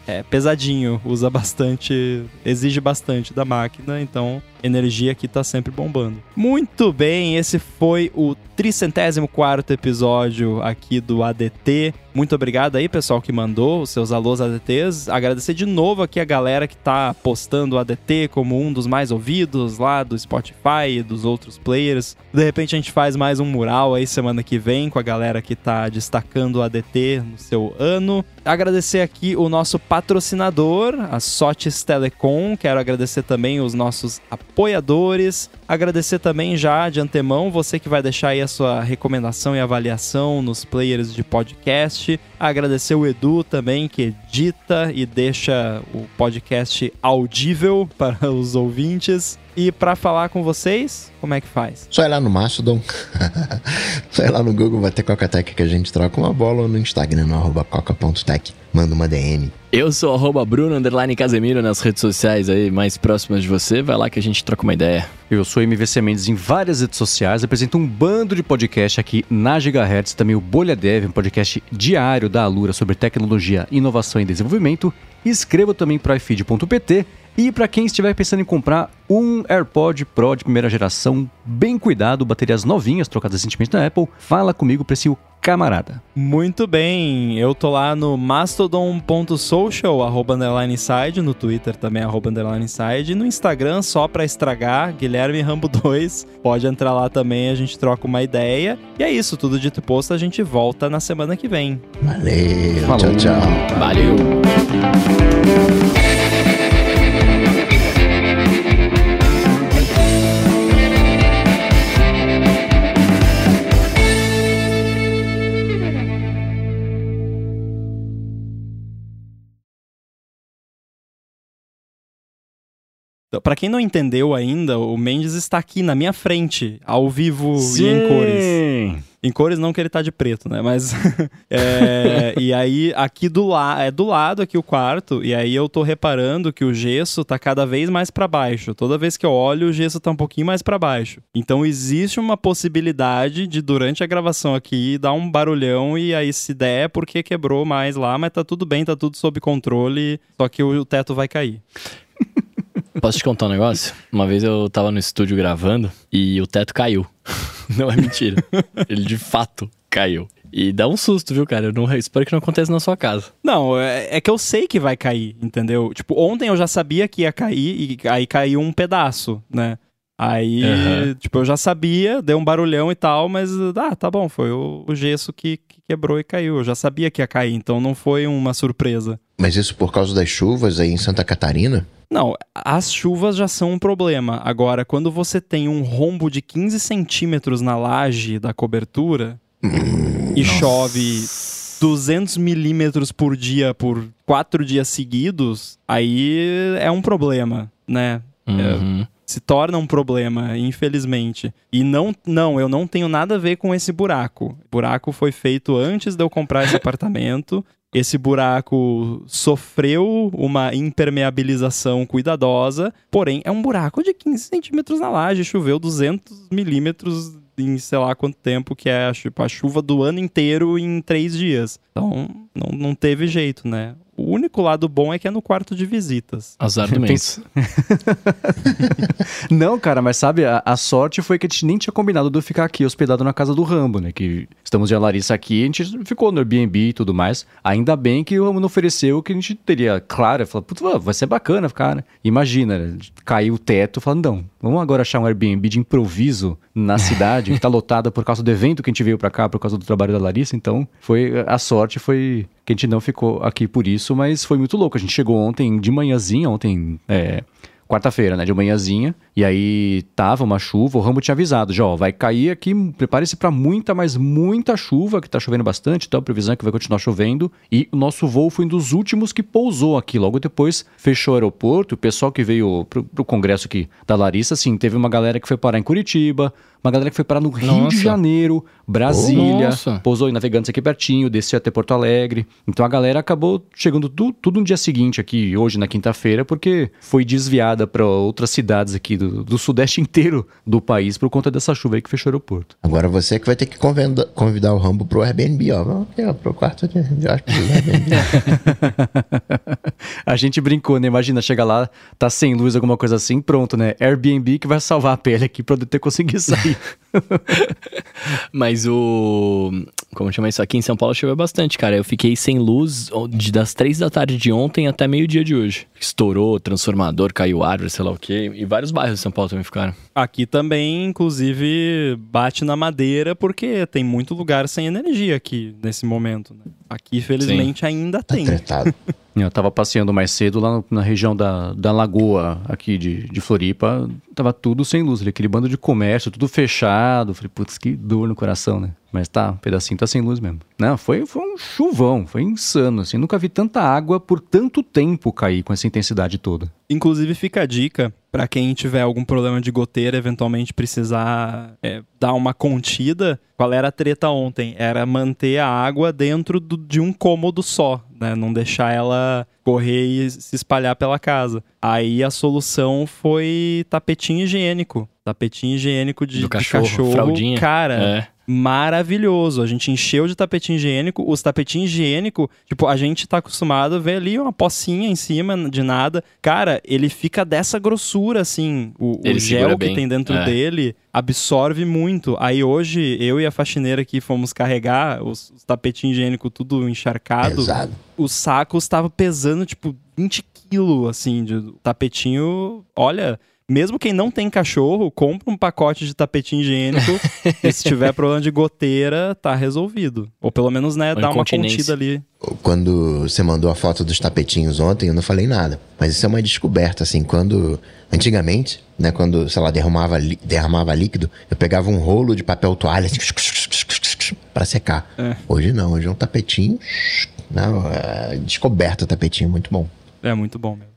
é pesadinho, usa bastante, exige bastante da máquina, então energia aqui tá sempre bombando. Muito bem, esse foi o tricentésimo quarto episódio aqui do ADT. Muito obrigado aí, pessoal, que mandou os seus alôs ADTs. Agradecer de novo aqui a galera que tá postando o ADT como um dos mais ouvidos lá do Spotify e dos outros players. De repente a gente faz mais um mural aí semana que vem com a galera que tá destacando o ADT no seu ano. Agradecer aqui o nosso patrocinador, a Sotes Telecom. Quero agradecer também os nossos apoiadores. Agradecer também já de antemão você que vai deixar aí a sua recomendação e avaliação nos players de podcast. Agradecer o Edu também que edita e deixa o podcast audível (laughs) para os ouvintes. E para falar com vocês, como é que faz? Só ir lá no Mastodon, (laughs) só ir lá no Google, vai ter Coca-Tech que a gente troca uma bola ou no Instagram, no arroba coca.tech. Manda uma DM. Eu sou arroba Bruno underline Casemiro nas redes sociais aí mais próximas de você. Vai lá que a gente troca uma ideia. Eu sou MVC Mendes em várias redes sociais, apresento um bando de podcast aqui na Gigahertz, também o Bolha Dev, um podcast diário da Alura sobre tecnologia, inovação e desenvolvimento. Escreva também para ifeed.pt e para quem estiver pensando em comprar um AirPod Pro de primeira geração, bem cuidado, baterias novinhas, trocadas recentemente na Apple, fala comigo, precio camarada. Muito bem, eu tô lá no mastodon.social, arroba underline inside, no Twitter também, arroba underline inside, e no Instagram, só pra estragar, Guilherme Rambo (laughs) 2, pode entrar lá também, a gente troca uma ideia. E é isso, tudo dito e posto, a gente volta na semana que vem. Valeu, Falou. tchau, tchau. Valeu! Então, Pra quem não entendeu ainda, o Mendes está aqui na minha frente, ao vivo e em cores. Em cores não que ele tá de preto, né? Mas. (laughs) é, e aí, aqui do lado. É do lado aqui o quarto. E aí eu tô reparando que o gesso tá cada vez mais para baixo. Toda vez que eu olho, o gesso tá um pouquinho mais para baixo. Então existe uma possibilidade de, durante a gravação aqui, dar um barulhão. E aí, se der, é porque quebrou mais lá, mas tá tudo bem, tá tudo sob controle. Só que o teto vai cair. Posso te contar um negócio? Uma vez eu tava no estúdio gravando e o teto caiu. (laughs) Não é mentira. Ele de fato caiu. E dá um susto, viu, cara? Eu não, espero que não aconteça na sua casa. Não, é, é, que eu sei que vai cair, entendeu? Tipo, ontem eu já sabia que ia cair e aí caiu um pedaço, né? Aí, uhum. tipo, eu já sabia, deu um barulhão e tal, mas, ah, tá bom, foi o, o gesso que, que, quebrou e caiu. Eu já sabia que ia cair, então não foi uma surpresa. Mas isso por causa das chuvas aí em Santa Catarina? Não, as chuvas já são um problema. Agora, quando você tem um rombo de 15 centímetros na laje da cobertura e nossa. chove 200 milímetros por dia por quatro dias seguidos, aí é um problema, né? Uhum. É, se torna um problema, infelizmente. E não, não, eu não tenho nada a ver com esse buraco. O buraco foi feito antes de eu comprar esse (laughs) apartamento. Esse buraco sofreu uma impermeabilização cuidadosa, porém é um buraco de 15 centímetros na laje, choveu 200 milímetros em sei lá quanto tempo, que é tipo, a chuva do ano inteiro em três dias. Então, não, não teve jeito, né? O único lado bom é que é no quarto de visitas. Azar do mês. (laughs) Não, cara, mas sabe, a, a, sorte foi que a gente nem tinha combinado de eu ficar aqui hospedado na casa do Rambo, né? Que estamos de a Larissa aqui, a gente ficou no Airbnb e tudo mais. Ainda bem que o Rambo não ofereceu que a gente teria, claro, falou, putz, vai ser bacana ficar, né? Imagina, caiu o teto, falando, não, vamos agora achar um Airbnb de improviso na cidade, que tá lotada por causa do evento que a gente veio pra cá, por causa do trabalho da Larissa. Então, foi a sorte foi que a gente não ficou aqui por isso, mas foi muito louco. A gente chegou ontem de manhãzinha, ontem, é, quarta-feira, né, de manhãzinha, e aí tava uma chuva, o Rambo tinha avisado, já, ó, vai cair aqui, prepare-se para muita, mas muita chuva, que tá chovendo bastante, então a previsão é que vai continuar chovendo, e o nosso voo foi um dos últimos que pousou aqui, logo depois fechou o aeroporto, o pessoal que veio pro, pro congresso aqui da Larissa, assim, teve uma galera que foi parar em Curitiba, uma galera que foi parar no Rio Nossa. de Janeiro, Brasília, oh, pousou em Navegantes aqui pertinho, desceu até Porto Alegre. Então a galera acabou chegando tu, tudo no dia seguinte aqui, hoje na quinta-feira, porque foi desviada para outras cidades aqui do, do, sudeste inteiro do país por conta dessa chuva aí que fechou o aeroporto. Agora você que vai ter que convidar, convidar o Rambo pro Airbnb, ó. Vamos aqui, ó, pro quarto de, de Airbnb. (laughs) a gente brincou, né? Imagina, chega lá, tá sem luz, alguma coisa assim, pronto, né? Airbnb que vai salvar a pele aqui pra eu ter conseguido sair. (laughs) Mas o. Como chama isso? Aqui em São Paulo choveu bastante, cara. Eu fiquei sem luz de, das três da tarde de ontem até meio-dia de hoje. Estourou, transformador, caiu árvore, sei lá o quê. E vários bairros de São Paulo também ficaram. Aqui também, inclusive, bate na madeira porque tem muito lugar sem energia aqui nesse momento. Né? Aqui, felizmente, Sim. ainda tá tem. (laughs) Eu tava passeando mais cedo lá no, na região da, da lagoa aqui de, de Floripa. Tava tudo sem luz, aquele bando de comércio, tudo fechado. Falei, putz, que dor no coração, né? Mas tá, um pedacinho tá sem luz mesmo. Não, foi, foi um chuvão, foi insano, assim. Nunca vi tanta água por tanto tempo cair com essa intensidade toda. Inclusive, fica a dica para quem tiver algum problema de goteira, eventualmente precisar é, dar uma contida. Qual era a treta ontem? Era manter a água dentro do, de um cômodo só, né? Não deixar ela correr e se espalhar pela casa. Aí a solução foi tapetinho higiênico. Tapetinho higiênico de, cachorro, de cachorro. Fraldinha. Cara, é maravilhoso. A gente encheu de tapetinho higiênico. Os tapetinhos higiênico, tipo, a gente tá acostumado a ver ali uma pocinha em cima de nada. Cara, ele fica dessa grossura, assim. O, o gel que bem. tem dentro é. dele absorve muito. Aí hoje, eu e a faxineira aqui fomos carregar os, os tapetinhos higiênicos tudo encharcado. Pesado. Os sacos estavam pesando, tipo, 20 quilos, assim, de tapetinho. Olha mesmo quem não tem cachorro, compra um pacote de tapetinho higiênico (laughs) e se tiver problema de goteira, tá resolvido. Ou pelo menos, né, dá uma contida ali. Quando você mandou a foto dos tapetinhos ontem, eu não falei nada. Mas isso é uma descoberta, assim, quando... Antigamente, né, quando, sei lá, derramava, derramava líquido, eu pegava um rolo de papel toalha, assim, para secar. É. Hoje não, hoje é um tapetinho... Não, é descoberto o tapetinho, muito bom. É muito bom mesmo.